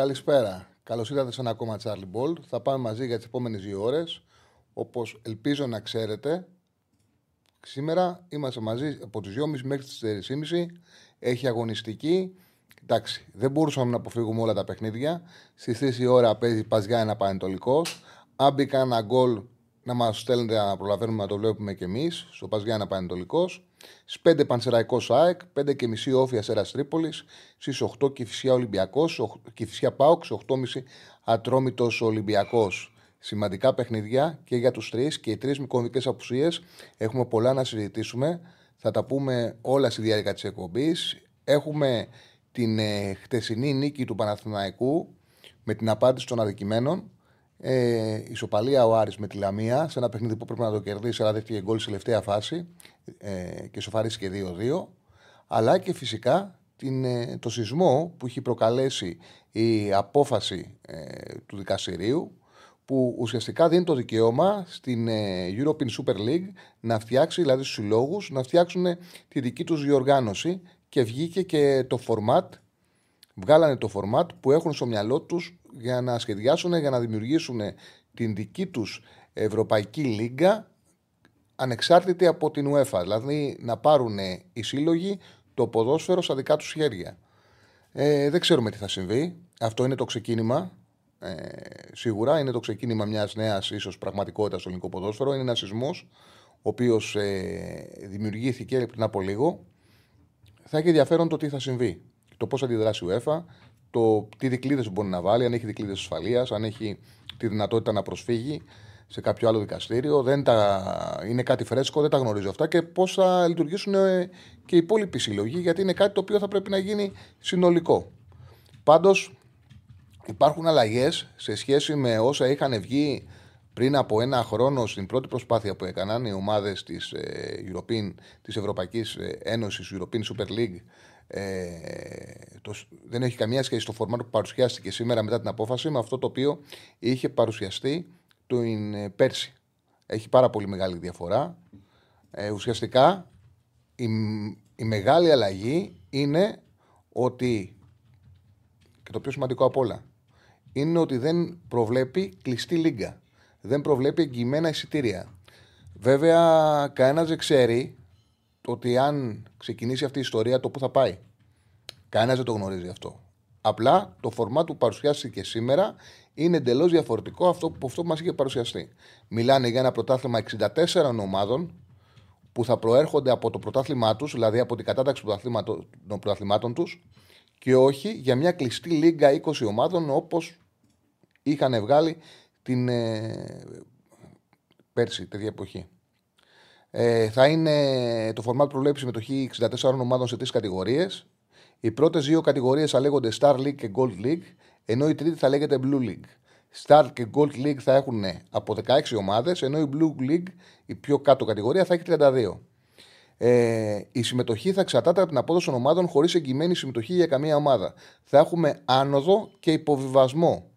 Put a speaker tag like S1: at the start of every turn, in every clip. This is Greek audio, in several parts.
S1: Καλησπέρα. Καλώς ήρθατε σε ένα ακόμα Charlie Ball. Θα πάμε μαζί για τις επόμενες δύο ώρες. Όπως ελπίζω να ξέρετε, σήμερα είμαστε μαζί από τις 2.30 μέχρι τις 4.30. Έχει αγωνιστική. Εντάξει, δεν μπορούσαμε να αποφύγουμε όλα τα παιχνίδια. Στις 3 η ώρα παίζει Παζιά ένα πανετολικός. Αν μπει κανένα γκολ, να μας στέλνετε να προλαβαίνουμε να το βλέπουμε κι εμείς. Στο Παζιά πανετολικός. Στις 5 Πανσεραϊκός ΑΕΚ, 5 και μισή Όφια Σέρας Τρίπολης. Στις 8 Κυφυσιά Ολυμπιακός, Κυφυσιά Πάοξ, 8.30 Ατρόμητος Ολυμπιακός. Σημαντικά παιχνιδιά και για τους τρεις και οι τρεις με κομβικές απουσίες. Έχουμε πολλά να συζητήσουμε. Θα τα πούμε όλα στη διάρκεια της εκπομπής. Έχουμε την ε, χτεσινή νίκη του Παναθηναϊκού με την απάντηση των αδικημένων. Ε, ισοπαλία ο Άρης με τη Λαμία σε ένα παιχνίδι που πρέπει να το κερδίσει, αλλά δέχτηκε γκολ στη τελευταία φάση ε, και σοφαρίστηκε 2-2. Αλλά και φυσικά την, ε, το σεισμό που έχει προκαλέσει η απόφαση ε, του δικαστηρίου που ουσιαστικά δίνει το δικαίωμα στην ε, European Super League να φτιάξει, δηλαδή στους συλλόγους, να φτιάξουν τη δική τους διοργάνωση και βγήκε και το format, βγάλανε το format που έχουν στο μυαλό τους για να σχεδιάσουν, για να δημιουργήσουν την δική τους Ευρωπαϊκή Λίγκα ανεξάρτητη από την UEFA. Δηλαδή να πάρουν οι σύλλογοι το ποδόσφαιρο στα δικά τους χέρια. Ε, δεν ξέρουμε τι θα συμβεί. Αυτό είναι το ξεκίνημα. Ε, σίγουρα είναι το ξεκίνημα μιας νέας ίσως πραγματικότητας στο ελληνικό ποδόσφαιρο. Είναι ένας σεισμός ο οποίος ε, δημιουργήθηκε πριν από λίγο θα έχει ενδιαφέρον το τι θα συμβεί. Το πώς θα αντιδράσει η UEFA, το τι δικλείδες μπορεί να βάλει, αν έχει δικλείδες ασφαλείας, αν έχει τη δυνατότητα να προσφύγει σε κάποιο άλλο δικαστήριο. Δεν τα... Είναι κάτι φρέσκο, δεν τα γνωρίζω αυτά και πώς θα λειτουργήσουν ε, και οι υπόλοιποι σύλλογοι, γιατί είναι κάτι το οποίο θα πρέπει να γίνει συνολικό. Πάντως, υπάρχουν αλλαγές σε σχέση με όσα είχαν βγει πριν από ένα χρόνο στην πρώτη προσπάθεια που έκαναν οι ομάδες της, ε, European, της Ευρωπαϊκής ε, Ένωσης, European Super League, ε, το, δεν έχει καμία σχέση στο φορμάτο που παρουσιάστηκε σήμερα μετά την απόφαση με αυτό το οποίο είχε παρουσιαστεί το ε, πέρσι. Έχει πάρα πολύ μεγάλη διαφορά. Ε, ουσιαστικά η, η μεγάλη αλλαγή είναι ότι και το πιο σημαντικό απ' όλα είναι ότι δεν προβλέπει κλειστή λίγκα δεν προβλέπει εγγυημένα εισιτήρια. Βέβαια, κανένας δεν ξέρει ότι αν ξεκινήσει αυτή η ιστορία, το πού θα πάει. Κανένας δεν το γνωρίζει αυτό. Απλά το φορμά του παρουσιάστηκε σήμερα είναι εντελώς διαφορετικό αυτό, από αυτό που μας είχε παρουσιαστεί. Μιλάνε για ένα πρωτάθλημα 64 ομάδων που θα προέρχονται από το πρωτάθλημά τους, δηλαδή από την κατάταξη των πρωταθλημάτων τους, και όχι για μια κλειστή λίγα 20 ομάδων όπως είχαν βγάλει την ε, πέρσι, τέτοια εποχή. Ε, θα είναι το format προβλέπει συμμετοχή 64 ομάδων σε τρεις κατηγορίες. Οι πρώτες δύο κατηγορίες θα λέγονται Star League και Gold League, ενώ η τρίτη θα λέγεται Blue League. Star και Gold League θα έχουν από 16 ομάδες, ενώ η Blue League, η πιο κάτω κατηγορία, θα έχει 32. Ε, η συμμετοχή θα εξαρτάται από την απόδοση των ομάδων χωρίς εγγυημένη συμμετοχή για καμία ομάδα. Θα έχουμε άνοδο και υποβιβασμό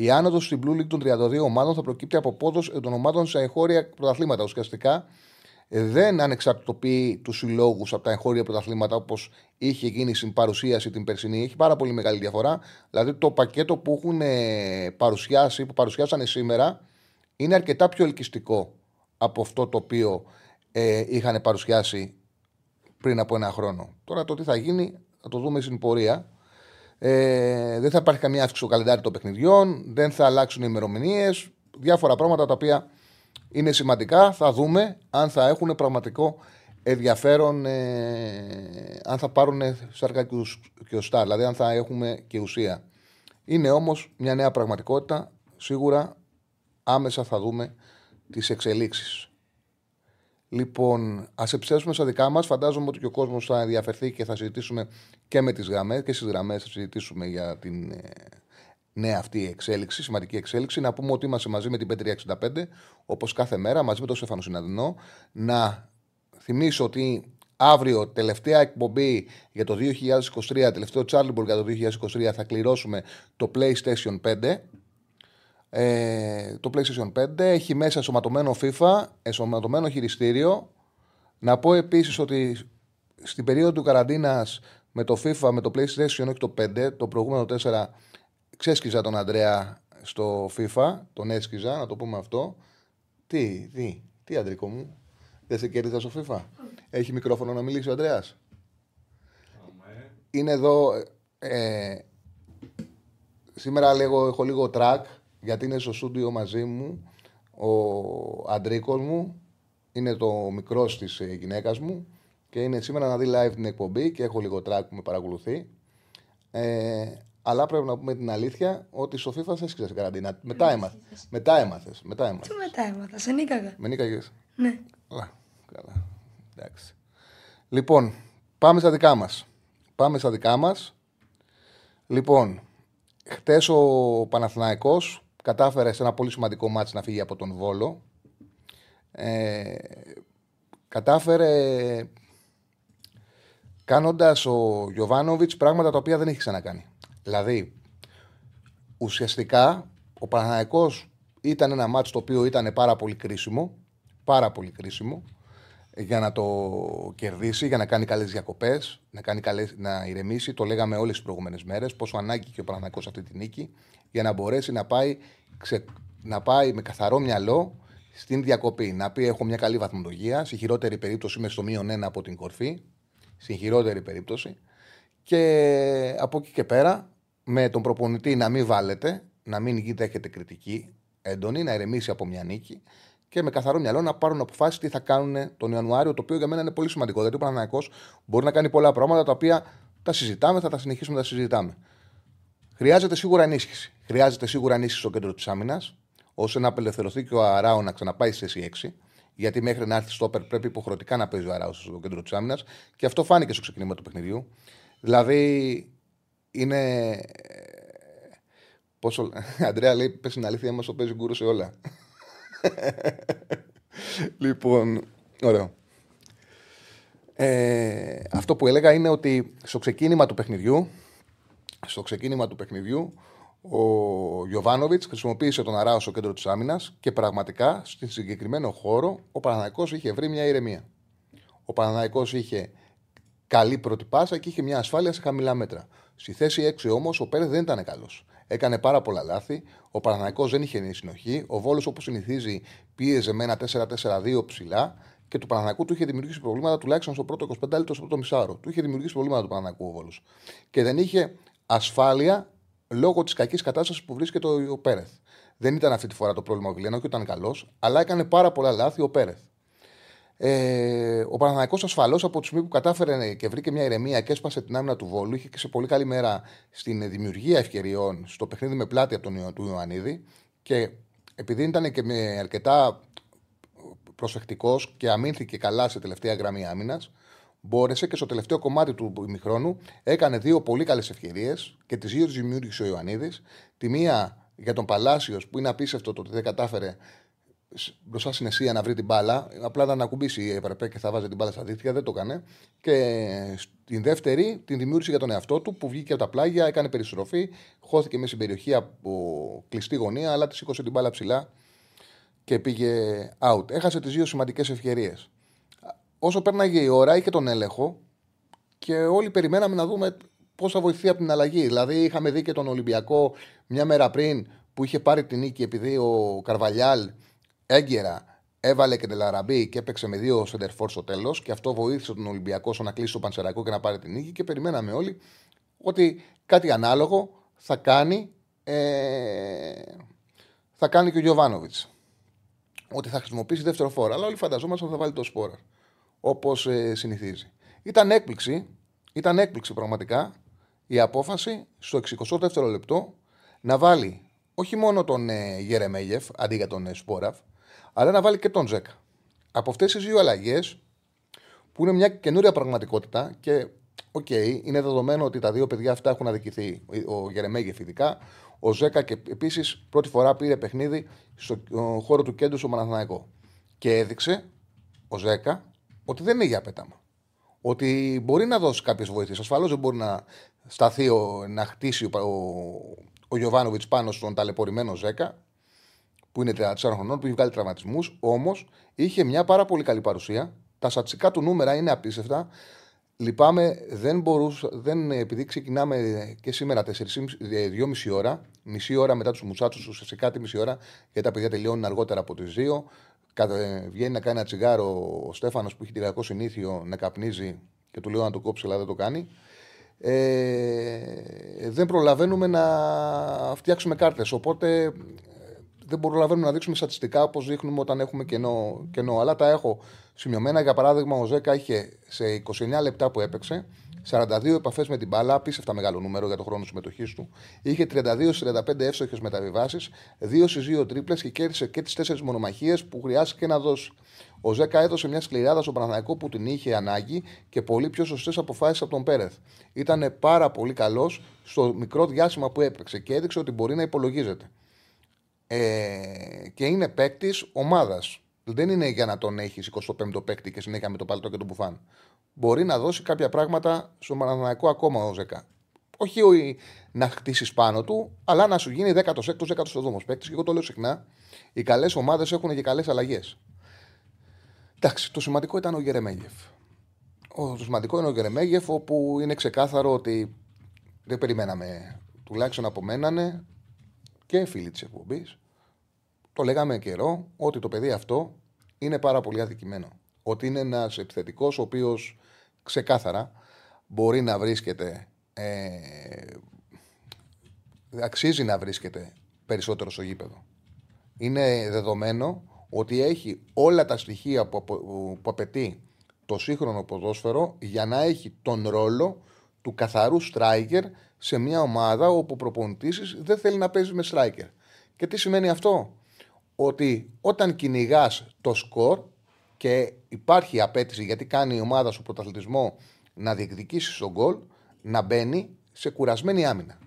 S1: η άνοδος στην Blue League των 32 ομάδων θα προκύπτει από πόδο των ομάδων σε εγχώρια πρωταθλήματα. Ουσιαστικά ε, δεν ανεξαρτητοποιεί τους συλλόγους από τα εγχώρια πρωταθλήματα όπως είχε γίνει στην παρουσίαση την περσινή. Έχει πάρα πολύ μεγάλη διαφορά. Δηλαδή το πακέτο που έχουν ε, παρουσιάσει, που παρουσιάσανε σήμερα, είναι αρκετά πιο ελκυστικό από αυτό το οποίο ε, είχαν παρουσιάσει πριν από ένα χρόνο. Τώρα το τι θα γίνει θα το δούμε στην πορεία. Ε, δεν θα υπάρχει καμία αύξηση στο καλεντάρι των παιχνιδιών, δεν θα αλλάξουν οι ημερομηνίες. Διάφορα πράγματα τα οποία είναι σημαντικά. Θα δούμε αν θα έχουν πραγματικό ενδιαφέρον, ε, αν θα πάρουν σάρκα και ουστά, δηλαδή αν θα έχουμε και ουσία. Είναι όμως μια νέα πραγματικότητα. Σίγουρα άμεσα θα δούμε τις εξελίξεις. Λοιπόν, ας επιστρέψουμε στα δικά μας. Φαντάζομαι ότι και ο κόσμος θα ενδιαφερθεί και θα συζητήσουμε και με τις γραμμές και στις γραμμές θα συζητήσουμε για την ε, νέα αυτή εξέλιξη, σημαντική εξέλιξη. Να πούμε ότι είμαστε μαζί με την P365, όπως κάθε μέρα, μαζί με τον Στέφανο Συναδεινό. Να θυμίσω ότι αύριο, τελευταία εκπομπή για το 2023, τελευταίο Charlie για το 2023, θα κληρώσουμε το PlayStation 5. Ε, το PlayStation 5 έχει μέσα ενσωματωμένο FIFA, ενσωματωμένο χειριστήριο. Να πω επίσης ότι στην περίοδο του καραντίνας με το FIFA, με το PlayStation, όχι το 5, το προηγούμενο 4, ξέσκιζα τον Αντρέα στο FIFA, τον έσκιζα, να το πούμε αυτό. Τι, τι, τι αντρικό μου, δεν σε κέρδιζα στο FIFA. Έχει μικρόφωνο να μιλήσει ο Αντρέας. Είναι εδώ, ε, σήμερα λέγω, έχω λίγο track, γιατί είναι στο στούντιο μαζί μου ο Αντρίκος μου, είναι το μικρός της ε, γυναίκας μου και είναι σήμερα να δει live την εκπομπή και έχω λίγο track που με παρακολουθεί. Ε, αλλά πρέπει να πούμε την αλήθεια ότι στο FIFA σε έσκησε καραντίνα. Μετά έμαθες. Μετά έμαθες. Μετά έμαθες.
S2: Τι μετά έμαθα, σε νίκαγα.
S1: Με νίκαγες.
S2: Ναι.
S1: Καλά. Καλά. Εντάξει. Λοιπόν, πάμε στα δικά μας. Πάμε στα δικά μας. Λοιπόν, χτες ο Παναθηναϊκός κατάφερε σε ένα πολύ σημαντικό μάτι να φύγει από τον Βόλο. Ε, κατάφερε κάνοντας ο Γιωβάνοβιτς πράγματα τα οποία δεν έχει ξανακάνει. Δηλαδή, ουσιαστικά ο Παναθηναϊκός ήταν ένα μάτι το οποίο ήταν πάρα πολύ κρίσιμο, πάρα πολύ κρίσιμο, για να το κερδίσει, για να κάνει καλές διακοπές, να, κάνει καλές, να ηρεμήσει. Το λέγαμε όλες τις προηγούμενες μέρες. Πόσο ανάγκη και ο Παναθηναϊκός αυτή τη νίκη, για να μπορέσει να πάει, ξε, να πάει με καθαρό μυαλό στην διακοπή. Να πει: Έχω μια καλή βαθμολογία. Στη χειρότερη περίπτωση είμαι στο μείον ένα από την κορφή. Στην χειρότερη περίπτωση. Και από εκεί και πέρα, με τον προπονητή να μην βάλετε, να μην γείτε έχετε κριτική έντονη, να ηρεμήσει από μια νίκη και με καθαρό μυαλό να πάρουν αποφάσεις τι θα κάνουν τον Ιανουάριο, το οποίο για μένα είναι πολύ σημαντικό. Γιατί ο Παναναναϊκό μπορεί να κάνει πολλά πράγματα τα οποία τα συζητάμε, θα τα συνεχίσουμε να τα συζητάμε. Χρειάζεται σίγουρα ενίσχυση. Χρειάζεται σίγουρα ενίσχυση στο κέντρο της άμυνας, ώστε να απελευθερωθεί και ο Αράο να ξαναπάει στη θέση 6. Γιατί μέχρι να έρθει στο όπερ πρέπει υποχρεωτικά να παίζει ο Αράος στο κέντρο της άμυνας. Και αυτό φάνηκε στο ξεκίνημα του παιχνιδιού. Δηλαδή είναι. Πόσο... Αντρέα λέει: Πες την αλήθεια, μας το παίζει γκούρου σε όλα. λοιπόν, ωραίο. Ε, αυτό που έλεγα είναι ότι στο ξεκίνημα του παιχνιδιού, στο ξεκίνημα του παιχνιδιού, ο Γιωβάνοβιτς χρησιμοποίησε τον Αράο στο κέντρο της άμυνας και πραγματικά στην συγκεκριμένο χώρο ο Παναναναϊκό είχε βρει μια ηρεμία. Ο Παναναναϊκό είχε καλή πρώτη πάσα και είχε μια ασφάλεια σε χαμηλά μέτρα. Στη θέση 6 όμως ο Πέρες δεν ήταν καλός. Έκανε πάρα πολλά λάθη. Ο Παναναναϊκό δεν είχε συνοχή. Ο Βόλος, όπως συνηθίζει, πίεζε με ένα 4-4-2 ψηλά και του Παναναναϊκού του είχε δημιουργήσει προβλήματα τουλάχιστον στο πρώτο 25 λεπτό, στο πρώτο μισάρο. Του είχε δημιουργήσει προβλήματα του Παναναναϊκού ο Βόλος. Και δεν είχε ασφάλεια λόγω της κακής κατάστασης που βρίσκεται ο Πέρεθ. Δεν ήταν αυτή τη φορά το πρόβλημα ο Βιλένα και ήταν καλός, αλλά έκανε πάρα πολλά λάθη ο Πέρεθ. Ε, ο Παναθανικό ασφαλώς από τη στιγμή που κατάφερε και βρήκε μια ηρεμία και έσπασε την άμυνα του Βόλου, είχε και σε πολύ καλή μέρα στην δημιουργία ευκαιριών στο παιχνίδι με πλάτη από τον του Ιωαννίδη. Και επειδή ήταν και με αρκετά προσεκτικός και αμήνθηκε καλά σε τελευταία γραμμή άμυνας, μπόρεσε και στο τελευταίο κομμάτι του ημιχρόνου έκανε δύο πολύ καλές ευκαιρίες και τις δύο τις δημιούργησε ο Ιωαννίδης. Τη μία για τον Παλάσιος που είναι απίστευτο το ότι δεν κατάφερε μπροστά στην Εσία να βρει την μπάλα. Απλά να ανακουμπήσει έπρεπε και θα βάζει την μπάλα στα δίχτυα. Δεν το έκανε. Και την δεύτερη την δημιούργησε για τον εαυτό του που βγήκε από τα πλάγια, έκανε περιστροφή, χώθηκε μέσα στην περιοχή από κλειστή γωνία, αλλά τη σήκωσε την μπάλα ψηλά και πήγε out. Έχασε τις δύο σημαντικές ευκαιρίες. Όσο πέρναγε η ώρα, είχε τον έλεγχο και όλοι περιμέναμε να δούμε πώς θα βοηθεί από την αλλαγή. Δηλαδή, είχαμε δει και τον Ολυμπιακό μια μέρα πριν που είχε πάρει την νίκη επειδή ο Καρβαλιάλ έγκαιρα έβαλε και τελαραμπή και έπαιξε με δύο σεντερφόρ στο τέλος. Και αυτό βοήθησε τον Ολυμπιακό στο να κλείσει το Πανσεραϊκό και να πάρει την νίκη. Και περιμέναμε όλοι ότι κάτι ανάλογο θα κάνει, ε, θα κάνει και ο Γιωβάνοβιτς. Ότι θα χρησιμοποιήσει δεύτερο φόρο. Αλλά όλοι φανταζόμαστε ότι θα βάλει το σπόρα. Όπως ε, συνηθίζει. Ήταν έκπληξη, ήταν έκπληξη πραγματικά η απόφαση στο 62ο λεπτό να βάλει όχι μόνο τον ε, Γερεμέγεφ αντί για τον ε, Σπόραφ, αλλά να βάλει και τον Ζέκα. από αυτές τις δύο αλλαγές, που είναι μια καινούρια πραγματικότητα και οκ, είναι δεδομένο ότι τα δύο παιδιά αυτά έχουν αδικηθεί. Ο Γερεμέγεφ ειδικά, ο Ζέκα και επίσης πρώτη φορά πήρε παιχνίδι στο χώρο του κέντρου στο Παναθηναϊκό. Και έδειξε ο Ζέκα ότι δεν είναι για πέταμα. Ότι μπορεί να δώσει κάποιες βοήθειες. Ασφαλώς δεν μπορεί να σταθεί, να χτίσει ο, ο, ο Γιοβάνοβιτς πάνω στον ταλαιπωρημένο Ζέκα, που είναι 34 χρονών, που έχει βγάλει τραυματισμούς. Όμως είχε μια πάρα πολύ καλή παρουσία. Τα σατσικά του νούμερα είναι απίστευτα. Λυπάμαι, δεν μπορούσα, δεν, επειδή ξεκινάμε και σήμερα 4,5 ε, ώρα, μισή ώρα μετά τους Μουσάτσου, ουσιαστικά τη μισή ώρα, γιατί τα παιδιά τελειώνουν αργότερα από τις 2. Βγαίνει να κάνει ένα τσιγάρο ο Στέφανος που έχει τη συνήθειο να καπνίζει και του λέω να το κόψει, αλλά δεν το κάνει. Ε, δεν προλαβαίνουμε να φτιάξουμε κάρτες. Οπότε δεν προλαβαίνουμε να δείξουμε στατιστικά όπως δείχνουμε όταν έχουμε κενό, κενό. Αλλά τα έχω σημειωμένα. Για παράδειγμα, ο Ζέκα είχε σε 29 λεπτά που έπαιξε 42 επαφές με την μπάλα, απίστευτα μεγάλο νούμερο για το χρόνο συμμετοχής του. Είχε 32-35 εύστοχες μεταβιβάσεις, 2 στι 2 τρίπλες και κέρδισε και τις 4 μονομαχίες που χρειάστηκε να δώσει. Ο Ζέκα έδωσε μια σκληράδα στον Παναθηναϊκό που την είχε ανάγκη και πολύ πιο σωστές αποφάσεις από τον Πέρεθ. Ήταν πάρα πολύ καλός στο μικρό διάστημα που έπαιξε και έδειξε ότι μπορεί να υπολογίζεται ε, και είναι παίκτης ομάδας. Δεν είναι για να τον έχεις 25ο παίκτη και συνέχεια με το παλτό και τον μπουφάν. Μπορεί να δώσει κάποια πράγματα στο Παναθηναϊκό ακόμα ο Ζεκά. Όχι να χτίσεις πάνω του, αλλά να σου γίνει 16ο, 17ο παίκτης. Και εγώ το λέω συχνά. Οι καλές ομάδες έχουν και καλές αλλαγές. Εντάξει, το σημαντικό ήταν ο Γερεμέγεφ. Το σημαντικό είναι ο Γερεμέγεφ, όπου είναι ξεκάθαρο ότι δεν περιμέναμε, τουλάχιστον απομένανε, και φίλοι της εκπομπής, το λέγαμε καιρό ότι το παιδί αυτό είναι πάρα πολύ αδικημένο. Ότι είναι ένας επιθετικός ο οποίος ξεκάθαρα μπορεί να βρίσκεται. Ε, αξίζει να βρίσκεται περισσότερο στο γήπεδο. Είναι δεδομένο ότι έχει όλα τα στοιχεία που, που απαιτεί το σύγχρονο ποδόσφαιρο για να έχει τον ρόλο του καθαρού striker σε μια ομάδα όπου ο προπονητής δεν θέλει να παίζει με striker. Και τι σημαίνει αυτό, ότι όταν κυνηγάς το σκορ και υπάρχει απέτηση γιατί κάνει η ομάδα σου πρωταθλητισμό να διεκδικήσεις τον γκολ, να μπαίνει σε κουρασμένη άμυνα.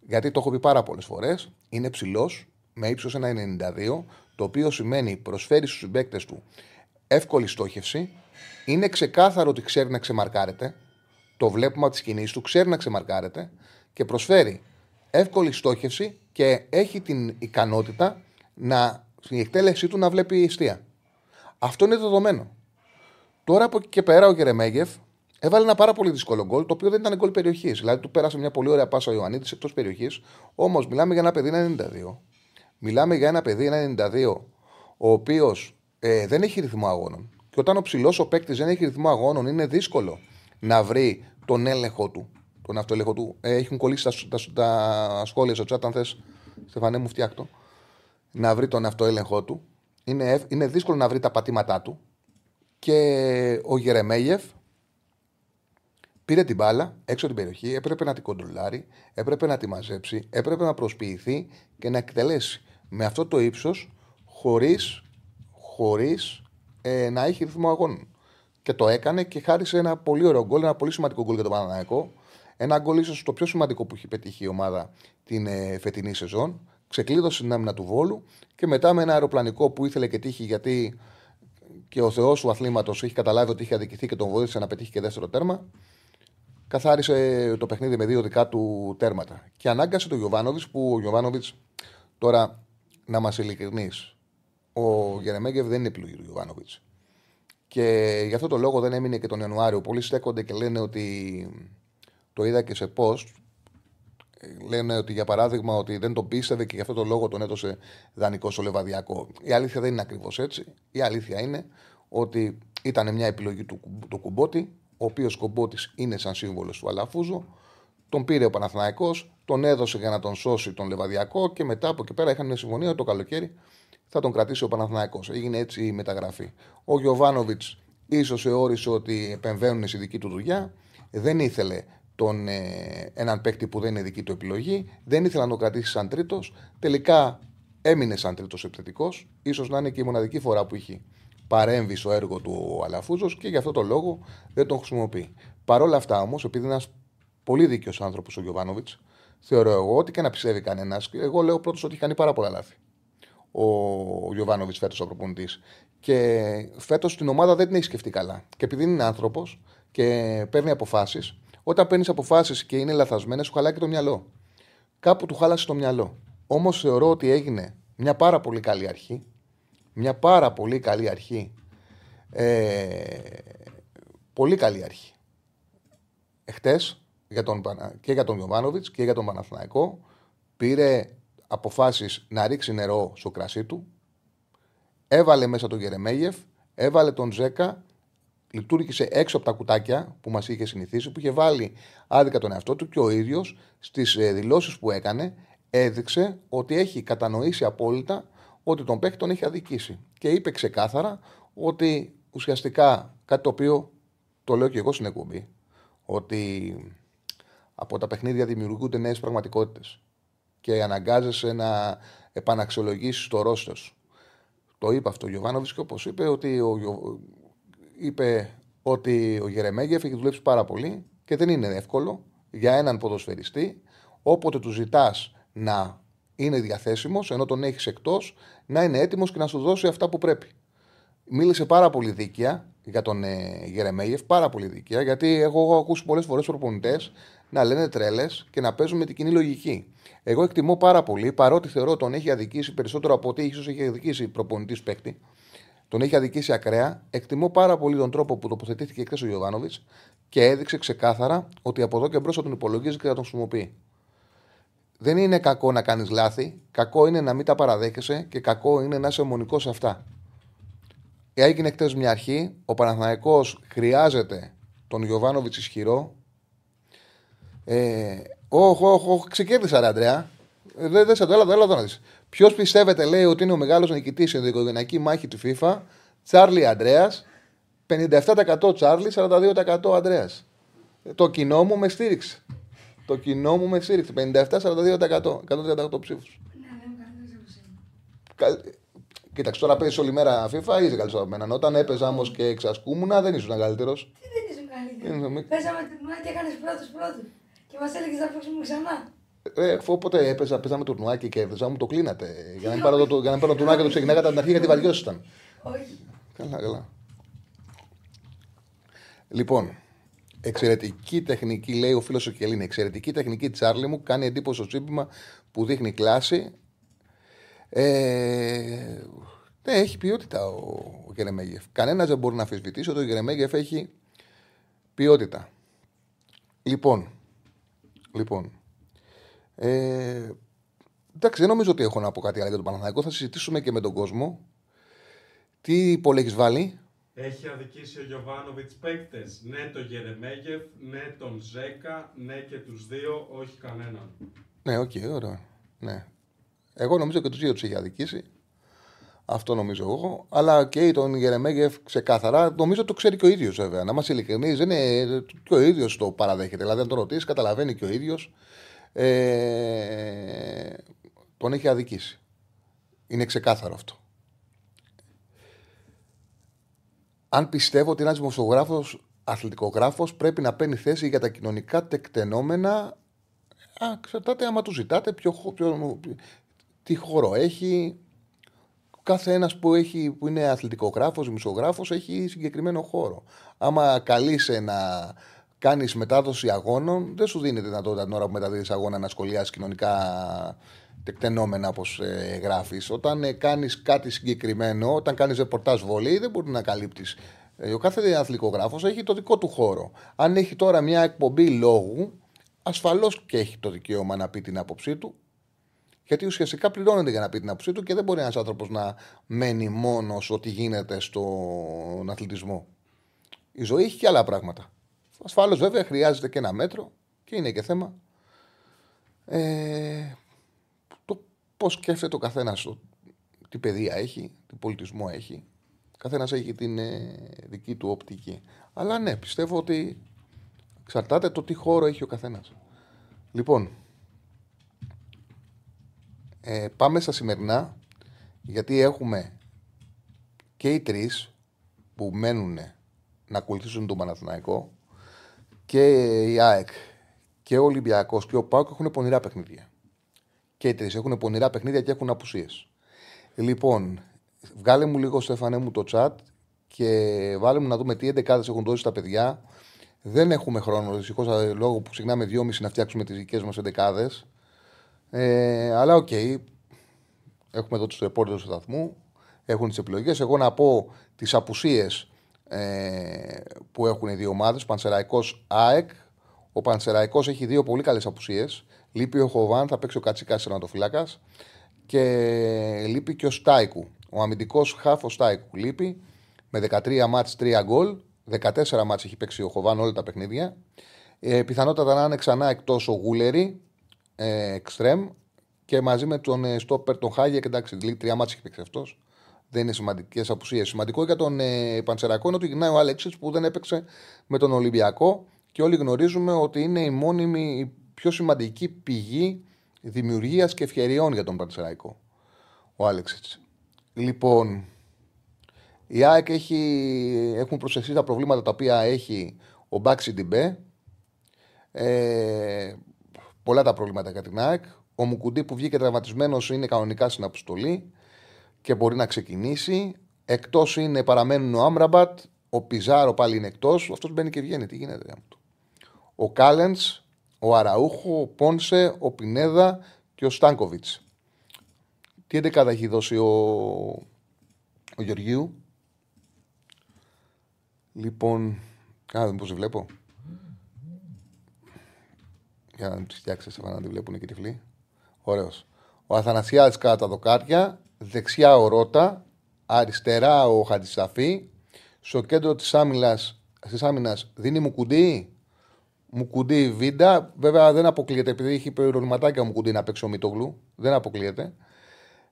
S1: Γιατί το έχω πει πάρα πολλές φορές, είναι ψηλός, με ύψος 1,92, το οποίο σημαίνει προσφέρει στους συμπαίκτες του εύκολη στόχευση, είναι ξεκάθαρο ότι ξέρει να ξεμαρκάρεται, το βλέπουμε από τις κινήσεις του, ξέρει να ξεμαρκάρεται και προσφέρει εύκολη στόχευση και έχει την ικανότητα να, στην εκτέλεσή του να βλέπει ειστία. Αυτό είναι δεδομένο. Τώρα από εκεί και πέρα ο Γερεμέγεφ έβαλε ένα πάρα πολύ δύσκολο γκολ, το οποίο δεν ήταν γκολ περιοχής. Δηλαδή του πέρασε μια πολύ ωραία πάσα ο Ιωαννίδης εκτός περιοχής. Όμως μιλάμε για ένα παιδί 92. Μιλάμε για ένα παιδί 92, ο οποίος ε, δεν έχει ρυθμό αγώνων. Και όταν ο ψηλός ο παίκτης δεν έχει ρυθμό αγώνων, είναι δύσκολο να βρει τον έλεγχο του, τον αυτοέλεγχο του. Ε, έχουν κολλήσει τα, τα, τα σχόλια στο chat, αν θες, Στεφανέ μου, φτιάκτο. Να βρει τον αυτοέλεγχό του. Είναι, είναι δύσκολο να βρει τα πατήματά του. Και ο Γερεμέγεφ πήρε την μπάλα έξω την περιοχή, έπρεπε να την κοντρολάρει, έπρεπε να τη μαζέψει, έπρεπε να προσποιηθεί και να εκτελέσει με αυτό το ύψος χωρίς χωρίς, ε, να έχει ρυθμό αγώνων. Και το έκανε και χάρισε ένα πολύ ωραίο γκολ, ένα πολύ σημαντικό γκολ για τον Παναναναϊκό. Ένα γκολ ίσως το πιο σημαντικό που έχει πετύχει η ομάδα την ε, φετινή σεζόν. Ξεκλείδωσε την άμυνα του Βόλου και μετά με ένα αεροπλανικό που ήθελε και τύχει γιατί και ο Θεός του αθλήματος έχει καταλάβει ότι είχε αδικηθεί και τον βοήθησε να πετύχει και δεύτερο τέρμα. Καθάρισε το παιχνίδι με δύο δικά του τέρματα. Και ανάγκασε τον Γιωβάνοβιτς που ο Γιωβάνοβιτς τώρα να μας ειλικρινείς. Ο Γερεμέγκεβ δεν είναι επιλογή του Γιωβάνοβιτς. Και γι' αυτό το λόγο δεν έμεινε και τον Ιανουάριο. Πολλοί στέκονται και λένε ότι το είδα και σε post. Λένε ότι για παράδειγμα ότι δεν τον πίστευε και γι' αυτό το λόγο τον έδωσε δανεικό στο Λεβαδιακό. Η αλήθεια δεν είναι ακριβώς έτσι. Η αλήθεια είναι ότι ήταν μια επιλογή του, του Κουμπότη, ο οποίος Κουμπότης είναι σαν σύμβολος του Αλαφούζου. Τον πήρε ο Παναθηναϊκός, τον έδωσε για να τον σώσει τον Λεβαδιακό και μετά από εκεί πέρα είχαν μια συμφωνία το καλοκαίρι θα τον κρατήσει ο Παναθηναϊκός. Έγινε έτσι η μεταγραφή. Ο Γιωβάνοβιτς ίσως θεώρησε ότι επεμβαίνουν στη δική του δουλειά. Δεν ήθελε τον, ε, έναν παίκτη που δεν είναι δική του επιλογή. Δεν ήθελε να τον κρατήσει σαν τρίτος. Τελικά έμεινε σαν τρίτος επιθετικός. σω να είναι και η μοναδική φορά που είχε παρέμβει στο έργο του ο Αλαφούζος και γι' αυτό το λόγο δεν τον χρησιμοποιεί. Παρ' όλα αυτά όμως, επειδή είναι ένας πολύ δίκαιος άνθρωπος ο Γιωβάνοβιτς, θεωρώ εγώ ότι και να πιστεύει κανένας, εγώ λέω πρώτος ότι έχει κάνει πάρα πολλά λάθη. Ο Γιωβάνοβιτς φέτος ο προπονητής. Και φέτος την ομάδα δεν την έχει σκεφτεί καλά. Και επειδή είναι άνθρωπος και παίρνει αποφάσεις, όταν παίρνεις αποφάσεις και είναι λαθασμένες, σου χαλάει και το μυαλό. Κάπου του χάλασε το μυαλό. Όμως θεωρώ ότι έγινε μια πάρα πολύ καλή αρχή. Μια πάρα πολύ καλή αρχή. Ε, πολύ καλή αρχή. Εχθές για τον, και για τον Ιωβάνοβιτ και για τον Παναθηναϊκό πήρε αποφάσεις να ρίξει νερό στο κρασί του. Έβαλε μέσα τον Γερεμέγεφ, έβαλε τον Ζέκα, λειτουργήσε έξω από τα κουτάκια που μας είχε συνηθίσει, που είχε βάλει άδικα τον εαυτό του και ο ίδιος στις ε, δηλώσεις που έκανε έδειξε ότι έχει κατανοήσει απόλυτα ότι τον παίκτη τον έχει αδικήσει. Και είπε ξεκάθαρα ότι ουσιαστικά κάτι το οποίο το λέω και εγώ στην εκπομπή, ότι από τα παιχνίδια δημιουργούνται νέες πραγματικότητες και αναγκάζεσαι να επαναξιολογήσεις το ρόστο σου. Το είπε αυτό ο Γιωβάνοβιτς και όπως είπε, ότι ο, είπε ότι ο Γερεμέγεφ έχει δουλέψει πάρα πολύ και δεν είναι εύκολο για έναν ποδοσφαιριστή όποτε του ζητάς να είναι διαθέσιμος, ενώ τον έχεις εκτός, να είναι έτοιμος και να σου δώσει αυτά που πρέπει. Μίλησε πάρα πολύ δίκαια για τον ε, Γερεμέγεφ, πάρα πολύ δίκαια, γιατί εγώ έχω ακούσει πολλές φορές προπονητές να λένε τρέλες και να παίζουν με την κοινή λογική. Εγώ εκτιμώ πάρα πολύ, παρότι θεωρώ τον έχει αδικήσει περισσότερο από ότι ίσως έχει αδικήσει προπονητής παίκτη, τον έχει αδικήσει ακραία. Εκτιμώ πάρα πολύ τον τρόπο που τοποθετήθηκε χθες ο Γιωβάνοβιτς και έδειξε ξεκάθαρα ότι από εδώ και μπρος θα τον υπολογίζει και θα τον χρησιμοποιεί. Δεν είναι κακό να κάνεις λάθη. Κακό είναι να μην τα παραδέχεσαι και κακό είναι να είσαι μονικό σε αυτά. Έγινε χτε μια αρχή. Ο Παναθηναϊκός χρειάζεται τον Γιωβάνοβιτς ισχυρό. Ε, όχι, όχι, όχι, ξεκέρδισα ρε Αντρέα. Ε, δεν δε, το, έλα, έλα εδώ να δεις. Ποιος πιστεύετε, λέει, ότι είναι ο μεγάλος νικητής στην οικογενειακή μάχη του FIFA, Τσάρλι Αντρέα. 57% Τσάρλι, 42% Αντρέα. Το κοινό μου με στήριξε. Το κοινό μου με στήριξε. 57-42%. 138 ψήφους. Κοίταξε, τώρα παίζεις όλη μέρα FIFA, είσαι καλύτερος από μένα. Όταν έπαιζα όμως και εξασκούμουν, δεν ήσουν καλύτερος.
S2: Τι δεν ήσουν καλύτερος. Παίζαμε την και έκανες πρώτος πρώτος. Και μας έλεγες να παίξουμε ξανά.
S1: Ε, όποτε έπαιζα, παίζαμε το τουρνουάκι και κέρδιζα, μου το κλείνατε. Για να μην πάρω το, για να πάρω το τουρνουάκι, το ξεκινάγα την αρχή γιατί βαριόσασταν.
S2: Όχι.
S1: Καλά, καλά. Λοιπόν, εξαιρετική τεχνική, λέει ο φίλος ο Κελίνη. Εξαιρετική τεχνική Τσάρλι μου, κάνει εντύπωση στο τσίπημα που δείχνει κλάση. Ε, ναι, έχει ποιότητα ο, ο Γερεμέγεφ. Κανένας δεν μπορεί να αμφισβητήσει ότι ο Γερεμέγεφ έχει ποιότητα. Λοιπόν, λοιπόν, ε, εντάξει, δεν νομίζω ότι έχω να πω κάτι άλλο για τον Παναθηναϊκό. Θα συζητήσουμε και με τον κόσμο. Τι poll έχεις βάλει;
S3: Έχει αδικήσει ο Γιοβάνοβιτς παίκτες. Ναι, το Γερεμέγεφ, ναι, τον Ζέκα, ναι και τους δύο, όχι κανέναν.
S1: Ναι, OK, okay, ωραία. Ναι. Εγώ νομίζω και τους δύο τους έχει αδικήσει. Αυτό νομίζω εγώ. Αλλά και τον Γερεμέγεφ ξεκάθαρα. Νομίζω το ξέρει και ο ίδιος βέβαια. Να είμαστε ειλικρινείς, δεν είναι. και ο ίδιος το παραδέχεται. Δηλαδή, αν το ρωτήσεις, καταλαβαίνει και ο ίδιος ε, τον έχει αδικήσει. Είναι ξεκάθαρο αυτό. Αν πιστεύω ότι ένας δημοσιογράφος, αθλητικογράφος, πρέπει να παίρνει θέση για τα κοινωνικά τεκτενόμενα, εξαρτάται άμα του ζητάτε ποιο, ποιο, τι χώρο έχει. Κάθε ένας που, που είναι αθλητικογράφος, δημοσιογράφος, έχει συγκεκριμένο χώρο. Άμα καλείσαι να κάνεις μετάδοση αγώνων, δεν σου δίνεται δυνατότητα την ώρα που μεταδίδεις αγώνα να σχολιάσεις κοινωνικά τεκτενόμενα όπως ε, γράφεις. Όταν ε, κάνεις κάτι συγκεκριμένο, όταν κάνεις ρεπορτάζ βολή, δεν μπορεί να καλύπτεις. Ε, ο κάθε αθλητικογράφος έχει το δικό του χώρο. Αν έχει τώρα μια εκπομπή λόγου, ασφαλώς και έχει το δικαίωμα να πει την άποψή του. Γιατί ουσιαστικά πληρώνεται για να πει την άποψή του και δεν μπορεί ένας άνθρωπος να μένει μόνος ό,τι γίνεται στον αθλητισμό. Η ζωή έχει και άλλα πράγματα. Ασφάλως βέβαια χρειάζεται και ένα μέτρο και είναι και θέμα ε, το πώς σκέφτεται ο καθένας, τι παιδεία έχει, τι πολιτισμό έχει. Καθένας έχει την ε, δική του οπτική. Αλλά ναι, πιστεύω ότι εξαρτάται το τι χώρο έχει ο καθένας. Λοιπόν, ε, πάμε στα σημερινά γιατί έχουμε και οι τρεις που μένουν να ακολουθήσουν τον Παναθηναϊκό και η ΑΕΚ και ο Ολυμπιακός και ο ΠΑΟΚ έχουν πονηρά παιχνίδια. Και οι τρεις έχουν πονηρά παιχνίδια και έχουν απουσίες. Λοιπόν, βγάλε μου λίγο, Στέφανε μου, το chat και βάλε μου να δούμε τι 11 έχουν δώσει τα παιδιά. Δεν έχουμε χρόνο, δυστυχώς λόγω που ξεχνάμε δυόμιση να φτιάξουμε τις δικές μας 11. Ε, αλλά ok, okay, έχουμε εδώ τους ρεπόρτερ του σταθμού, έχουν τις επιλογές. Εγώ να πω τις απουσίες ε, που έχουν οι δύο ομάδες. Πανσεραϊκός ΑΕΚ. Ο Πανσεραϊκός έχει δύο πολύ καλές απουσίες. Λείπει ο Χοβάν, θα παίξει ο Κατσικάς τερματοφύλακα. Και λείπει και ο Στάικου. Ο αμυντικός χάφος Στάικου λείπει με 13 μάτς 3 γκολ. 14 μάτς έχει παίξει ο Χοβάν όλα τα παιχνίδια. Ε, πιθανότατα να είναι ξανά εκτός ο Γούλερη, ε, εξτρέμ, και μαζί με τον ε, Στόπερ, τον Χάγια. Και εντάξει, τρία μάτς έχει παίξει αυτός δεν είναι σημαντικές απουσίες. Σημαντικό για τον ε, Παντσερακό είναι ότι γυρνάει ο Άλεξη που δεν έπαιξε με τον Ολυμπιακό και όλοι γνωρίζουμε ότι είναι η μόνιμη, η πιο σημαντική πηγή δημιουργίας και ευκαιριών για τον Παντσεραϊκό. Ο Άλεξη. Λοιπόν, η ΑΕΚ έχει, έχουν προσεχθεί τα προβλήματα τα οποία έχει ο Μπάξι Ντιμπέ. Ε, πολλά τα προβλήματα για την ΑΕΚ. Ο Μουκουντή που βγήκε τραυματισμένος είναι κανονικά στην αποστολή και μπορεί να ξεκινήσει. Εκτός είναι, παραμένουν ο Άμραμπατ, ο Πιζάρο πάλι είναι εκτός. Αυτός μπαίνει και βγαίνει. Τι γίνεται. Ο Κάλεν, ο Αραούχο, ο Πόνσε, ο Πινέδα και ο Στάνκοβιτς. Τι 11 έχει δώσει ο, ο Γεωργίου; Λοιπόν, κάνε πώ βλέπω. Για να τους φτιάξεις, να τη βλέπουν και τυφλοί. Ωραίος. Ο Αθανασιάδης κατά τα δοκάρια, δεξιά ο Ρότα, αριστερά ο Χατζησαφή, στο κέντρο της άμυνας, της άμυνας δίνει μου κουντί, μου κουντί Βίντα. Βέβαια δεν αποκλείεται επειδή έχει προβληματάκια μου κουντί να παίξει ο Μητογλου. Δεν αποκλείεται.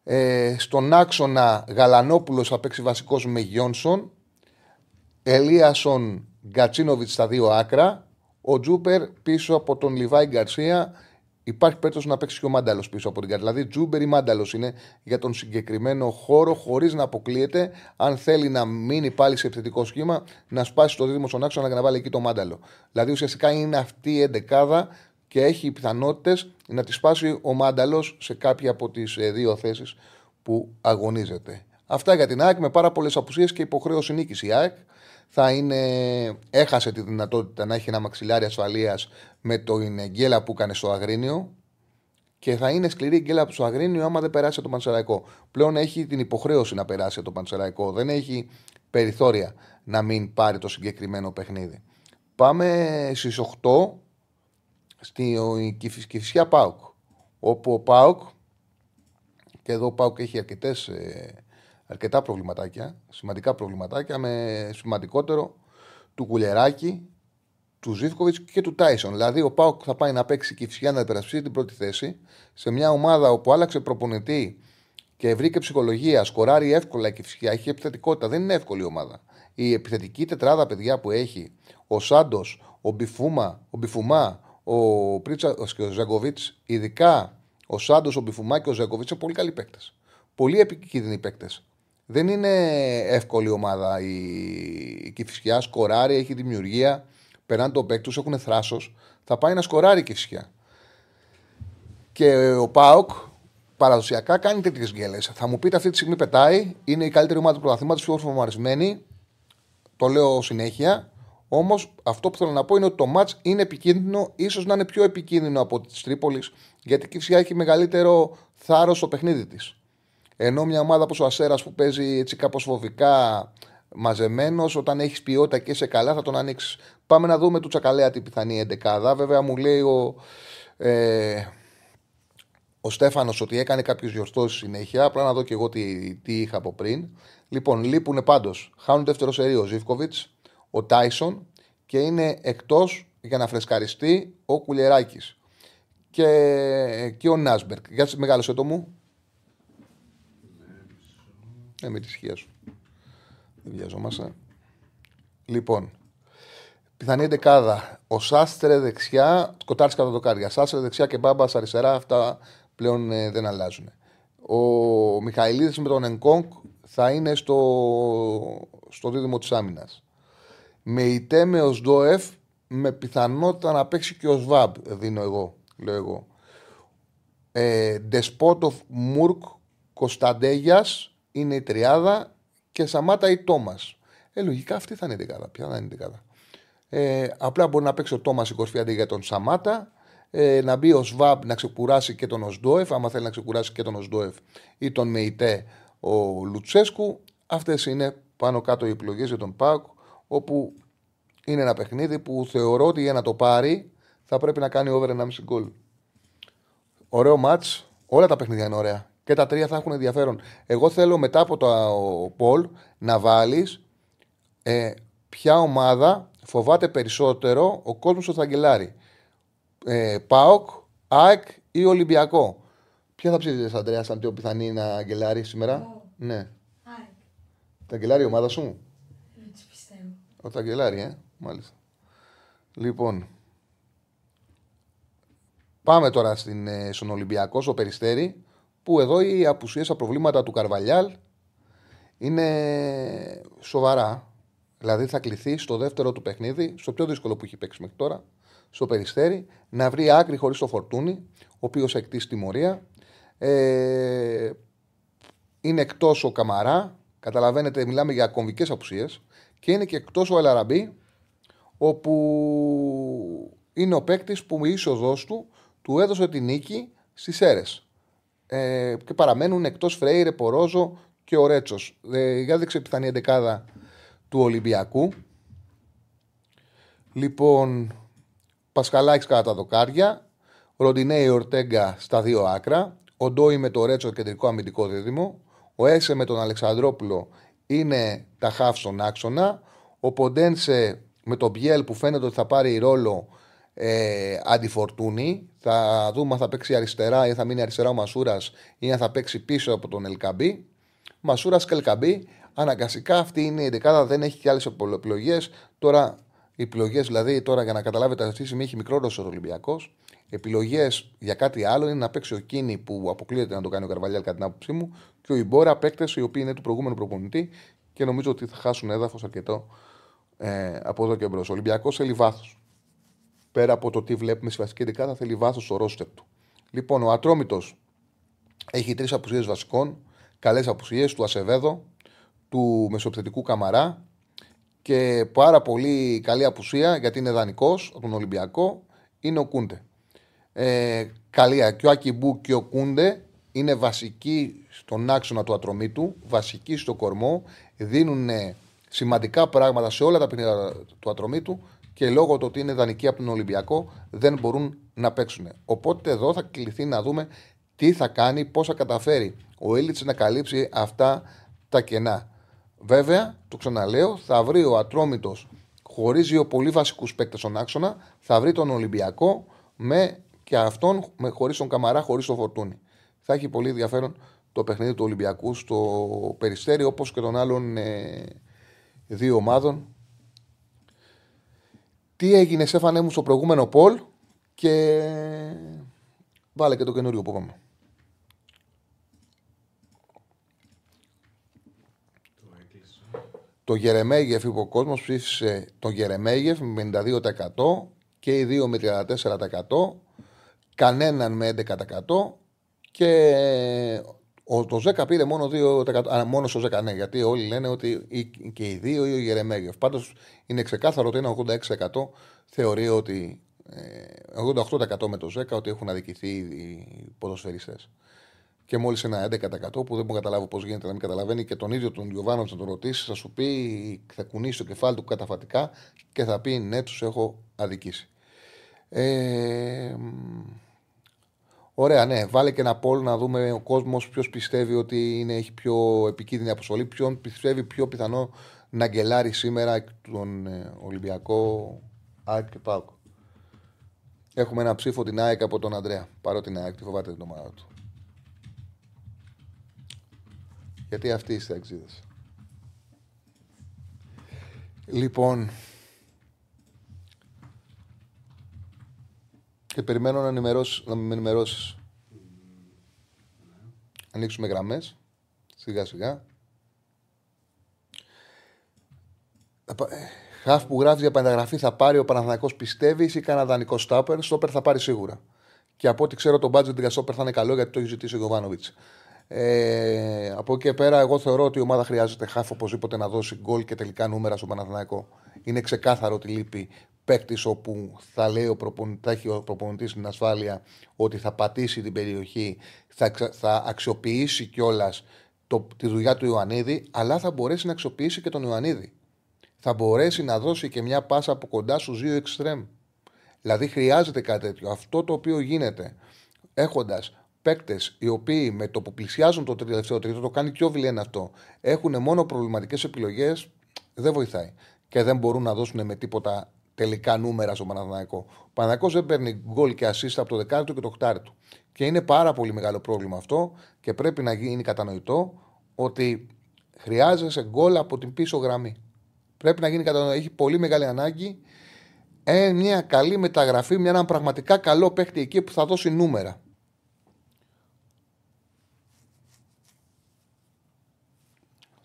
S1: Ε, στον άξονα Γαλανόπουλος θα παίξει βασικός με Γιόνσον. Ελίασον Γκατσίνοβιτς στα δύο άκρα. Ο Τζούπερ πίσω από τον Λιβάη Γκαρσία υπάρχει περίπτωση να παίξει και ο Μάνταλος πίσω από την κάρτα. Δηλαδή, Τζούμπερ ή Μάνταλος είναι για τον συγκεκριμένο χώρο, χωρίς να αποκλείεται, αν θέλει να μείνει πάλι σε επιθετικό σχήμα, να σπάσει το δίδυμο στον άξονα και να βάλει εκεί το Μάνταλο. Δηλαδή, ουσιαστικά είναι αυτή η εντεκάδα και έχει πιθανότητες να τη σπάσει ο Μάνταλος σε κάποια από τις ε, δύο θέσεις που αγωνίζεται. Αυτά για την ΑΕΚ με πάρα πολλές απουσίες και υποχρέωση νίκης η ΑΕΚ θα είναι, έχασε τη δυνατότητα να έχει ένα μαξιλάρι ασφαλείας με το γκέλα που έκανε στο Αγρίνιο και θα είναι σκληρή η γκέλα στο Αγρίνιο άμα δεν περάσει το Πανσεραϊκό. Πλέον έχει την υποχρέωση να περάσει το Πανσεραϊκό. Δεν έχει περιθώρια να μην πάρει το συγκεκριμένο παιχνίδι. Πάμε στις 8 στη Κυφυσιά Πάουκ. Όπου ο Πάουκ, και εδώ ο Πάουκ έχει αρκετές ε, αρκετά προβληματάκια, σημαντικά προβληματάκια, με σημαντικότερο του Κουλεράκη, του Ζήφκοβιτς και του Τάισον. Δηλαδή, ο Πάοκ θα πάει να παίξει και φυσικά να υπερασπίσει την πρώτη θέση σε μια ομάδα όπου άλλαξε προπονητή και βρήκε ψυχολογία, σκοράρει εύκολα και φυσικά έχει επιθετικότητα. Δεν είναι εύκολη η ομάδα. Η επιθετική τετράδα παιδιά που έχει ο Σάντος, ο Μπιφούμα, ο Μπιφουμά, ο Πρίτσα και ο Ζαγκοβίτς, ειδικά ο Σάντος, ο Μπιφουμά και ο Ζαγκοβίτς είναι πολύ καλοί παίκτες. Πολύ επικίνδυνοι παίκτες. Δεν είναι εύκολη ομάδα η, η Κηφισιά. Σκοράρει, έχει δημιουργία. Περνάνε τον παίκτη τους, έχουν θράσος. Θα πάει να σκοράρει η Κηφισιά. Και ο Πάοκ παραδοσιακά κάνει τέτοιες γκέλες. Θα μου πείτε αυτή τη στιγμή πετάει. Είναι η καλύτερη ομάδα του πρωταθλήματος, πιο φορμαρισμένη. Το λέω συνέχεια. Όμως αυτό που θέλω να πω είναι ότι το ματ είναι επικίνδυνο, ίσως να είναι πιο επικίνδυνο από τη Τρίπολης, γιατί η Κυφσιά έχει μεγαλύτερο θάρρος στο παιχνίδι της. Ενώ μια ομάδα όπως ο Ασέρας που παίζει έτσι κάπως φοβικά μαζεμένος, όταν έχεις ποιότητα και σε καλά, θα τον ανοίξεις. Πάμε να δούμε του Τσακαλέα την πιθανή εντεκάδα. Βέβαια, μου λέει ο, ε, ο Στέφανος ότι έκανε κάποιες διορθώσεις συνέχεια. Απλά να δω και εγώ τι, τι είχα από πριν. Λοιπόν, λείπουν πάντως. Χάνουν δεύτερο σερί ο Ζήφκοβιτς, ο Τάισον και είναι εκτός για να φρεσκαριστεί ο Κουλεράκη. Και, και ο Νάσμπερκ. Για μεγάλο το μου. Ναι, με τη σχέση σου. Δεν βιαζόμαστε. Λοιπόν, πιθανή δεκάδα. Ο Σάστρε δεξιά, κοτάρι κατά το κάρια. Σάστρε δεξιά και μπάμπα αριστερά, αυτά πλέον ε, δεν αλλάζουν. Ο Μιχαηλίδης με τον Εγκόνκ θα είναι στο, στο δίδυμο της άμυνας. Με η Τέμε ω Ντόεφ με πιθανότητα να παίξει και ο Σβάμπ, δίνω εγώ. Λέω εγώ. Ε, Ντεσπότοφ Μουρκ Κωνσταντέγιας είναι η τριάδα και Σαμάτα ή Τόμας. Ε, λογικά αυτή θα είναι η δεκάδα. Ποια θα είναι η δεκάδα. Ε, απλά μπορεί να παίξει ο Τόμας η κορφή αντί για τον Σαμάτα. Ε, να μπει ο Σβάμπ να ξεκουράσει και τον Οσντόεφ, άμα θέλει να ξεκουράσει και τον Οσντόεφ ή τον Μεϊτέ ο Λουτσέσκου. Αυτές είναι πάνω κάτω οι επιλογές για τον Πάουκ, όπου είναι ένα παιχνίδι που θεωρώ ότι για να το πάρει θα πρέπει να κάνει over 1,5 γκολ. Ωραίο ματ. Όλα τα παιχνίδια είναι ωραία. Και τα τρία θα έχουν ενδιαφέρον. Εγώ θέλω μετά από το Πολ να βάλεις ε, ποια ομάδα φοβάται περισσότερο ο κόσμος στο Θαγγελάρι. Ε, ΠΑΟΚ, ΑΕΚ ή Ολυμπιακό. Ποια θα ψήφιζε, Αντρέα, σαν πιο πιθανή να αγγελάρει σήμερα; Ναι.
S2: ΑΕΚ.
S1: Τα αγγελάρει η ομάδα σου;
S2: Έτσι πιστεύω.
S1: Ο Ταγκελάρη, ε. Μάλιστα. Λοιπόν. Πάμε τώρα στην, ε, στον Ολυμπιακό, στο Περιστέρι, που εδώ οι απουσίες, τα προβλήματα του Καρβαλιάλ είναι σοβαρά. Δηλαδή θα κληθεί στο δεύτερο του παιχνίδι, στο πιο δύσκολο που έχει παίξει μέχρι τώρα, στο Περιστέρι, να βρει άκρη χωρίς το Φορτούνι, ο οποίος εκτίσει τιμωρία. Ε, είναι εκτός ο Καμαρά, καταλαβαίνετε, μιλάμε για κομβικές απουσίες και είναι και εκτός ο Ελαραμπή, όπου είναι ο παίκτης που η είσοδό του του έδωσε την νίκη στις αίρε. Ε, και παραμένουν εκτός Φρέιρε, Πορόζο και ο Ρέτσος. Ε, για δείξε πιθανή εντεκάδα του Ολυμπιακού. Λοιπόν, Πασχαλάκης κατά τα δοκάρια. Ροντινέη Ορτέγκα στα δύο άκρα. Ο Ντόι με το Ρέτσο κεντρικό αμυντικό δίδυμο. Ο Έσε με τον Αλεξανδρόπουλο είναι τα χάφ στον άξονα. Ο Ποντένσε με τον Μπιέλ που φαίνεται ότι θα πάρει ρόλο ε, αντιφορτούνη. Θα δούμε αν θα παίξει αριστερά ή θα μείνει αριστερά ο Μασούρας ή αν θα παίξει πίσω από τον Ελκαμπή. Μασούρας και Ελκαμπή. Αναγκαστικά αυτή είναι η δεκάδα, δεν έχει και άλλες επιλογές. Τώρα, οι επιλογές δηλαδή, τώρα για να καταλάβετε, αυτή τη στιγμή έχει μικρό ρόλο ο Ολυμπιακός. Επιλογές για κάτι άλλο είναι να παίξει ο Κίνη που αποκλείεται να το κάνει ο Καρβαλιάλ κατά την άποψή μου και ο Ιμπόρα παίκτες οι οποίοι είναι του προηγούμενου προπονητή και νομίζω ότι θα χάσουν έδαφος αρκετό ε, από εδώ και μπρος. Ο Ολυμπιακός θέλει βάθος. Πέρα από το τι βλέπουμε στη βασική δεκάδα, θέλει βάθος στο ρόστερ του. Λοιπόν, ο Ατρόμητος έχει τρεις απουσίες βασικών. Καλές απουσίες του Ασεβέδο, του Μεσοπιθετικού Καμαρά και πάρα πολύ καλή απουσία γιατί είναι δανεικός από τον Ολυμπιακό είναι ο Κούντε. Ε, καλή, και ο Ακιμπού και ο Κούντε είναι βασικοί στον άξονα του ατρωμίτου, βασικοί στο κορμό, δίνουν σημαντικά πράγματα σε όλα τα παιχνίδια του ατρωμίτου και λόγω του ότι είναι δανεικοί από τον Ολυμπιακό δεν μπορούν να παίξουν. Οπότε εδώ θα κληθεί να δούμε τι θα κάνει, πώς θα καταφέρει ο Ήλιτ να καλύψει αυτά τα κενά. Βέβαια, το ξαναλέω, θα βρει ο Ατρόμητος χωρίς δύο πολύ βασικούς παίκτες στον άξονα, θα βρει τον Ολυμπιακό με και αυτόν με, χωρίς τον Καμαρά, χωρίς τον Φορτούνη. Θα έχει πολύ ενδιαφέρον το παιχνίδι του Ολυμπιακού στο Περιστέρι όπως και των άλλων ε, δύο ομάδων. Τι έγινε, Σέφανέ μου, στο προηγούμενο Πολ και βάλε και το καινούριο που είπαμε. Το Γερεμέγεφ, είπε ο κόσμος, ψήφισε τον Γερεμέγεφ με 52% και οι δύο με 34%. Κανέναν με 11% και ο, το Ζέκα πήρε μόνο 2%. Α, μόνο στο Ζέκα, ναι, γιατί όλοι λένε ότι και οι δύο ή ο Γερεμέγεφ. Πάντως είναι ξεκάθαρο ότι είναι 86% θεωρεί ότι. 88% ε, με το Ζέκα ότι έχουν αδικηθεί οι ποδοσφαιριστές. Και μόλις ένα 11% που δεν μπορεί να καταλάβω πώς γίνεται να μην καταλαβαίνει και τον ίδιο τον Γιωβάνο να τον ρωτήσει, θα σου πει, θα κουνήσει το κεφάλι του καταφατικά και θα πει ναι, τους έχω αδικήσει. Ε, Ωραία, ναι. Βάλε και ένα πόλ να δούμε ο κόσμος ποιος πιστεύει ότι είναι, έχει πιο επικίνδυνη αποστολή, ποιον πιστεύει πιο πιθανό να γκελάρει σήμερα τον ε, Ολυμπιακό ΑΕΚ και ΠΑΟΚ. Έχουμε ένα ψήφο την ΑΕΚ από τον Αντρέα. Παρότι την ΑΕΚ τη φοβάται την ομάδα του. Γιατί αυτή είστε εξίδες. Λοιπόν, Και περιμένω να, να με ενημερώσεις. Ανοίξουμε γραμμές. Σιγά σιγά. Ε, χαφ που γράφεις για πενταγραφή θα πάρει ο Παναθανικό πιστεύει ή καναδανικό στάπερ. Στόπερ θα πάρει σίγουρα. Και από ό,τι ξέρω, το budget για στόπερ θα είναι καλό γιατί το έχει ζητήσει ο Γιωβάνοβιτς. Ε, από εκεί και πέρα, εγώ θεωρώ ότι η ομάδα χρειάζεται χάφ οπωσδήποτε να δώσει γκολ και τελικά νούμερα στον Παναθηναϊκό. Είναι ξεκάθαρο ότι λείπει παίκτης όπου θα λέει ο προπονητή, θα έχει ο προπονητής την ασφάλεια ότι θα πατήσει την περιοχή, θα, θα αξιοποιήσει κιόλας τη δουλειά του Ιωαννίδη, αλλά θα μπορέσει να αξιοποιήσει και τον Ιωαννίδη. Θα μπορέσει να δώσει και μια πάσα από κοντά στους δύο εξτρέμ. Δηλαδή χρειάζεται κάτι τέτοιο. Αυτό το οποίο γίνεται έχοντας παίκτες οι οποίοι με το που πλησιάζουν το τελευταίο τρίτο, το κάνει και ο Βιλέν αυτό, έχουν μόνο προβληματικές επιλογές, δεν βοηθάει. Και δεν μπορούν να δώσουν με τίποτα τελικά νούμερα στον Παναθηναϊκό. Ο Παναθηναϊκός δεν παίρνει γκολ και assist από το δεκάρι και το χτάρι του. Και είναι πάρα πολύ μεγάλο πρόβλημα αυτό και πρέπει να γίνει κατανοητό ότι χρειάζεσαι γκολ από την πίσω γραμμή. Πρέπει να γίνει κατανοητό. Έχει πολύ μεγάλη ανάγκη ε, μια καλή μεταγραφή, μια ένα πραγματικά καλό παίχτη εκεί που θα δώσει νούμερα.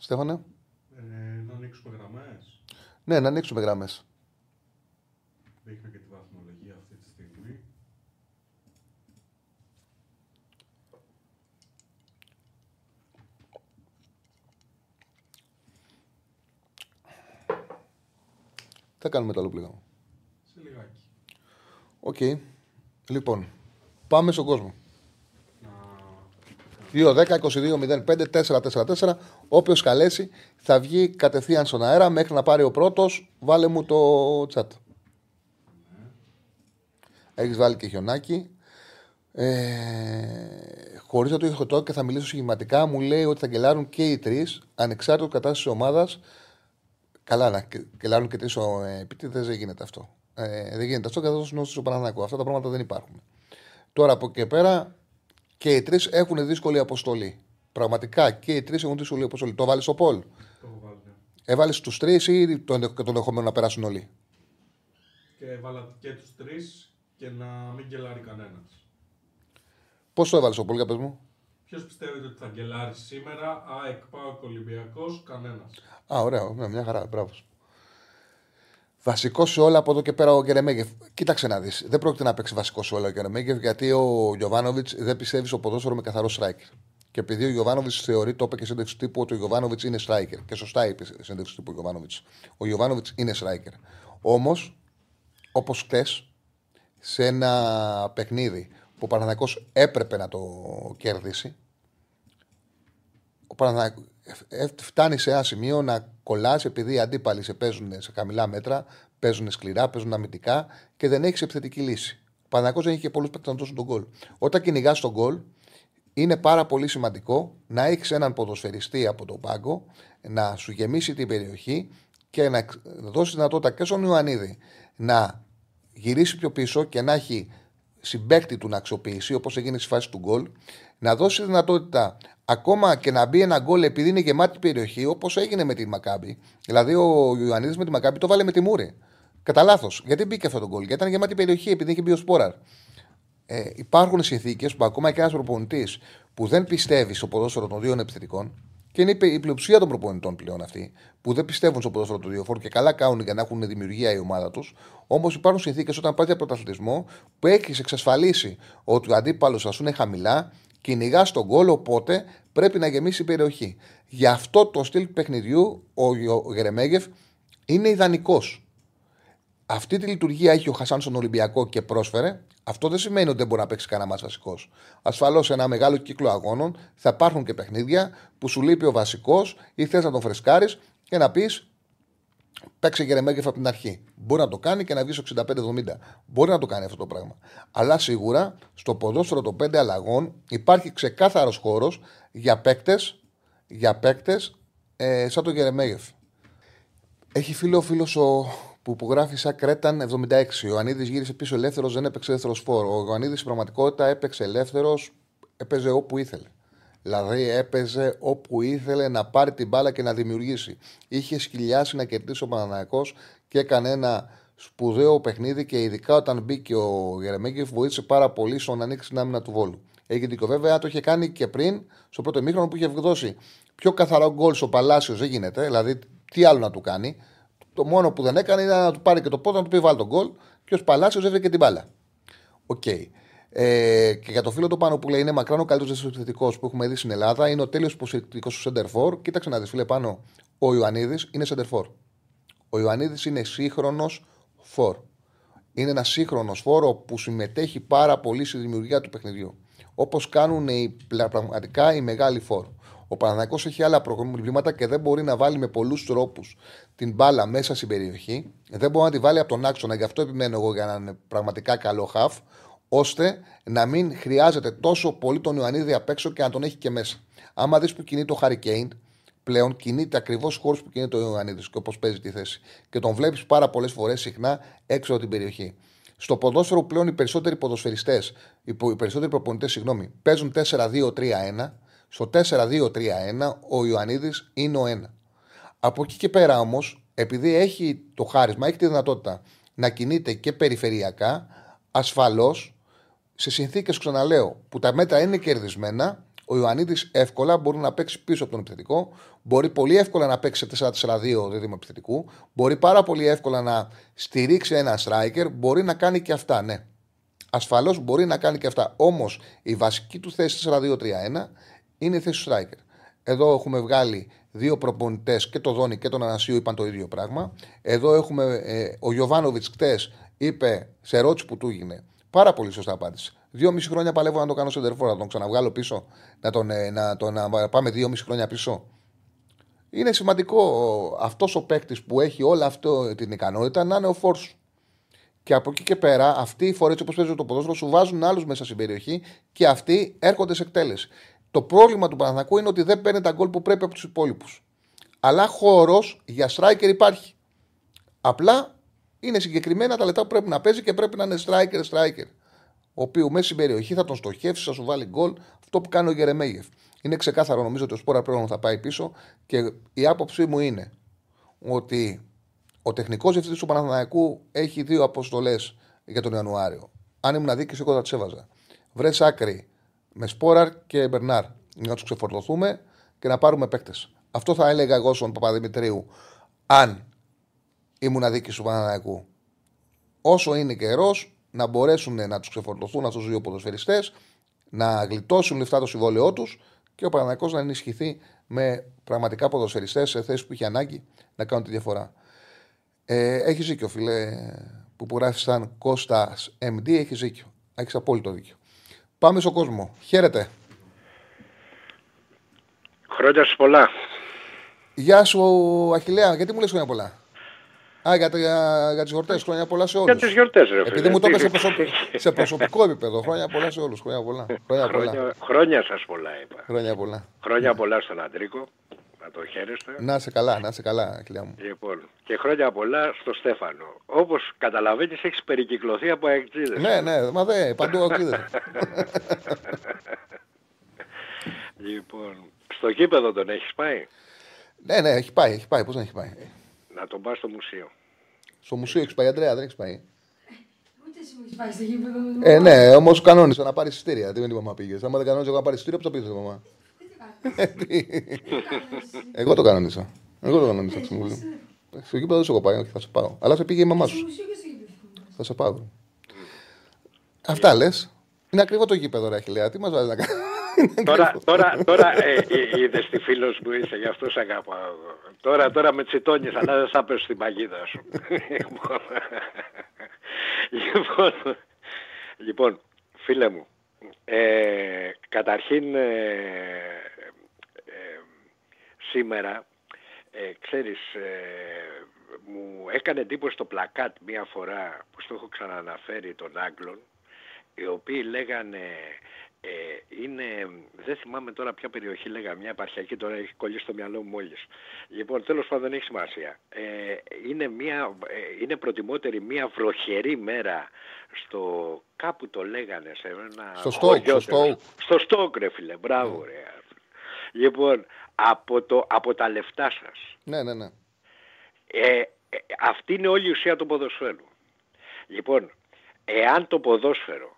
S1: Στέφανε.
S3: Ε, να ανοίξουμε γραμμές.
S1: Ναι, να ανοίξουμε γραμμές.
S3: Δείχνω και τη βαθμολογία αυτή τη στιγμή.
S1: Τι θα κάνουμε το άλλο πλήγμα.
S3: Σε λιγάκι.
S1: Ok. Okay. Λοιπόν, πάμε στον κόσμο. 2-10-22-05-4-4-4. Όποιος καλέσει θα βγει κατευθείαν στον αέρα μέχρι να πάρει ο πρώτος. Βάλε μου το chat. Έχεις βάλει και χιονάκι. Ε, Χωρίς να το έχω τώρα και θα μιλήσω σχηματικά, μου λέει ότι θα γκελάρουν και οι τρεις ανεξάρτητα κατάσταση της ομάδας. Καλά, να γκελάρουν και τρεις ε, επίτηδες δεν γίνεται αυτό. Ε, δεν γίνεται αυτό καθώς είναι στο Παναναναϊκό. Αυτά τα πράγματα δεν υπάρχουν. Τώρα από εκεί πέρα και οι τρεις έχουν δύσκολη αποστολή. Πραγματικά και οι τρεις έχουν δύσκολη αποστολή. Το βάλεις στο Πολ.
S3: Το έχω βάλει. Ναι.
S1: Έβαλες τους τρεις ή τον, τον ενδεχομένο να περάσουν όλοι;
S3: Και έβαλα και τους τρεις και να μην γκελάρει κανένας.
S1: Πώς το έβαλες στο Πολ, για πες μου;
S3: Ποιος πιστεύετε ότι θα γκελάρει σήμερα, ΑΕΚ, ΠΑΟΚ, Ολυμπιακός, κανένας.
S1: Α, ωραία, ναι, μια χαρά, μπράβο. Βασικός σε όλα από εδώ και πέρα ο Γκερεμέγεφ. Κοίταξε να δεις. Δεν πρόκειται να παίξει βασικός σε όλα ο Γκερεμέγεφ γιατί ο Γιωβάνοβιτς δεν πιστεύεις στο ποδόσφαιρο με καθαρό striker. Και επειδή ο Γιωβάνοβιτς θεωρεί, το είπε και σύνδεξη τύπου, ότι ο Γιωβάνοβιτς είναι striker. Και σωστά είπε σύνδεξη τύπου ο Γιωβάνοβιτς. Ο Γιωβάνοβιτς είναι striker. Όμως, όπως χτε, σε ένα παιχνίδι που ο Παναθανικό έπρεπε να το κερδίσει, ο Παναθηναϊκός φτάνει σε ένα σημείο να κολλά επειδή οι αντίπαλοι σε παίζουν σε χαμηλά μέτρα, παίζουν σκληρά, παίζουν αμυντικά και δεν έχεις επιθετική λύση. Ο Παναγό δεν έχει και πολλούς παίκτες να δώσουν τον γκολ. Όταν κυνηγάς τον γκολ, είναι πάρα πολύ σημαντικό να έχεις έναν ποδοσφαιριστή από τον πάγκο να σου γεμίσει την περιοχή και να δώσεις δυνατότητα και στον Ιωαννίδη να γυρίσει πιο πίσω και να έχει συμπέκτη του να αξιοποιήσει, όπως έγινε στη φάση του γκολ, να δώσει δυνατότητα ακόμα και να μπει ένα γκολ επειδή είναι γεμάτη περιοχή, όπως έγινε με τη Μακάμπη. Δηλαδή, ο Ιωαννίδης με τη Μακάμπη το βάλε με τη Μούρη. Κατά λάθος. Γιατί μπήκε αυτό το γκολ, Γιατί ήταν γεμάτη περιοχή, επειδή είχε μπει ο Σπόραρ. Ε, υπάρχουν συνθήκες που ακόμα και ένας προπονητής που δεν πιστεύει στο ποδόσφαιρο των δύο επιθετικών, και είναι η πλειοψηφία των προπονητών πλέον αυτοί, που δεν πιστεύουν στο ποδόσφαιρο του δύο και καλά κάνουν για να έχουν δημιουργία η ομάδα τους. Όμως υπάρχουν συνθήκες όταν πάει για πρωταθλητισμό που έχει εξασφαλίσει ότι ο αντίπαλος σα είναι χαμηλά κυνηγά τον γκολ, οπότε πρέπει να γεμίσει η περιοχή. Γι' αυτό το στυλ παιχνιδιού ο Γερεμέγεφ είναι ιδανικός. Αυτή τη λειτουργία έχει ο Χασάν στον Ολυμπιακό και πρόσφερε. Αυτό δεν σημαίνει ότι δεν μπορεί να παίξει κανένα μα βασικός. Ασφαλώς σε ένα μεγάλο κύκλο αγώνων θα υπάρχουν και παιχνίδια που σου λείπει ο βασικός ή θες να τον φρεσκάρεις και να πεις παίξει Γερεμέγεφ από την αρχή. Μπορεί να το κάνει και να βγει στο 65-70. Μπορεί να το κάνει αυτό το πράγμα. Αλλά σίγουρα στο ποδόσφαιρο των 5 αλλαγών υπάρχει ξεκάθαρος χώρος για παίκτες για παίκτες, ε, σαν τον Γερεμέγεφ. Έχει φίλο ο φίλος που, που γράφει σαν Κρέταν 76. Ο Ανίδης γύρισε πίσω ελεύθερος, δεν έπαιξε ελεύθερο φόρο. Ο Ανίδης στην πραγματικότητα έπαιξε ελεύθερος, έπαιζε όπου ήθελε. Δηλαδή έπαιζε όπου ήθελε να πάρει την μπάλα και να δημιουργήσει. Είχε σκυλιάσει να κερδίσει ο Παναθηναϊκός και έκανε ένα σπουδαίο παιχνίδι και ειδικά όταν μπήκε ο Γερεμέγεφ βοήθησε πάρα πολύ στο να ανοίξει την άμυνα του Βόλου. Έχει δίκιο βέβαια, το είχε κάνει και πριν στο πρώτο ημίχρονο που είχε δώσει πιο καθαρό γκολ στο Παλάσιος δεν γίνεται. Δηλαδή, τι άλλο να του κάνει. Το μόνο που δεν έκανε ήταν να του πάρει και το πόδι να του πει βάλει το γκολ και ο Παλάσιο έβγαινε και την μπάλα. Ok. Okay. Ε, και για το φίλο του πάνω που λέει είναι μακράν ο καλύτερος επιθετικός που έχουμε δει στην Ελλάδα, είναι ο τέλειος υποστηρικτικός του Σέντερφορ. Κοίταξε να δεις, φίλε πάνω, ο Ιωαννίδης είναι Σέντερφορ. Ο Ιωαννίδης είναι σύγχρονος φόρ. Είναι ένα σύγχρονος φόρο που συμμετέχει πάρα πολύ στη δημιουργία του παιχνιδιού. Όπως κάνουν οι, πραγματικά οι μεγάλοι φόρ. Ο Παναναναϊκό έχει άλλα προβλήματα και δεν μπορεί να βάλει με πολλούς τρόπους την μπάλα μέσα στην περιοχή. Δεν μπορεί να τη βάλει από τον άξονα. Γι' αυτό επιμένω εγώ για να είναι πραγματικά καλό χαφ ώστε να μην χρειάζεται τόσο πολύ τον Ιωαννίδη απ' έξω και να τον έχει και μέσα. Άμα δεις που κινείται ο Χαρικέιν, πλέον κινείται ακριβώς χώρο που κινείται ο Ιωαννίδης και όπως παίζει τη θέση. Και τον βλέπεις πάρα πολλές φορές συχνά έξω από την περιοχή. Στο ποδόσφαιρο πλέον οι περισσότεροι ποδοσφαιριστές, οι περισσότεροι προπονητές, συγγνώμη, παίζουν 4-2-3-1. Στο 4-2-3-1 ο Ιωαννίδης είναι ο 1. Από εκεί και πέρα όμως, επειδή έχει το χάρισμα, έχει τη δυνατότητα να κινείται και περιφερειακά, ασφαλώς σε συνθήκες, ξαναλέω, που τα μέτρα είναι κερδισμένα, ο Ιωαννίδης εύκολα μπορεί να παίξει πίσω από τον επιθετικό, μπορεί πολύ εύκολα να παίξει σε 4-4-2 δίδυμο επιθετικού, μπορεί πάρα πολύ εύκολα να στηρίξει ένα striker, μπορεί να κάνει και αυτά, ναι. Ασφαλώς μπορεί να κάνει και αυτά. Όμως η βασική του θέση 4-2-3-1 είναι η θέση του striker. Εδώ έχουμε βγάλει δύο προπονητές και το Δόνι και τον Ανασίου είπαν το ίδιο πράγμα. Εδώ έχουμε ε, ο Γιωβάνοβιτς χτες είπε σε ερώτηση που του έγινε Πάρα πολύ σωστά απάντηση. Δύο μισή χρόνια παλεύω να το κάνω σε τερφόρ, να τον ξαναβγάλω πίσω, να, τον, ε, να, τον, να πάμε δύο μισή χρόνια πίσω. Είναι σημαντικό αυτός ο παίκτης που έχει όλη αυτή την ικανότητα να είναι ο φόρ Και από εκεί και πέρα, αυτοί οι φορέ όπως παίζουν το ποδόσφαιρο σου βάζουν άλλους μέσα στην περιοχή και αυτοί έρχονται σε εκτέλεση. Το πρόβλημα του Παναθηνακού είναι ότι δεν παίρνει τα γκολ που πρέπει από τους υπόλοιπους. Αλλά χώρος για striker υπάρχει. Απλά είναι συγκεκριμένα τα λεπτά που πρέπει να παίζει και πρέπει να είναι striker, striker. Ο οποίος μέσα στην περιοχή θα τον στοχεύσει, θα σου βάλει γκολ. Αυτό που κάνει ο Γερεμέγεφ. Είναι ξεκάθαρο νομίζω ότι ο Σπόρα πρέπει θα πάει πίσω και η άποψή μου είναι ότι ο τεχνικός διευθυντής του Παναθηναϊκού έχει δύο αποστολές για τον Ιανουάριο. Αν ήμουν δίκη, εγώ θα τις έβαζα. Βρες άκρη με Σπόραρ και Μπερνάρ για να τους ξεφορτωθούμε και να πάρουμε παίκτες. Αυτό θα έλεγα εγώ στον Παπαδημητρίου αν ήμουν δίκη του Παναναναϊκού. Όσο είναι καιρός να μπορέσουν να τους ξεφορτωθούν αυτούς τους δύο ποδοσφαιριστές, να γλιτώσουν λεφτά το συμβόλαιό τους και ο Παναναναϊκός να ενισχυθεί με πραγματικά ποδοσφαιριστές σε θέσεις που είχε ανάγκη να κάνουν τη διαφορά. Ε, έχει δίκιο, φιλέ, που που γράφει σαν Κώστα MD, έχει δίκιο. Έχεις απόλυτο δίκιο. Πάμε στον κόσμο. Χαίρετε.
S4: Χρόνια σου πολλά.
S1: Γεια σου, Αχηλέα. Γιατί μου λες χρόνια πολλά; Α, για, για, για τις γιορτές. Χρόνια πολλά σε όλους.
S4: Για τις γιορτές, ρε
S1: Επειδή μου το είπες σε, προσωπικό, σε προσωπικό επίπεδο. Χρόνια πολλά σε όλους. Χρόνια πολλά.
S4: Χρόνια, χρόνια, χρόνια σας πολλά, είπα.
S1: Χρόνια πολλά.
S4: Χρόνια πολλά στον Αντρίκο. Να το χαίρεστε.
S1: Να σε καλά, να σε καλά, κυρία μου.
S4: Λοιπόν, και χρόνια πολλά στο Στέφανο. Όπως καταλαβαίνεις, έχεις περικυκλωθεί από αεκτζίδε.
S1: Ναι, ναι, μα δεν, παντού αεκτζίδε.
S4: λοιπόν, στο κήπεδο τον έχεις πάει;
S1: Ναι, ναι, έχει πάει, έχει πάει. Πώς δεν έχει πάει;
S4: Να τον πας στο μουσείο.
S1: Στο μουσείο έχεις πάει, Αντρέα, δεν έχεις πάει;
S2: Ούτε εσύ μου έχεις πάει στο γήπεδο με
S1: Ε, ναι, όμως κανόνισε να πάρεις εισιτήρια. Τι με την μαμά πήγες. Αν δεν κανόνισε εγώ να πάρεις εισιτήρια, πώ θα πήγε μαμά; Εγώ το κανόνισα. Εγώ το κανόνισα. Στο γήπεδο δεν σου έχω πάει, θα σε πάω. Αλλά σε πήγε η μαμά σου. Θα σε πάω. Αυτά λες. Είναι ακριβό το γήπεδο, ρε Αχιλέα. Τι μας βάζεις να κάνεις;
S4: τώρα, τώρα, τώρα ε, ε, είδες τι φίλος μου είσαι, γι' αυτό σε αγαπάω. Τώρα, τώρα με τσιτώνεις, αλλά δεν θα πέσω στην παγίδα σου. λοιπόν, λοιπόν, φίλε μου, ε, καταρχήν ε, ε, σήμερα, ε, ξέρεις, μου έκανε εντύπωση το πλακάτ μία φορά που στο έχω ξαναναφέρει των Άγγλων, οι οποίοι λέγανε ε, είναι, δεν θυμάμαι τώρα ποια περιοχή λέγα, μια επαρχιακή, τώρα έχει κολλήσει στο μυαλό μου μόλις. Λοιπόν, τέλος πάντων δεν έχει σημασία. Ε, είναι, μια, ε, είναι προτιμότερη μια βροχερή μέρα στο, κάπου το λέγανε, σε ένα
S1: στο στόκ, στο στόκ.
S4: Στο στόκ ρε φίλε, μπράβο mm. ρε. Λοιπόν, από, το, από τα λεφτά σας.
S1: Ναι, ναι, ναι.
S4: Ε, ε, αυτή είναι όλη η ουσία του ποδοσφαίρου. Λοιπόν, εάν το ποδόσφαιρο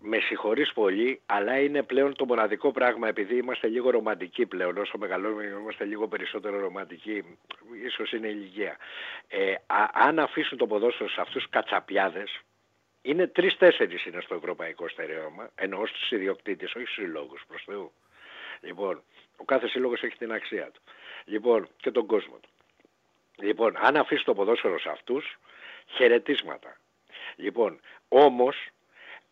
S4: με συγχωρείς πολύ, αλλά είναι πλέον το μοναδικό πράγμα, επειδή είμαστε λίγο ρομαντικοί πλέον, όσο μεγαλώνουμε είμαστε λίγο περισσότερο ρομαντικοί, ίσως είναι ηλικία. Ε, α, αν αφήσουν το ποδόσφαιρο σε αυτούς τους κατσαπιάδες, είναι τρεις-τέσσερις είναι στο ευρωπαϊκό στερεώμα, εννοώ στους ιδιοκτήτες, όχι στους συλλόγους, προς Θεού. Λοιπόν, ο κάθε σύλλογος έχει την αξία του. Λοιπόν, και τον κόσμο του. Λοιπόν, αν αφήσει το ποδόσφαιρο σε αυτούς, χαιρετίσματα. Λοιπόν, όμως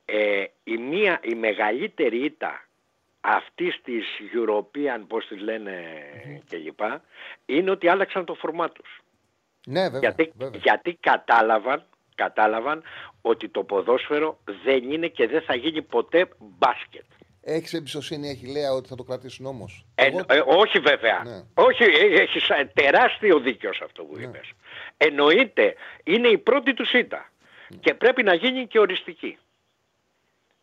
S4: ε, η, μία, η μεγαλύτερη ήττα αυτής της European, πώς τις λένε κλπ, είναι ότι άλλαξαν το φορμά τους.
S1: Ναι, βέβαια.
S4: Γιατί,
S1: βέβαια.
S4: γιατί κατάλαβαν, κατάλαβαν ότι το ποδόσφαιρο δεν είναι και δεν θα γίνει ποτέ μπάσκετ.
S1: Έχεις εμπιστοσύνη, έχει λέει ότι θα το κρατήσουν όμως.
S4: Ε, ε, όχι βέβαια.
S1: Ναι.
S4: Όχι, έχεις τεράστιο δίκιο σε αυτό που
S1: Ναι.
S4: είπες. Εννοείται, είναι η πρώτη του ΣΥΤΑ και πρέπει να γίνει και οριστική.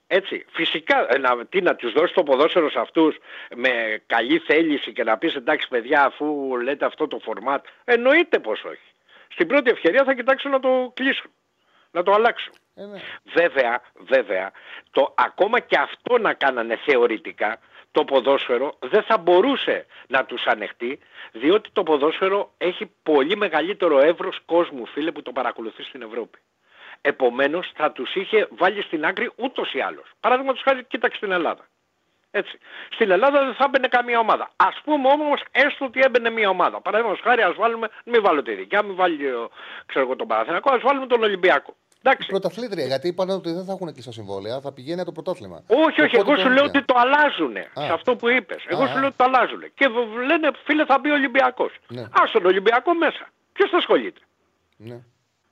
S4: Έτσι, φυσικά ε, να, τι, να τους δώσεις το ποδόσφαιρο σε αυτούς με καλή θέληση και να πεις εντάξει παιδιά αφού λέτε αυτό το φορμάτ, εννοείται πως όχι. Στην πρώτη ευκαιρία θα κοιτάξουν να το κλείσουν, να το αλλάξουν.
S1: Ε, ναι.
S4: Βέβαια, βέβαια, το, ακόμα και αυτό να κάνανε θεωρητικά, το ποδόσφαιρο δεν θα μπορούσε να τους ανεχτεί, διότι το ποδόσφαιρο έχει πολύ μεγαλύτερο εύρος κόσμου, φίλε, που το παρακολουθεί στην Ευρώπη. Επομένως θα τους είχε βάλει στην άκρη ούτως ή άλλως. Παράδειγμα τους χάρη, κοίταξε στην Ελλάδα. Έτσι. Στην Ελλάδα δεν θα έμπαινε καμία ομάδα. Ας πούμε όμως έστω ότι έμπαινε μια ομάδα. Παραδείγματος χάρη ας βάλουμε, μην βάλω τη δικιά, μην βάλει ο- ξέρω εγώ τον Παναθηναϊκό, ας βάλουμε τον Ολυμπιακό. Εντάξει.
S1: Πρωταθλήτρια, γιατί είπαν ότι δεν θα έχουν κλειστά συμβόλαια, θα πηγαίνει από το πρωτάθλημα.
S4: Όχι, όχι,
S1: Οπότε
S4: εγώ
S1: το
S4: σου λέω
S1: ίδιο.
S4: ότι το αλλάζουν
S1: Α.
S4: σε αυτό που είπες. Εγώ
S1: Α,
S4: σου
S1: α.
S4: λέω ότι το αλλάζουν. Και β- λένε, φίλε, θα μπει ο Ολυμπιακός.
S1: Ναι.
S4: Ας τον Ολυμπιακό μέσα. Ποιος θα ασχολείται;
S1: Ναι.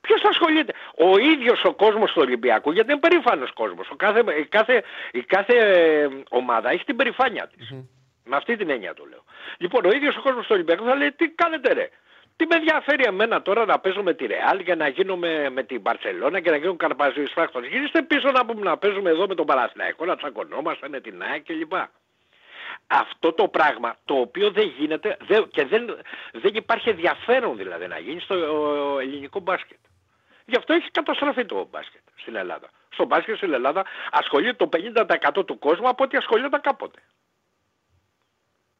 S4: Ποιος θα ασχολείται; Ο ίδιος ο κόσμος του Ολυμπιακού, γιατί είναι περήφανος κόσμος. Ο κάθε, η, κάθε, η κάθε ε, ομάδα έχει την περηφάνεια της. Με αυτή την έννοια το λέω. Λοιπόν, ο ίδιος ο κόσμος του Ολυμπιακού θα λέει τι κάνετε ρε; Τι με ενδιαφέρει εμένα τώρα να παίζω με τη Ρεάλ και να γίνω με, με την Μπαρσελόνα και να γίνω καρπαζίος φράκτος. Γυρίστε πίσω να πούμε να παίζουμε εδώ με τον Παναθηναϊκό, να τσακωνόμαστε με την ΑΕΚ κλπ. Αυτό το πράγμα το οποίο δεν γίνεται δεν, και δεν, δεν υπάρχει ενδιαφέρον δηλαδή να γίνει στο ο, ελληνικό μπάσκετ. Γι' αυτό έχει καταστραφεί το μπάσκετ στην Ελλάδα. Στο μπάσκετ στην Ελλάδα ασχολείται το 50% του κόσμου από ό,τι ασχολιόταν κάποτε.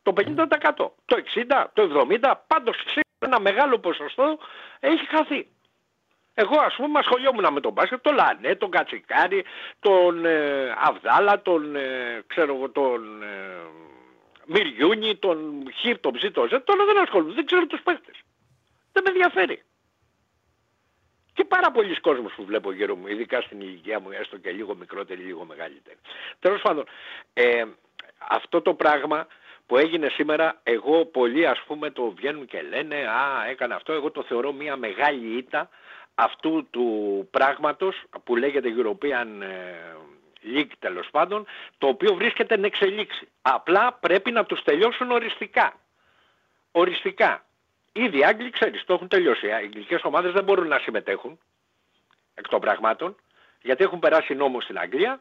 S4: Το 50%. Το 60%, το 70%, πάντως σίγουρα ένα μεγάλο ποσοστό έχει χαθεί. Εγώ ας πούμε ασχολιόμουν με τον μπάσκετ, τον Λανέ, τον Κατσικάρη, τον ε, Αβδάλα, τον, ε, ξέρω εγώ, τον ε, Μυριούνι, τον Χ, τον Ψ, τον Ζ. Τώρα δεν ασχολούμαι, δεν ξέρω τους παίχτες. Δεν με ενδιαφέρει. Και πάρα πολλοί κόσμος που βλέπω γύρω μου, ειδικά στην ηλικία μου, έστω και λίγο μικρότερη, λίγο μεγαλύτερη. Τέλος πάντων, ε, αυτό το πράγμα που έγινε σήμερα, εγώ πολλοί ας πούμε το βγαίνουν και λένε «Α, έκανε αυτό», εγώ το θεωρώ μια μεγάλη ήττα αυτού του πράγματος που λέγεται European ε, League τέλος πάντων, το οποίο βρίσκεται εν εξελίξη. Απλά πρέπει να τους τελειώσουν οριστικά. Οριστικά. Ήδη οι Άγγλοι, ξέρεις, το έχουν τελειώσει. Οι αγγλικές ομάδες δεν μπορούν να συμμετέχουν εκ των πραγμάτων, γιατί έχουν περάσει νόμο στην Αγγλία,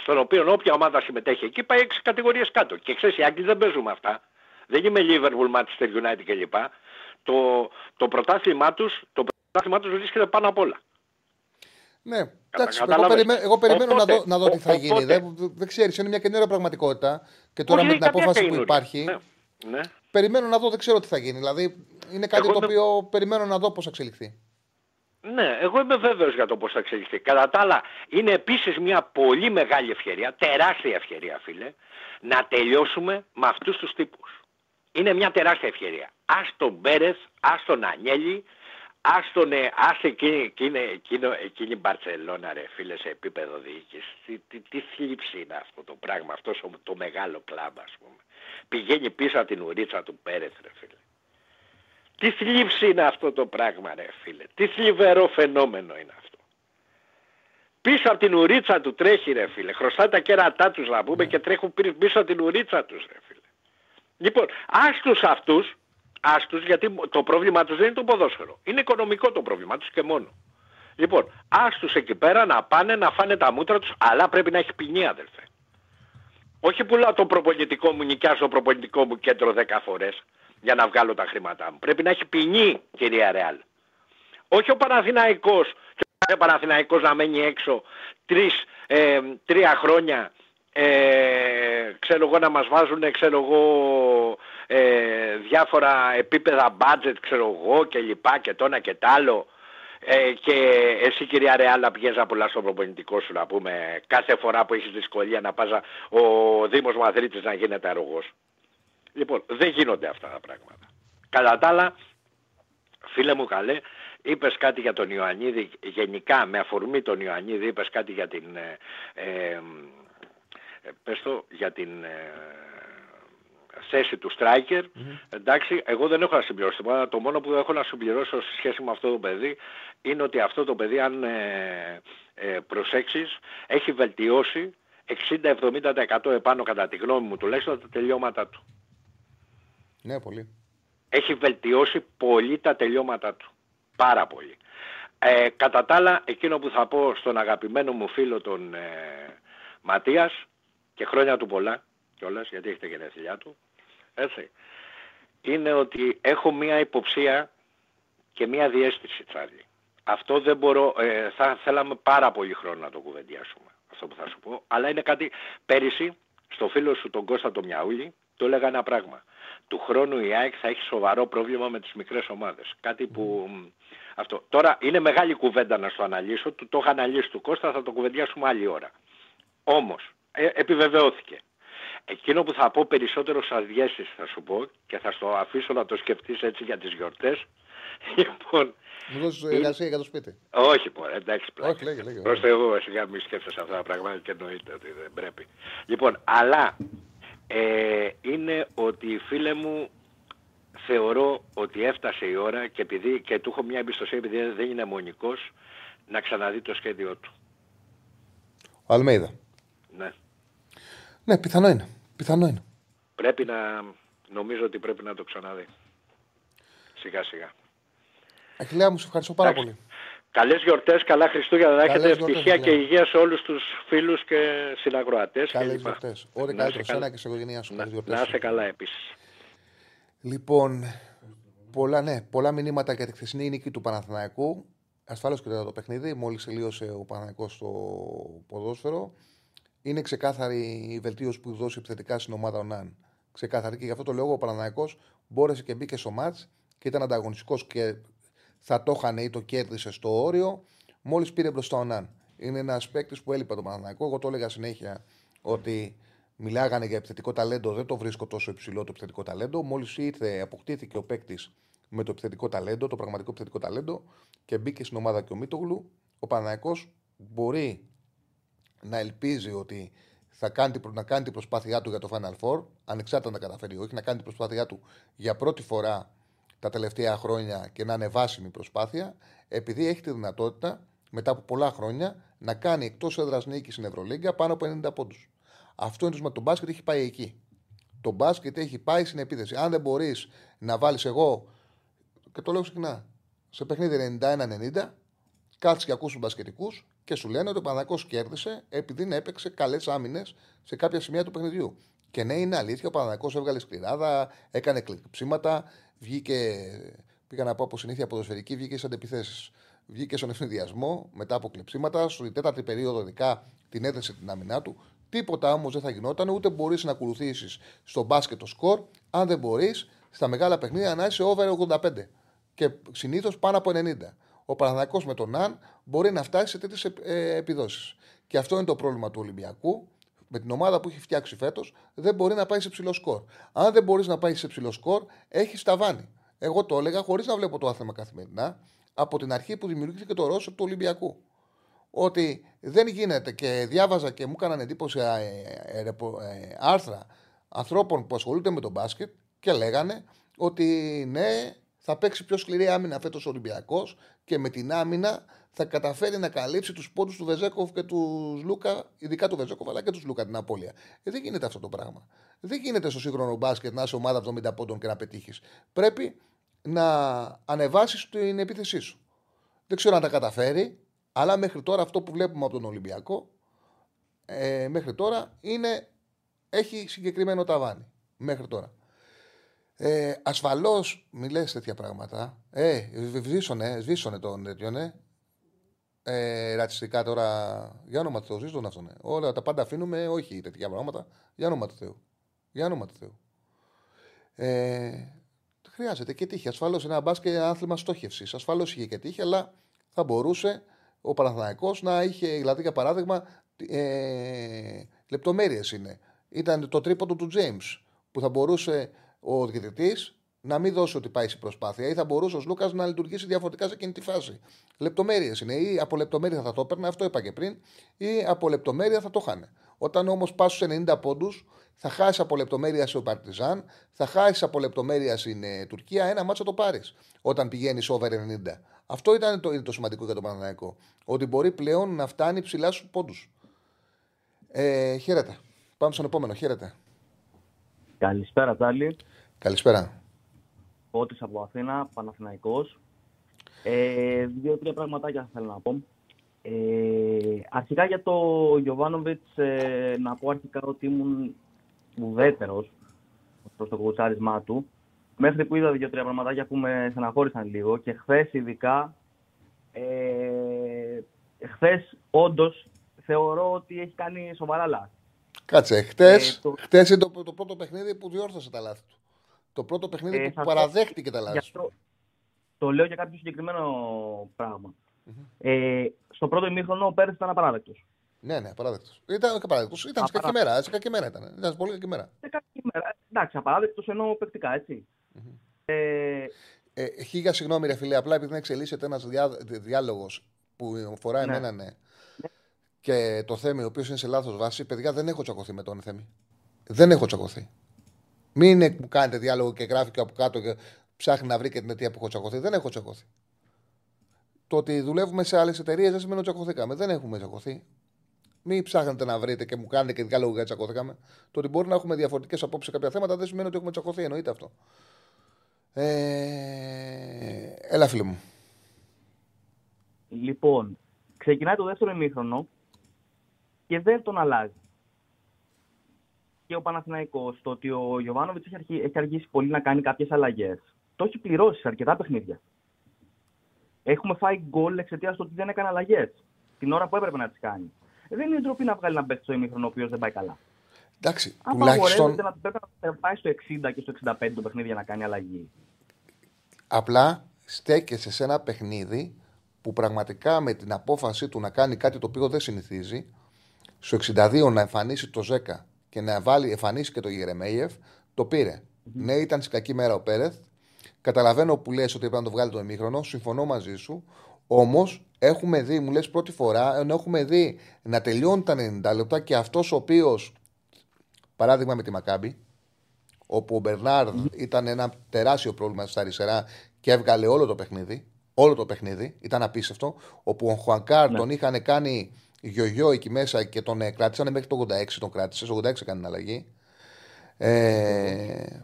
S4: στον οποίο όποια ομάδα συμμετέχει εκεί πάει έξι κατηγορίες κάτω. Και ξέρεις, οι Άγγλοι δεν παίζουν με αυτά. Δεν είμαι Liverpool, Manchester United κλπ. Το, το πρωτάθλημά τους, το πρωτάθλημά τους βρίσκεται πάνω απ' όλα.
S1: Ναι, εντάξει, εγώ,
S4: κατάλαβες.
S1: περιμέ- εγώ περιμένω
S4: Οπότε-
S1: να δω, να δω τι θα
S4: ο-
S1: γίνει.
S4: οπότε-
S1: Δεν, δεν ξέρεις, είναι μια καινούργια πραγματικότητα. Και τώρα
S4: Όχι,
S1: με
S4: είναι
S1: την
S4: κάποια
S1: απόφαση που
S4: καινούρια.
S1: υπάρχει,
S4: Ναι. ναι.
S1: περιμένω να δω, δεν ξέρω τι θα γίνει. Δηλαδή, είναι κάτι
S4: Εγώ
S1: το
S4: με-
S1: οποίο περιμένω να δω πώς θα εξελιχθεί.
S4: Ναι, εγώ είμαι βέβαιος για το πώς θα εξελιχθεί. Κατά τα άλλα, είναι επίσης μια πολύ μεγάλη ευκαιρία, τεράστια ευκαιρία φίλε, να τελειώσουμε με αυτούς τους τύπους. Είναι μια τεράστια ευκαιρία. Ας τον Μπέρεθ, ας τον Ανιέλη, ας τον, ε, ας εκείνη, εκείνη, εκείνο, εκείνη η Μπαρτσελώνα ρε φίλε σε επίπεδο διοίκησης. Τι, τι, τι θλίψη είναι αυτό το πράγμα, αυτός το μεγάλο κλαμπ ας πούμε. Πηγαίνει πίσω από την ουρίτσα του Πέρεθ ρε φίλε. Τι θλίψη είναι αυτό το πράγμα ρε φίλε. Τι θλιβερό φαινόμενο είναι αυτό. Πίσω από την ουρίτσα του τρέχει ρε φίλε. Χρωστάει τα κέρατά τους να πούμε και τρέχουν πίσω- πίσω από την ουρίτσα τους ρε φίλε. Λοιπόν, άστους αυτούς, άστους γιατί το πρόβλημά τους δεν είναι το ποδόσφαιρο. Είναι οικονομικό το πρόβλημά τους και μόνο. Λοιπόν, άστους εκεί πέρα να πάνε να φάνε τα μούτρα τους, αλλά πρέπει να έχει ποινή αδελφέ. Όχι πουλάω το προπονητικό μου, νοικιάζω το προπονητικό μου κέντρο 10 φορές για να βγάλω τα χρήματά μου. Πρέπει να έχει ποινή, κυρία Ρεάλ. Όχι ο Παναθηναϊκός και ο ο Παναθηναϊκός να μένει έξω τρεις, ε, τρία χρόνια ε, ξέρω εγώ να μας βάζουν ξέρω εγώ ε, διάφορα επίπεδα budget ξέρω εγώ και λοιπά και το ένα και τ' άλλο ε, και εσύ κυρία Ρεάλα πηγαίνεις να πολλά στο προπονητικό σου να πούμε κάθε φορά που έχεις δυσκολία να πας ο Δήμος Μαδρίτης να γίνεται αργός. Λοιπόν, δεν γίνονται αυτά τα πράγματα. Κατά τα άλλα, φίλε μου καλέ, είπες κάτι για τον Ιωαννίδη, γενικά με αφορμή τον Ιωαννίδη είπες κάτι για την, ε, ε, πες το, για την ε, θέση του striker. Εντάξει, εγώ δεν έχω να συμπληρώσω τίποτα. Το μόνο που έχω να συμπληρώσω σε σχέση με αυτό το παιδί είναι ότι αυτό το παιδί, αν ε, ε, προσέξεις, έχει βελτιώσει 60-70% επάνω κατά τη γνώμη μου τουλάχιστον τα τελειώματα του.
S1: Ναι, πολύ.
S4: Έχει βελτιώσει πολύ τα τελειώματα του. Πάρα πολύ. Ε, κατά τα άλλα, εκείνο που θα πω στον αγαπημένο μου φίλο τον ε, Ματίας και χρόνια του πολλά κιόλας γιατί έχει τα γενέθλιά του έτσι είναι ότι έχω μία υποψία και μία διέστηση Τσάρλι. Αυτό δεν μπορώ, ε, θα θέλαμε πάρα πολύ χρόνο να το κουβεντιάσουμε αυτό που θα σου πω αλλά είναι κάτι πέρυσι στο φίλο σου τον Κώστα το Μιαούλη το έλεγα ένα πράγμα του χρόνου η ΑΕΚ θα έχει σοβαρό πρόβλημα με τις μικρές ομάδες. Κάτι που... Αυτό. Τώρα είναι μεγάλη κουβέντα να στο αναλύσω, το, το είχα αναλύσει του Κώστα, θα το κουβεντιάσουμε άλλη ώρα. Όμως, ε, επιβεβαιώθηκε. Εκείνο που θα πω περισσότερος σαν διέσεις θα σου πω και θα στο αφήσω να το σκεφτείς έτσι για τις γιορτές. Λοιπόν,
S1: Μου δώσεις εργασία για το σπίτι.
S4: όχι πω, εντάξει πλάκα.
S1: Όχι, λέγε, λέγε.
S4: Προς Θεού, σιγά μη σκέφτεσαι αυτά τα πράγματα και εννοείται ότι δεν πρέπει. Λοιπόν, αλλά ε, είναι ότι φίλε μου θεωρώ ότι έφτασε η ώρα και, επειδή, και του έχω μια εμπιστοσύνη επειδή δεν είναι μονικός να ξαναδεί το σχέδιό του.
S1: Ο Αλμέιδα.
S4: Ναι.
S1: Ναι, πιθανό είναι. Πιθανό είναι.
S4: Πρέπει να, νομίζω ότι πρέπει να το ξαναδεί. Σιγά σιγά.
S1: Αχιλέα μου, σε ευχαριστώ πάρα
S4: Εντάξει.
S1: πολύ.
S4: Καλές γιορτές, καλά Χριστούγεννα, να
S1: Καλές
S4: έχετε
S1: γιορτές,
S4: ευτυχία και
S1: Νικόλα.
S4: υγεία σε όλους τους φίλους και συναγροατές. και
S1: Καλές
S4: λοιπά.
S1: γιορτές. Ό,τι
S4: Να
S1: καλύτερο
S4: είσαι
S1: σένα
S4: καλά.
S1: και στην οικογένειά σου.
S4: Να,
S1: Καλές
S4: να είσαι
S1: γιορτές.
S4: καλά επίσης.
S1: Λοιπόν, πολλά, ναι, πολλά μηνύματα για τη χθεσινή νίκη του Παναθηναϊκού. Ασφαλώ και το παιχνίδι. Μόλις τελείωσε ο Παναθηναϊκός στο ποδόσφαιρο. Είναι ξεκάθαρη η βελτίωση που δώσει επιθετικά στην ομάδα ο Ναν. Ξεκάθαρη και γι' αυτό το λόγο ο Παναθηναϊκός μπόρεσε και μπήκε στο μάτς και ήταν ανταγωνιστικός και θα το είχαν ή το κέρδισε στο όριο. Μόλις πήρε μπροστά ο Ναν. Είναι ένας παίκτης που έλειπε το Παναθηναϊκό. Εγώ το έλεγα συνέχεια ότι μιλάγανε για επιθετικό ταλέντο. Δεν το βρίσκω τόσο υψηλό το επιθετικό ταλέντο. Μόλις ήρθε, αποκτήθηκε ο παίκτης με το επιθετικό ταλέντο, το πραγματικό επιθετικό ταλέντο και μπήκε στην ομάδα και ο Μίτογλου. Ο Παναθηναϊκός μπορεί να ελπίζει ότι θα κάνει, την προ- να κάνει την προσπάθειά του για το Final Four, ανεξάρτητα να τα καταφέρει ή όχι, να κάνει την προσπάθειά του για πρώτη φορά τα τελευταία χρόνια και να είναι βάσιμη προσπάθεια, επειδή έχει τη δυνατότητα μετά από πολλά χρόνια να κάνει εκτός έδρας νίκης στην Ευρωλίγκα πάνω από 90 πόντους. Αυτό είναι το σημαντικό. Το μπάσκετ έχει πάει εκεί. Το μπάσκετ έχει πάει στην επίθεση. Αν δεν μπορείς να βάλεις εγώ, και το λέω συχνά, σε παιχνίδι 91-90, κάτσε και ακούς τους μπασκετικούς και σου λένε ότι ο Παναγό κέρδισε επειδή να έπαιξε καλές άμυνες σε κάποια σημεία του παιχνιδιού. Και ναι, είναι αλήθεια, ο Παναγό έβγαλε σκληράδα, έκανε κλειψίματα, βγήκε, πήγα να πω από συνήθεια ποδοσφαιρική, βγήκε σε αντεπιθέσει. Βγήκε στον ευνηδιασμό μετά από κλειψίματα, στη τέταρτη περίοδο ειδικά την έδεσε την άμυνά του. Τίποτα όμως δεν θα γινόταν, ούτε μπορείς να ακολουθήσεις στο μπάσκετ το σκορ, αν δεν μπορείς στα μεγάλα παιχνίδια να είσαι over 85 και συνήθως πάνω από 90. Ο Παναθηναϊκός με τον Ναν μπορεί να φτάσει σε τέτοιες επιδόσεις. Και αυτό είναι το πρόβλημα του Ολυμπιακού. Με την ομάδα που έχει φτιάξει φέτος, δεν μπορεί να πάει σε ψηλό σκορ. Αν δεν μπορείς να πάεις σε ψηλό σκορ, έχεις ταβάνι. Εγώ το έλεγα χωρίς να βλέπω το άθλημα καθημερινά, από την αρχή που δημιουργήθηκε το ρόλο του Ολυμπιακού. Ότι δεν γίνεται και διάβαζα και μου έκαναν εντύπωση ε, ε, ρεπο- ε, άρθρα ανθρώπων που ασχολούνται με τον μπάσκετ και λέγανε ότι ναι, θα παίξει πιο σκληρή άμυνα φέτος ο Ολυμπιακός και με την άμυνα θα καταφέρει να καλύψει του πόντου του Βεζέκοφ και του Λούκα, ειδικά του Βεζέκοφ αλλά και του Λούκα την απώλεια. Ε, δεν γίνεται αυτό το πράγμα. Δεν γίνεται στο σύγχρονο μπάσκετ να είσαι ομάδα 70 πόντων και να πετύχει. Πρέπει να ανεβάσει την επίθεσή σου. Δεν ξέρω αν τα καταφέρει, αλλά μέχρι τώρα αυτό που βλέπουμε από τον Ολυμπιακό ε, μέχρι τώρα είναι, έχει συγκεκριμένο ταβάνι. Μέχρι τώρα. Ε, Ασφαλώ, μη λες τέτοια πράγματα. Ε, σβήσωνε, σβήσωνε τον τέτοιο, ναι. Ε, ρατσιστικά τώρα. Για όνομα του Θεού, ζήτω αυτό. Ναι. Όλα τα πάντα αφήνουμε, όχι τέτοια πράγματα. Για όνομα του Θεού. Για όνομα του Θεού. Ε, χρειάζεται και τύχη. Ασφαλώς ένα μπάσκετ ένα άθλημα στόχευσης. Ασφαλώς είχε και τύχη, αλλά θα μπορούσε ο Παναθηναϊκός να είχε, δηλαδή για παράδειγμα, ε, λεπτομέρειες είναι. Ήταν το τρίποντο του James που θα μπορούσε ο διαιτητής να μην δώσει ότι πάει σε προσπάθεια ή θα μπορούσε ο Λούκας να λειτουργήσει διαφορετικά σε εκείνη τη φάση. Λεπτομέρειες είναι. Ή από λεπτομέρεια θα το έπαιρνε, αυτό είπα και πριν, ή από λεπτομέρεια θα το χάνε. Όταν όμως πας στους 90 πόντους, θα χάσεις από λεπτομέρεια σε ο Παρτιζάν, θα χάσεις από λεπτομέρεια στην ε, Τουρκία, ένα μάτσο το πάρεις όταν πηγαίνεις over 90. Αυτό ήταν το, είναι το σημαντικό για τον Παναναναϊκό. Ότι μπορεί πλέον να φτάνει ψηλά στους πόντους. Ε, χαίρετε. Πάμε στον επόμενο. Χαίρετε.
S5: Καλησπέρα, Τάλι.
S1: Καλησπέρα.
S5: Φώτης από Αθήνα, Παναθηναϊκός. Ε, Δύο-τρία πραγματάκια θέλω να πω. Ε, αρχικά για το Γιωβάνοβιτς, ε, να πω αρχικά ότι ήμουν ουδέτερος προς το κουτσάρισμά του. Μέχρι που είδα δύο-τρία πραγματάκια που με στεναχώρησαν λίγο και χθες ειδικά, ε, χθες όντως θεωρώ ότι έχει κάνει σοβαρά λάθη.
S1: Κάτσε, χτε το... είναι το, το πρώτο παιχνίδι που διόρθωσε τα λάθη του. Το πρώτο παιχνίδι ε, που παραδέχτηκε τα λάθη του.
S5: Το λέω για κάποιο συγκεκριμένο πράγμα. Mm-hmm. Ε, στο πρώτο ημίχρονο ο Πέρε ήταν απαράδεκτος.
S1: Ναι, ναι, απαράδεκτος. Ήταν απαράδεκτος. Ήταν σε κακή μέρα. Σε κακή μέρα ήταν. Ήταν πολύ κακή μέρα.
S5: Σε κακή μέρα. Εντάξει, απαράδεκτος εννοώ παικτικά, έτσι. Mm-hmm.
S1: Ε, ε, χίλια συγγνώμη, ρε φίλε, απλά επειδή εξελίσσεται ένας διά, διάλογος που αφορά ναι. εμένα, ναι. ναι. Και το Θέμη, ο οποίος είναι σε λάθος βάση, παιδιά δεν έχω τσακωθεί με τον Θέμη. Δεν έχω τσακωθεί. Μην μου κάνετε διάλογο και γράφει και από κάτω και ψάχνει να βρει και την αιτία που έχω τσακωθεί. Δεν έχω τσακωθεί. Το ότι δουλεύουμε σε άλλες εταιρείες δεν σημαίνει ότι τσακωθήκαμε. Δεν έχουμε τσακωθεί. Μην ψάχνετε να βρείτε και μου κάνετε και διάλογο για τσακωθήκαμε. Το ότι μπορεί να έχουμε διαφορετικές απόψεις σε κάποια θέματα δεν σημαίνει ότι έχουμε τσακωθεί. Εννοείται αυτό. Ε... Έλα, φίλε μου.
S5: Λοιπόν, ξεκινάει το δεύτερο ημίχρονο και δεν τον αλλάζει και ο Παναθηναϊκός, το ότι ο Γιωβάνοβιτς έχει, έχει αργήσει πολύ να κάνει κάποιες αλλαγές, το έχει πληρώσει σε αρκετά παιχνίδια. Έχουμε φάει γκολ εξαιτίας του ότι δεν έκανε αλλαγές την ώρα που έπρεπε να τις κάνει. Δεν είναι ντροπή να βγάλει ένα παίχτη στο ημίχρονο ο οποίος δεν πάει καλά.
S1: Εντάξει, τουλάχιστον.
S5: να πρέπει να πάει στο 60 και στο 65 το παιχνίδι για να κάνει αλλαγή.
S1: Απλά στέκεσαι σε ένα παιχνίδι που πραγματικά με την απόφαση του να κάνει κάτι το οποίο δεν συνηθίζει, στο 62 να εμφανίσει το 10 και να βάλει εμφανίσει και το Γερεμέγεφ, το πήρε. Mm-hmm. Ναι, ήταν σε κακή μέρα ο Πέρεθ. Καταλαβαίνω που λες ότι πρέπει να το βγάλει το ημίχρονο. Συμφωνώ μαζί σου. Όμως έχουμε δει, μου λες πρώτη φορά, ενώ έχουμε δει να τελειώνει τα 90 λεπτά και αυτός ο οποίος. Παράδειγμα με τη Μακάμπη, όπου ο Μπερνάρ mm-hmm. ήταν ένα τεράστιο πρόβλημα στα αριστερά και έβγαλε όλο το παιχνίδι. Όλο το παιχνίδι ήταν απίστευτο. Όπου ο Χουανκάρ ναι. τον είχαν κάνει γιογιό εκεί μέσα και τον ε, κράτησαν μέχρι το 86. Τον κράτησε. Στο 86 έκανε την αλλαγή. Ε,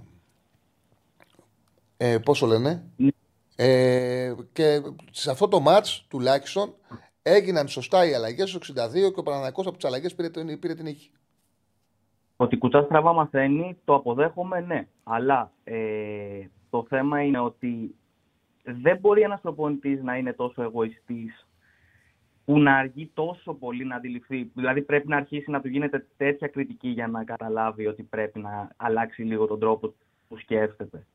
S1: ε, πόσο λένε; Ναι. Ε, και σε αυτό το match τουλάχιστον έγιναν σωστά οι αλλαγές στο 62 και ο Παναναναϊκός από τις αλλαγές πήρε, πήρε την νίκη.
S5: Ότι κουτσά στραβά μαθαίνει, το αποδέχομαι, ναι. Αλλά ε, το θέμα είναι ότι δεν μπορεί ένας προπονητής να είναι τόσο εγωιστής που να αργεί τόσο πολύ να αντιληφθεί. Δηλαδή πρέπει να αρχίσει να του γίνεται τέτοια κριτική για να καταλάβει ότι πρέπει να αλλάξει λίγο τον τρόπο που σκέφτεται.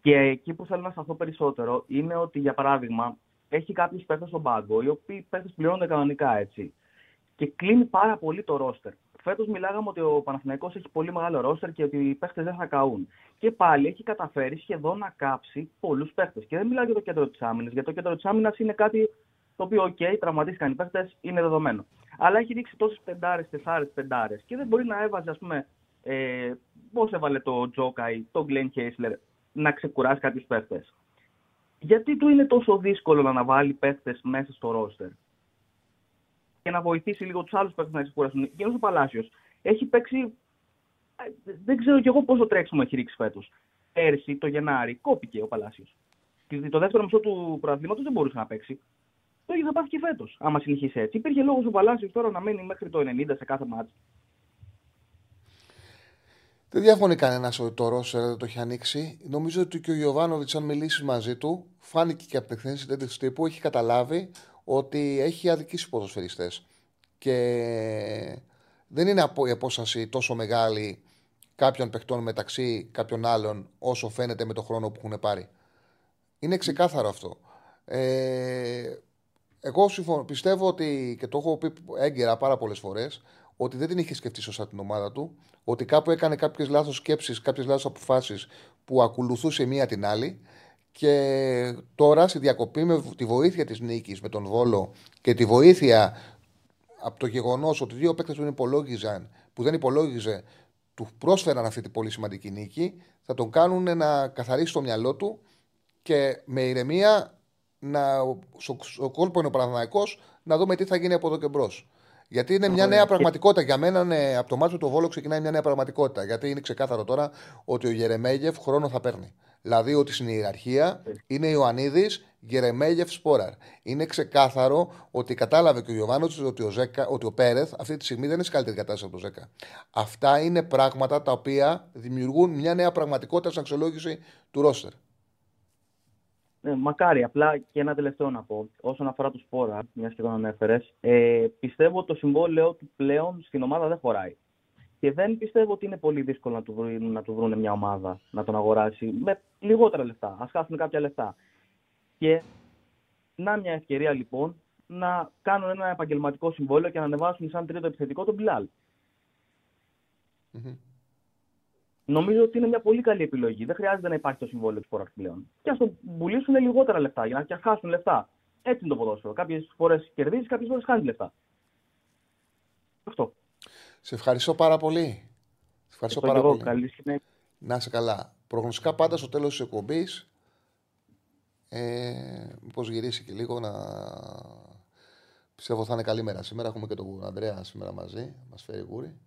S5: Και εκεί που θέλω να σταθώ περισσότερο είναι ότι, για παράδειγμα, έχει κάποιους παίχτες στον πάγκο, οι οποίοι παίχτες πληρώνονται κανονικά έτσι. Και κλείνει πάρα πολύ το ρόστερ. Φέτος μιλάγαμε ότι ο Παναθηναϊκός έχει πολύ μεγάλο ρόστερ και ότι οι παίχτες δεν θα καούν. Και πάλι έχει καταφέρει σχεδόν να κάψει πολλούς παίχτες. Και δεν μιλάω για το κέντρο της άμυνας, γιατί το κέντρο της άμυνας είναι κάτι το οποίο, ok, okay, τραυματίστηκαν οι παίχτες, είναι δεδομένο. Αλλά έχει ρίξει τόσες πεντάρες, τεσσάρες πεντάρες και δεν μπορεί να έβαζε, ας πούμε, ε, πώς έβαλε το Τσόκαϊ, το Γκλάιχσλερ, να ξεκουράσει κάποιους παίχτες. Γιατί του είναι τόσο δύσκολο να αναβάλει παίχτες μέσα στο ρόστερ και να βοηθήσει λίγο τους άλλους παίχτες να ξεκουράσουν. Εκείνο ο Παλάσιος έχει παίξει. Ε, δεν ξέρω κι εγώ πόσο τρέξιμο έχει ρίξει φέτος. Πέρσι, το Γενάρη, κόπηκε ο Παλάσιος. Το δεύτερο μισό του προαθλήματος δεν μπορούσε να παίξει. Το ίδιο θα πάθει και φέτος, άμα συνεχίσει έτσι. Υπήρχε λόγος ο Παλάσιος τώρα να μένει μέχρι το 90 σε κάθε μάτι.
S1: Δεν διαφωνεί κανένας ότι το Ρόσερ το έχει ανοίξει. Νομίζω ότι και ο Ιωβάνοβιτ, αν μιλήσεις μαζί του, φάνηκε και από την εκθέση τέτοιου τύπου, έχει καταλάβει ότι έχει αδικήσει ποδοσφαιριστές και δεν είναι από η απόσταση τόσο μεγάλη κάποιων παιχτών μεταξύ κάποιων άλλων όσο φαίνεται με το χρόνο που έχουν πάρει. Είναι ξεκάθαρο αυτό. Ε, εγώ πιστεύω ότι και το έχω πει έγκαιρα πάρα πολλές φορές ότι δεν την είχε σκεφτεί σωστά την ομάδα του, ότι κάπου έκανε κάποιες λάθος σκέψεις, κάποιες λάθος αποφάσεις που ακολουθούσε μία την άλλη. Και τώρα στη διακοπή με τη βοήθεια της νίκης με τον Βόλο και τη βοήθεια από το γεγονός ότι δύο παίκτες που, υπολόγιζαν, που δεν υπολόγιζε του πρόσφεραν αυτή την πολύ σημαντική νίκη, θα τον κάνουν να καθαρίσει το μυαλό του και με ηρεμία να, στο, κόλπο είναι ο Παναθυναϊκό να δούμε τι θα γίνει από εδώ και μπρος. Γιατί είναι μια νέα πραγματικότητα. Για μένα, ναι, από το μάτι του Βόλο ξεκινάει μια νέα πραγματικότητα. Γιατί είναι ξεκάθαρο τώρα ότι ο Γερεμέγεφ χρόνο θα παίρνει. Δηλαδή ότι στην ιεραρχία είναι Ιωαννίδης, Γερεμέγεφ, Σπόραρ. Είναι ξεκάθαρο ότι κατάλαβε και ο Ιωάννη ότι ο, Ζέκα, ότι ο Πέρεθ αυτή τη στιγμή δεν είναι σε καλύτερη κατάσταση από τον Ζέκα. Αυτά είναι πράγματα τα οποία δημιουργούν μια νέα πραγματικότητα στην αξιολόγηση του ρόστερ.
S5: Ναι, μακάρι. Απλά και ένα τελευταίο να πω. Όσον αφορά το Σπόρα, μιας και τον ανέφερες, ε, πιστεύω ότι το συμβόλαιο του πλέον στην ομάδα δεν χωράει. Και δεν πιστεύω ότι είναι πολύ δύσκολο να του, βρουν, να του βρουν μια ομάδα να τον αγοράσει με λιγότερα λεφτά. Α χάσουν κάποια λεφτά. Και να μια ευκαιρία λοιπόν να κάνουν ένα επαγγελματικό συμβόλαιο και να ανεβάσουν σαν τρίτο επιθετικό τον Μπιλάλ. Νομίζω ότι είναι μια πολύ καλή επιλογή. Δεν χρειάζεται να υπάρχει το συμβόλαιο της χώρας πλέον. Και ας το πουλήσουν λιγότερα λεφτά για να χάσουν λεφτά. Έτσι είναι το ποδόσφαιρο. Κάποιες φορές κερδίζεις, κάποιες φορές χάνεις λεφτά. Αυτό.
S1: Σε ευχαριστώ πάρα πολύ. Σε ευχαριστώ πάρα πολύ.
S5: Καλή
S1: να είσαι καλά. Προγνωστικά πάντα στο τέλος της εκπομπής. Ε, Μήπως γυρίσει και λίγο να. Πιστεύω θα είναι καλή μέρα. Σήμερα έχουμε και τον Ανδρέα σήμερα μαζί. Μας φέρει γούρι.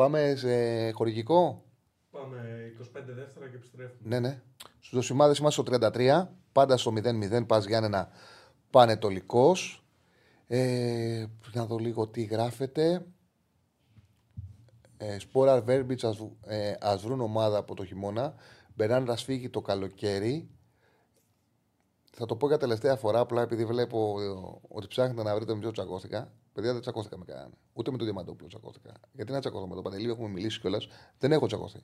S1: Πάμε σε χορηγικό.
S3: Πάμε 25 δεύτερα και επιστρέφουμε.
S1: Ναι, ναι. Στους δοσημάδες είμαστε στο 33. Πάντα στο 0-0. Πας Γιάννενα πανετολικός. Ε, να δω λίγο τι γράφεται. Ε, Σπόρα Βέρμπιτς ας ε, βρουν ομάδα από το χειμώνα. Μπεράν φύγει το καλοκαίρι. Θα το πω για τελευταία φορά, απλά επειδή βλέπω ότι ψάχνετε να βρείτε με ποιο τσακώθηκα. Παιδιά δεν τσακώθηκα με κανέναν. Ούτε με τον Διαμαντόπουλο τσακώθηκα. Γιατί να τσακώθω με τον Παντελή, έχουμε μιλήσει κιόλας. Δεν έχω τσακώθει.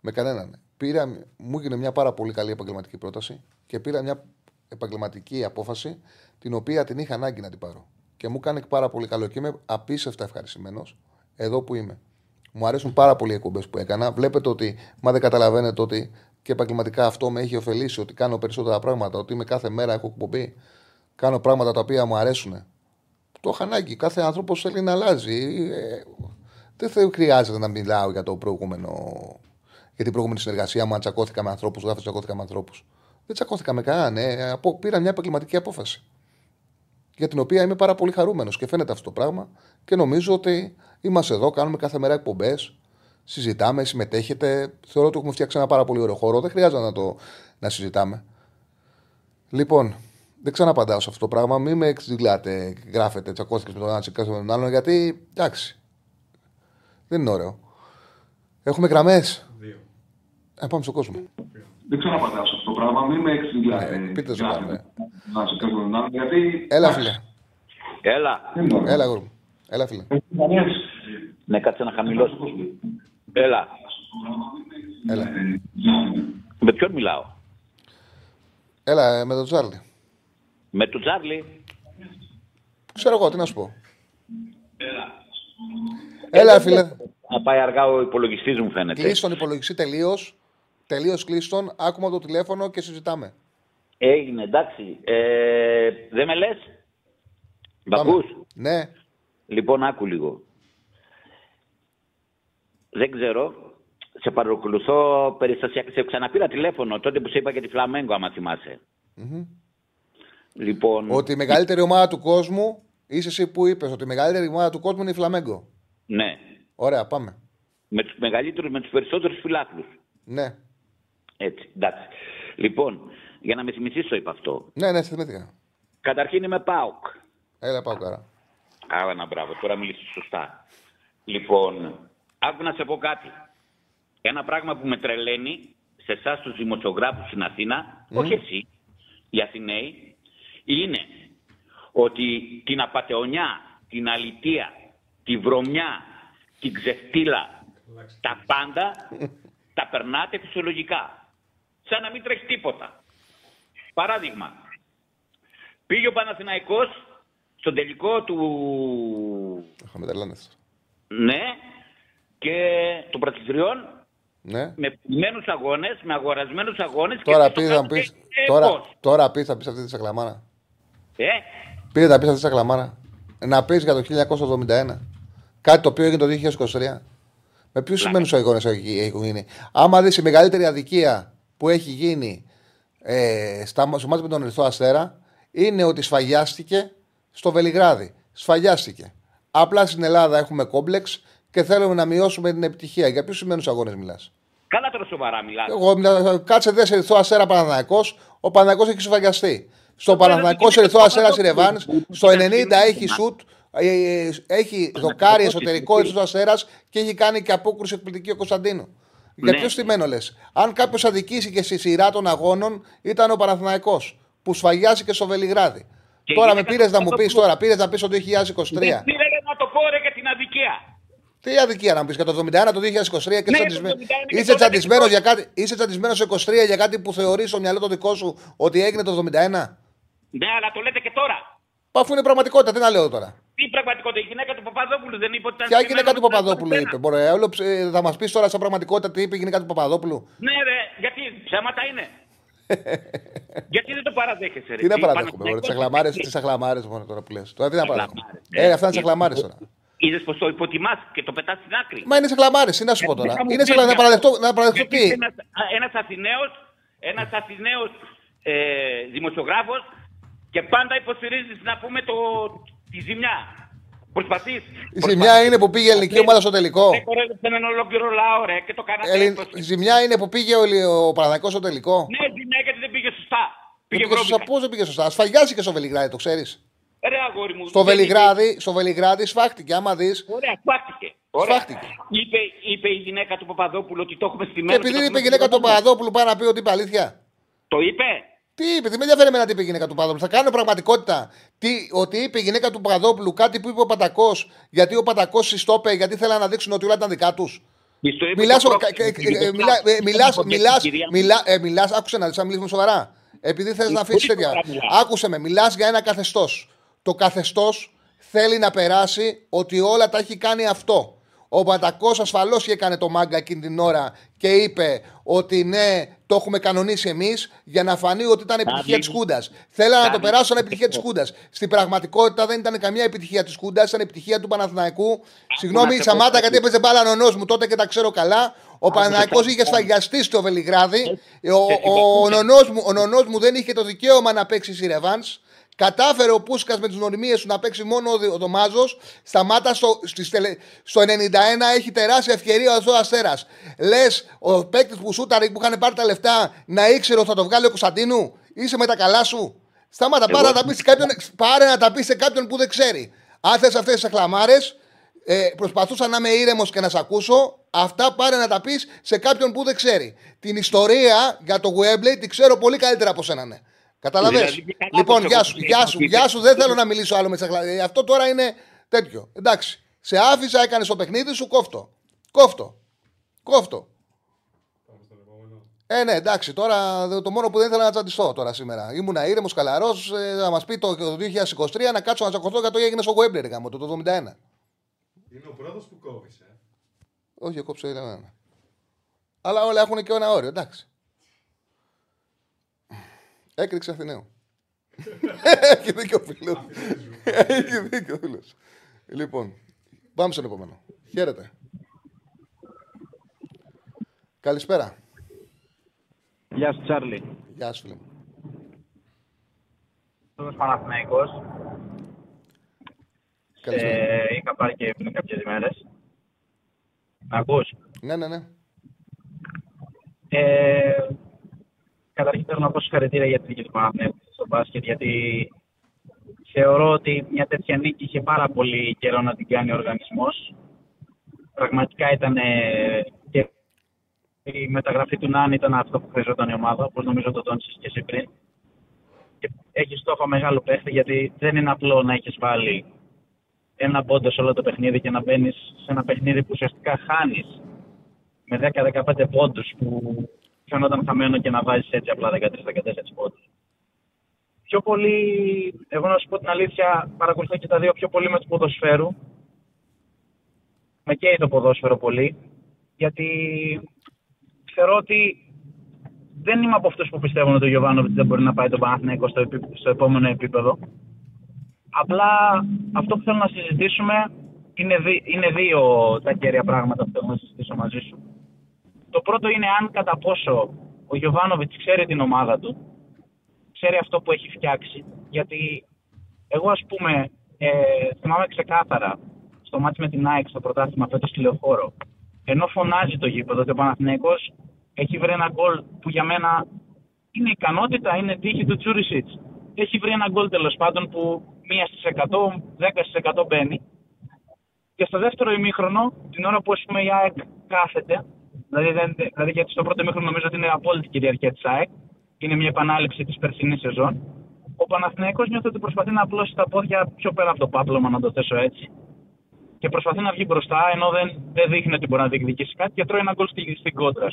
S1: Με κανέναν. Πήρα, μου έγινε μια πάρα πολύ καλή επαγγελματική πρόταση και πήρα μια επαγγελματική απόφαση την οποία την είχα ανάγκη να την πάρω. Και μου κάνει πάρα πολύ καλό και είμαι απίστευτα ευχαριστημένος εδώ που είμαι. Μου αρέσουν πάρα πολύ οι εκπομπές που έκανα. Βλέπετε ότι, μα δεν καταλαβαίνετε ότι και επαγγελματικά αυτό με έχει ωφελήσει, ότι κάνω περισσότερα πράγματα, ότι είμαι κάθε μέρα έχω εκπομπή. Κάνω πράγματα τα οποία μου αρέσουν. Το έχω ανάγκη. Κάθε άνθρωπος θέλει να αλλάζει. Ε, δεν χρειάζεται να μιλάω για το προηγούμενο. Για την προηγούμενη συνεργασία μου, αν τσακώθηκα με ανθρώπους, γράφω τσακώθηκα με ανθρώπους. Δεν τσακώθηκα με κανέναν. Ε, πήρα μια επαγγελματική απόφαση. Για την οποία είμαι πάρα πολύ χαρούμενος και φαίνεται αυτό το πράγμα. Και νομίζω ότι είμαστε εδώ, κάνουμε κάθε μέρα εκπομπές. Συζητάμε, συμμετέχετε. Θεωρώ ότι έχουμε φτιάξει ένα πάρα πολύ ωραίο χώρο. Δεν χρειάζεται να το να συζητάμε. Λοιπόν, δεν ξαναπαντάω σε αυτό το πράγμα. Μην με εξηγλάτε, γράφετε, τσακώθηκες με τον ένα, τσακώθηκε με τον άλλον, γιατί εντάξει. Δεν είναι ωραίο. Έχουμε γραμμές;
S3: Δύο.
S1: Ε, πάμε στον κόσμο.
S6: Δεν ξαναπαντάω σε αυτό το πράγμα. Μην με εξηγλάτε.
S1: Ε, πείτε το πράγμα.
S6: Να σε κάνω τον άλλον, γιατί.
S1: Έλα, φίλε.
S7: Έλα.
S1: Έλα, γουρ. Έλα, φίλε.
S7: Ναι, κάτσε να χαμηλώσω. Έλα.
S1: Έλα.
S7: Με ποιον μιλάω;
S1: Έλα, ε, με τον Τζάρλι.
S7: Με τον Τζάρλι.
S1: Ξέρω εγώ, τι να σου πω. Έλα, φίλε.
S7: Να πάει αργά ο υπολογιστής μου φαίνεται.
S1: Κλείσει τον υπολογιστή τελείως. Τελείως κλείστον. Άκουμε το τηλέφωνο και συζητάμε.
S7: Έγινε, εντάξει. Ε, δεν με λες; Μπακούς;
S1: Ναι.
S7: Λοιπόν, άκου λίγο. Δεν ξέρω. Σε παρακολουθώ περιστασιακά. Σε ξαναπήρα τηλέφωνο τότε που σε είπα για τη Φλαμέγκο, άμα θυμάσαι.
S1: Mm-hmm.
S7: Λοιπόν...
S1: Ότι η μεγαλύτερη ομάδα του κόσμου, είσαι εσύ που είπες ότι η μεγαλύτερη ομάδα του κόσμου είναι η Φλαμέγκο.
S7: Ναι.
S1: Ωραία, πάμε.
S7: Με τους μεγαλύτερους, με τους περισσότερους φιλάθλου.
S1: Ναι.
S7: Έτσι, εντάξει. Λοιπόν, για να με θυμηθείς το είπα αυτό.
S1: Ναι, ναι, θυμήθηκα.
S7: Καταρχήν είμαι ΠΑΟΚ.
S1: Έλα, πάω καλά.
S7: Άρα, ένα μπράβο, τώρα μιλήσεις σωστά. Λοιπόν, άκου να σε πω κάτι. Ένα πράγμα που με τρελαίνει σε εσάς τους δημοσιογράφους στην Αθήνα, όχι εσύ, οι Αθηναίοι, είναι ότι την απατεωνιά, την αλητεία, τη βρωμιά, την ξεφτύλα, τα πάντα τα περνάτε φυσιολογικά. Σαν να μην τρέχει τίποτα. Παράδειγμα, πήγε ο Παναθηναϊκός στον τελικό του...
S1: Είχαμε τελάνες.
S7: Ναι, και των πρωταθλητριών
S1: Ναι.
S7: με ποιημένους αγώνες, με αγορασμένους αγώνες
S1: Τώρα
S7: και
S1: πει
S7: το
S1: θα μου
S7: κάνετε
S1: πεις,
S7: ε,
S1: τώρα,
S7: πώς.
S1: τώρα πει θα πεις αυτή τη σακλαμάρα.
S7: Ε,
S1: Πήρε τα πει αυτή της σακλαμάρα. Να πει για το 1971. Κάτι το οποίο έγινε το 2023. Με ποιους σημαίνου αγώνε έχουν γίνει; Άμα δεις η μεγαλύτερη αδικία που έχει γίνει ε, στα, στο μάτι με τον Ερυθρό Αστέρα είναι ότι σφαγιάστηκε στο Βελιγράδι. Σφαγιάστηκε. Απλά στην Ελλάδα έχουμε κόμπλεξ και θέλουμε να μειώσουμε την επιτυχία. Για ποιους σημαίνου αγώνε μιλάς;
S7: καλά τώρα σοβαρά μιλάτε.
S1: Εγώ μιλάω, κάτσε δε σε Ερυθρό Αστέρα Παναθανικό. Ο Παναθανικό έχει σφαγιαστεί. Στο Παναθανικό
S7: δεν
S1: Ερυθρό
S7: είναι
S1: Αστέρα
S7: το
S1: Ιρεβάν,
S7: Παπαδόπουλο.
S1: στο 90 έχει σουτ. ε, ε, Έχει δοκάρι εσωτερικό
S7: τι.
S1: Ερυθρό Αστέρα και έχει κάνει και απόκρουση εκπληκτική ο Κωνσταντίνο. Για
S7: Ναι.
S1: ποιος στημένο λες. Αν κάποιος αδικήσει και στη σειρά των αγώνων ήταν ο Παναθηναϊκός που σφαγιάστηκε στο Βελιγράδι.
S7: Και
S1: τώρα με
S7: γίνεται
S1: πήρες να μου πεις
S7: Παπαδόπουλο.
S1: τώρα, πήρες να πεις το 2023.
S7: Δεν πήρε να το πω ρε για την αδικία.
S1: Τι αδικία να μου πεις για το 71, το 2023 και
S7: Ναι,
S1: είσαι
S7: το
S1: τσαντισμένο.
S7: 71 και
S1: Είσαι
S7: το
S1: τσαντισμένος
S7: 22.
S1: για κάτι. Είσαι τσαντισμένος σε 23 για κάτι που θεωρείς στο μυαλό το δικό σου ότι έγινε το 71.
S7: Ναι, αλλά το λέτε και τώρα.
S1: Πα αφού είναι πραγματικότητα, τι να λέω τώρα.
S7: Τι πραγματικότητα, η γυναίκα του Παπαδόπουλου δεν είπε ότι ήταν
S1: Ποια
S7: στημένο
S1: γυναίκα του
S7: με τον
S1: Παπαδόπουλου
S7: Αστέρα.
S1: είπε; Μπορεί, ε, όλο, ψ- ε, θα μας πεις τώρα σαν πραγματικότητα τι είπε η γυναίκα του Παπαδόπουλου;
S7: Ναι, ρε, γιατί ψέματα είναι. γιατί δεν το παραδέχεσαι, ρε.
S1: Τι να
S7: Τι,
S1: παραδέχομαι.
S7: Παναθηναϊκός
S1: Τις αχλαμάρε
S7: είναι.
S1: τις αχλαμάρες μόνο τώρα που λες. Τώρα τι να παραδέχομαι.
S7: Αχλαμάρες,
S1: Ε, αυτά είναι τις αχλαμάρες τώρα.
S7: Είδες πως το υποτιμάς και το πετάς στην άκρη.
S1: Μα είναι σε χλαμάρε, τι να σου πω τώρα.
S7: Δεν θα μου
S1: Είναι σε
S7: πεις
S1: χλαμάρε. Να
S7: για
S1: παραδεχτώ,
S7: αυτό.
S1: να παραδεχτώ
S7: Γιατί
S1: τι;
S7: είσαι Ένας, α, ένας Αθηναίος, ένας Αθηναίος ε, δημοσιογράφος και πάντα υποστηρίζεις να πούμε το, τη ζημιά. Προσπαθείς.
S1: Η ζημιά είναι που πήγε η ελληνική ομάδα στο τελικό.
S7: Δεν κορέδεψε έναν ολόκληρο λαό ρε και το κάνατε
S1: Ελλην-
S7: έπος.
S1: Η ζημιά είναι που πήγε ο, Λι- ο Παναθηναϊκός στο τελικό.
S7: Ναι, ζημιά γιατί δεν πήγε σωστά.
S1: Δεν
S7: Πήγε
S1: πήγε σωστά.
S7: βρώμικα.
S1: Πώς δεν πήγε σωστά; Σφαγιάστηκε στο Βελιγράδι, το ξέρεις.
S7: Ρε αγόρι μου.
S1: Στο
S7: δεν
S1: Βελιγράδι, στο Βελιγράδι σφάχτηκε. Άμα δεις.
S7: είπε- Ωραία, σφάχτηκε. Ωραία.
S1: Σφάχτηκε.
S7: Είπε, είπε η γυναίκα του Παπαδόπουλου ότι το έχουμε στη
S1: Και
S7: μέρα.
S1: επειδή
S7: το
S1: είπε
S7: έχουμε
S1: η γυναίκα του
S7: στη μέρα.
S1: Παπαδόπουλου, πάει να πει ότι είπε αλήθεια.
S7: Το είπε;
S1: Τι είπε, δεν με ενδιαφέρει εμένα τι είπε η γυναίκα του Παπαδόπουλου. Θα κάνω πραγματικότητα. Τι, ότι είπε η γυναίκα του Παπαδόπουλου κάτι που είπε ο Πατακός, γιατί ο Πατακός συστόπε, γιατί θέλανε να δείξουν ότι όλα ήταν δικά τους.
S7: Της το είπε
S1: Μιλάς,
S7: το
S1: ο-
S7: πρόκειται.
S1: κα- κα- ε, ε, μιλά- ε, μιλάς, μιλάς, μιλά- ε, μιλάς, άκουσε να δεις, να μιλήσουμε σοβαρά. Επειδή θες να αφήσεις
S7: πολύ
S1: τέτοια.
S7: σοβαρά μιλάω.
S1: Άκουσε με, μιλάς για ένα καθεστώς. Το καθεστώς θέλει να περάσει ότι όλα τα έχει κάνει αυτό. Ο Πατακό ασφαλώ και έκανε το μάγκα εκείνη την ώρα και είπε ότι ναι, το έχουμε κανονίσει εμεί για να φανεί ότι ήταν επιτυχία τη
S7: μην-
S1: Χούντα. Θέλανε να το
S7: μην-
S1: περάσουν σαν επιτυχία τη Χούντα. Στην πραγματικότητα δεν ήταν καμία επιτυχία τη Χούντα, ήταν επιτυχία του Παναθηναϊκού. Συγγνώμη,
S7: να σε πω
S1: Σαμάτα,
S7: κάτι.
S1: γιατί έπαιζε μπάλα νονό μου τότε και τα ξέρω καλά. Ο Παναθηναϊκός είχε σφαγιαστεί στο Βελιγράδι. Ο, ο, ο, νονός μου, ο νονός μου δεν είχε το δικαίωμα να παίξει στη Ρεβάνς. Κατάφερε ο Πούσκας με τις νοημίε του να παίξει μόνο ο, Δη- ο Δωμάζος. Σταμάτα στο, στις τελε- στο 91 έχει τεράστια ευκαιρία ο Zoo Αστέρα. Λες ο παίκτης που σούταρε που είχαν πάρει τα λεφτά να ήξερε ότι θα το βγάλει ο Κωνσταντίνου; Είσαι με τα καλά σου; Σταμάτα, πάρε να, τα πεις σε κάποιον, πάρε να τα πεις σε κάποιον που δεν ξέρει. Αν θες αυτές τις αχλαμάρες, ε, προσπαθούσα να είμαι ήρεμος και να σε ακούσω. Αυτά πάρε να τα πεις σε κάποιον που δεν ξέρει. Την ιστορία για το Webley την ξέρω πολύ καλύτερα από σένα, ναι. Καταλαβες;
S7: Δηλαδή, και καλά
S1: λοιπόν,
S7: πως
S1: γεια
S7: εγώ
S1: σου,
S7: δεν
S1: γεια
S7: είχα
S1: σου,
S7: πει.
S1: γεια σου. Δεν θέλω να μιλήσω άλλο με τις Αυτό τώρα είναι τέτοιο. Εντάξει. Σε άφησα, έκανες το παιχνίδι σου, κόφτο. Κόφτο. Κόφτο. Ε, ναι, εντάξει, τώρα το μόνο που δεν ήθελα να τσαντιστώ τώρα σήμερα. Ήμουνα ήρεμος, καλαρός, ε, να μας πει το, το 2023 να κάτσω να τσακωθώ για το τι έγινε στο Webley, γάμο, το, το 71.
S3: Είναι ο πρώτος που κόβεις, ε.
S1: Όχι, εγώ κόψω ένα. Αλλά όλα έχουν και ένα όριο, εντάξει. Έκρηξε Αθηναίο. Έχει δίκιο ο φίλος. Έχει δίκιο ο φίλος. Λοιπόν, πάμε στον επόμενο. Χαίρετε. Καλησπέρα.
S5: Γεια σου, Τσάρλι.
S1: Γεια σου, φίλε μου.
S5: Είμαι Παναθηναϊκός.
S1: Καλησπέρα.
S5: Ε, είχα πάρει και πριν κάποιες ημέρες. Να ακούς;
S1: Ναι, ναι, ναι.
S5: Ε, καταρχήν θέλω να πω συγχαρητήρια για τη νίκη του Παναθηναϊκού στο μπάσκετ, γιατί θεωρώ ότι μια τέτοια νίκη είχε πάρα πολύ καιρό να την κάνει ο οργανισμός. Πραγματικά ήταν ε, και η μεταγραφή του Νάν ήταν αυτό που χρειαζόταν η ομάδα, όπως νομίζω το τόνισες και εσύ πριν.
S8: και έχεις στόχο μεγάλο παίχτη, γιατί δεν είναι απλό να έχεις βάλει ένα πόντο σε όλο το παιχνίδι και να μπαίνεις σε ένα παιχνίδι που ουσιαστικά χάνεις με 10-15 πόντους που φαινόταν χαμένο και να βάζεις έτσι απλά 13-14 πόντους. Πιο πολύ, εγώ να σου πω την αλήθεια, παρακολουθώ και τα δύο πιο πολύ με του ποδοσφαίρου. Με καίει το ποδόσφαιρο πολύ, γιατί θεωρώ ότι δεν είμαι από αυτούς που πιστεύουν ότι ο Γιωβάνοβιτς δεν μπορεί να πάει τον Παναθηναϊκό στο, στο επόμενο επίπεδο. Απλά αυτό που θέλω να συζητήσουμε είναι, δι, είναι δύο τα κέρια πράγματα που θέλω να συζητήσω μαζί σου. Το πρώτο είναι αν κατά πόσο ο Γιωβάνοβιτς ξέρει την ομάδα του, ξέρει αυτό που έχει φτιάξει. Γιατί εγώ, ας πούμε, ε, θυμάμαι ξεκάθαρα στο μάτι με την ΑΕΚ στο πρωτάθλημα φέτος τηλεοφόρο, ενώ φωνάζει το γήπεδο ότι ο Παναθηναϊκός έχει βρει ένα γκολ που για μένα είναι ικανότητα, είναι τύχη του Τσούρισιτς. Έχει βρει ένα γκολ τέλος πάντων που μία στις 100, 10 στις 100 μπαίνει. Και στο δεύτερο ημίχρονο, την ώρα που πούμε, η ΑΕΚ κάθεται, δηλαδή, δεν, δηλαδή γιατί στο πρώτο ημίχρονο νομίζω ότι είναι απόλυτη κυριαρχία της ΑΕΚ, είναι μια επανάληψη της περσινής σεζόν. Ο Παναθηναϊκός νιώθει ότι προσπαθεί να απλώσει τα πόδια πιο πέρα από το πάπλωμα, να το θέσω έτσι. Και προσπαθεί να βγει μπροστά, ενώ δεν, δεν δείχνει ότι μπορεί να διεκδικήσει κάτι και τρώει ένα γκολ στην, στην κόντρα.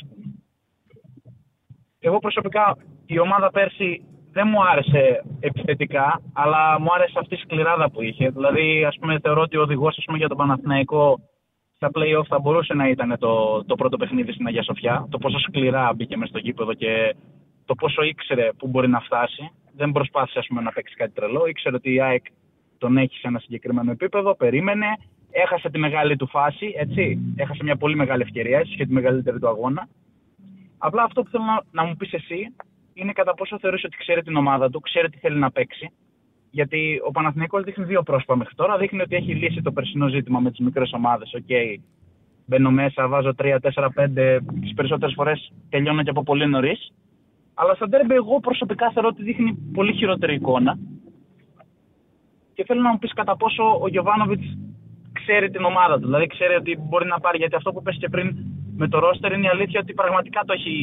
S8: Εγώ προσωπικά η ομάδα πέρσι δεν μου άρεσε επιθετικά, αλλά μου άρεσε αυτή η σκληράδα που είχε. Δηλαδή, ας πούμε, θεωρώ ότι ο οδηγός για τον Παναθηναϊκό στα play-off θα μπορούσε να ήταν το, το πρώτο παιχνίδι στην Αγία Σοφιά. Το πόσο σκληρά μπήκε μες στο γήπεδο και το πόσο ήξερε που μπορεί να φτάσει. Δεν προσπάθησε ας πούμε, να παίξει κάτι τρελό. Ήξερε ότι η ΑΕΚ τον έχει σε ένα συγκεκριμένο επίπεδο, περίμενε, έχασε τη μεγάλη του φάση, έτσι. Έχασε μια πολύ μεγάλη ευκαιρία, και τη μεγαλύτερη του αγώνα. Απλά αυτό που θέλω να, να μου πεις εσύ είναι κατά πόσο θεωρείς ότι ξέρει την ομάδα του, ξέρει τι θέλει να παίξει. Γιατί ο Παναθηναϊκός δείχνει δύο πρόσωπα μέχρι τώρα. Δείχνει ότι έχει λύσει το περσινό ζήτημα με τις μικρές ομάδες. Ok, okay, μπαίνω μέσα, βάζω 3, 4, 5. Τις περισσότερες φορές τελειώνω και από πολύ νωρίς. Αλλά στα ντέρμπι, εγώ προσωπικά θεωρώ ότι δείχνει πολύ χειρότερη εικόνα. Και θέλω να μου πεις κατά πόσο ο Γιωβάνοβιτς ξέρει την ομάδα του. Δηλαδή ξέρει ότι μπορεί να πάρει. Γιατί αυτό που πες και πριν με το ρόστερ είναι η αλήθεια ότι πραγματικά το έχει,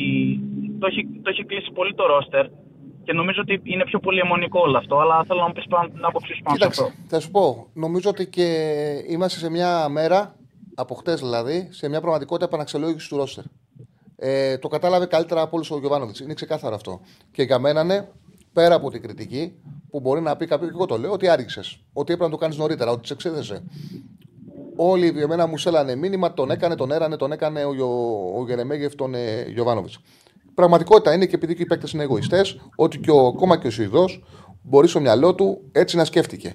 S8: το έχει, το έχει κλείσει πολύ το ρόστερ. Και νομίζω ότι είναι πιο πολύ αιμονικό όλο αυτό. Αλλά θέλω να μου πεις την άποψή σου πάνω σε αυτό.
S1: Θα σου πω, νομίζω ότι και είμαστε σε μια μέρα, από χτες δηλαδή, σε μια πραγματικότητα επαναξελόγηση του ρόστερ. Ε, το κατάλαβε καλύτερα από όλους ο Γιωβάνοβιτς. Είναι ξεκάθαρο αυτό. Και για μένα είναι πέρα από την κριτική που μπορεί να πει κάποιος, και εγώ το λέω, ότι άριξε. Ότι έπρεπε να το κάνεις νωρίτερα, ότι σε εξέδεσε. Όλοι για μένα μου σέλανε μήνυμα, τον έκανε, τον έρανε, τον έκανε ο, ο, ο Γερεμέγεφ, τον ε, Γιωβάνοβιτς. Πραγματικότητα είναι και επειδή και οι παίκτες είναι εγωιστές, ότι και ο, ακόμα και ο Σουηδός μπορεί στο μυαλό του έτσι να σκέφτηκε.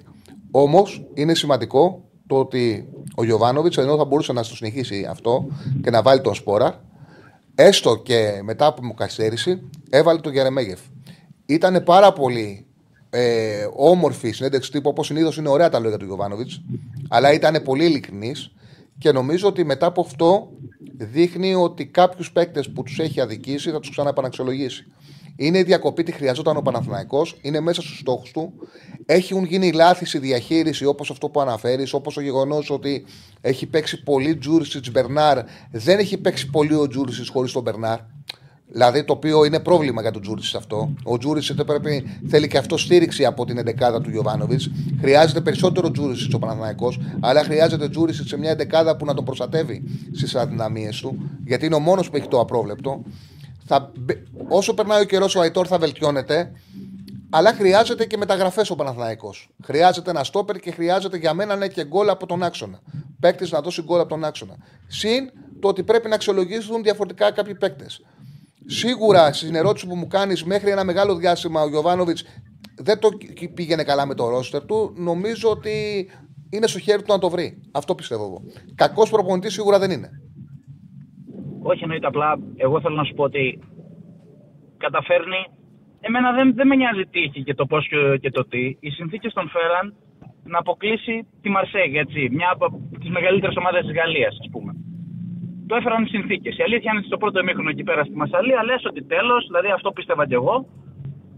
S1: Όμως είναι σημαντικό το ότι ο Γιωβάνοβιτς, ενώ θα μπορούσε να το συνεχίσει αυτό και να βάλει τον σπόρα, έστω και μετά από μου καθυστέρηση, έβαλε τον Γερεμέγεφ. Ήταν πάρα πολύ ε, όμορφη συνέντευξη τύπου, όπως συνήθως είναι ωραία τα λόγια του Γιωβάνοβιτς, αλλά ήταν πολύ ειλικρινής και νομίζω ότι μετά από αυτό δείχνει ότι κάποιους παίκτες που τους έχει αδικήσει θα τους ξαναεπαναξιολογήσει. Είναι η διακοπή, τη χρειαζόταν ο Παναθηναϊκός, είναι μέσα στους στόχους του. Έχουν γίνει λάθη στη διαχείριση όπως αυτό που αναφέρεις, όπως το γεγονός ότι έχει παίξει πολύ Τζούρισιτς Μπερνάρ. Δεν έχει παίξει πολύ ο Τζούρισιτς χωρίς τον Μπερνάρ. Δηλαδή το οποίο είναι πρόβλημα για τον Τζούρισιτς αυτό. Ο Τζούρισιτς πρέπει, θέλει και αυτό στήριξη από την 11 του Γιοβάνοβιτς. Χρειάζεται περισσότερο Τζούρισιτς ο Παναθηναϊκός, αλλά χρειάζεται Τζούρισιτς σε μια 11 που να τον προστατεύει στις αδυναμίες του, γιατί είναι ο μόνος που έχει το απρόβλεπτο. Θα, όσο περνάει ο καιρός, ο Αϊτόρ θα βελτιώνεται, αλλά χρειάζεται και μεταγραφές ο Παναθηναϊκός. Χρειάζεται ένα στόπερ και χρειάζεται για μένα να έχει και γκολ από τον άξονα. Παίκτης να δώσει γκολ από τον άξονα. Συν το ότι πρέπει να αξιολογήσουν διαφορετικά κάποιοι παίκτες. Σίγουρα στην ερώτηση που μου κάνεις, μέχρι ένα μεγάλο διάστημα ο Γιωβάνοβιτς δεν το πήγαινε καλά με το ρόστερ του. Νομίζω ότι είναι στο χέρι του να το βρει. Αυτό πιστεύω εγώ. Κακός προπονητής σίγουρα δεν είναι.
S8: Όχι, εννοείται απλά. Εγώ θέλω να σου πω ότι καταφέρνει. Εμένα δεν, δεν με νοιάζει τι έχει και το πώς και, και, το τι. Οι συνθήκες τον φέραν να αποκλείσει τη Μαρσέγ, έτσι. Μια από τις μεγαλύτερες ομάδες της Γαλλίας, ας πούμε το έφεραν οι συνθήκες. Η αλήθεια είναι ότι στο πρώτο ημίχρονο εκεί πέρα στη Μασαλία λες ότι τέλος, δηλαδή αυτό πίστευα κι εγώ,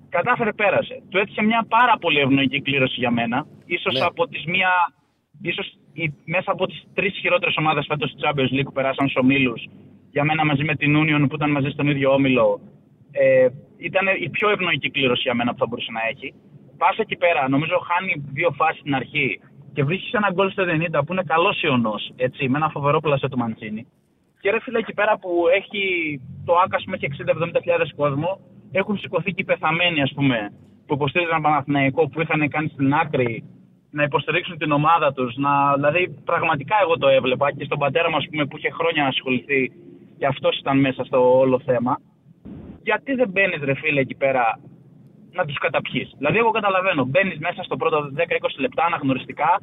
S8: κατάφερε πέρασε. Του έτυχε μια πάρα πολύ ευνοϊκή κλήρωση για μένα. σω ναι. από τις μία. ίσως μέσα από τις τρεις χειρότερες ομάδες φέτος της Champions League που περάσαν στου ομίλου, για μένα μαζί με την Union που ήταν μαζί στον ίδιο όμιλο, Ε, ήταν η πιο ευνοϊκή κλήρωση για μένα που θα μπορούσε να έχει. Πας εκεί πέρα, νομίζω χάνει δύο φάσεις στην αρχή και βρίσκεις ένα γκολ στο 90 που είναι καλός ιονός, έτσι, με ένα φοβερό πλασέ του Μαντσίνη. Και ρε φίλε εκεί πέρα που έχει το άκα με έχει 60-70 κόσμο, έχουν σηκωθεί και οι πεθαμένοι, ας πούμε, που υποστήριζαν Παναθηναϊκό, που είχαν κάνει στην άκρη να υποστηρίξουν την ομάδα τους. Δηλαδή, πραγματικά εγώ το έβλεπα και στον πατέρα μου, πούμε, που είχε χρόνια να ασχοληθεί και αυτός ήταν μέσα στο όλο θέμα. Γιατί δεν μπαίνεις, ρε φίλε, εκεί πέρα να τους καταπιείς; Δηλαδή, εγώ καταλαβαίνω, μπαίνεις μέσα στο πρώτο 10-20 λεπτά αναγνωριστικά,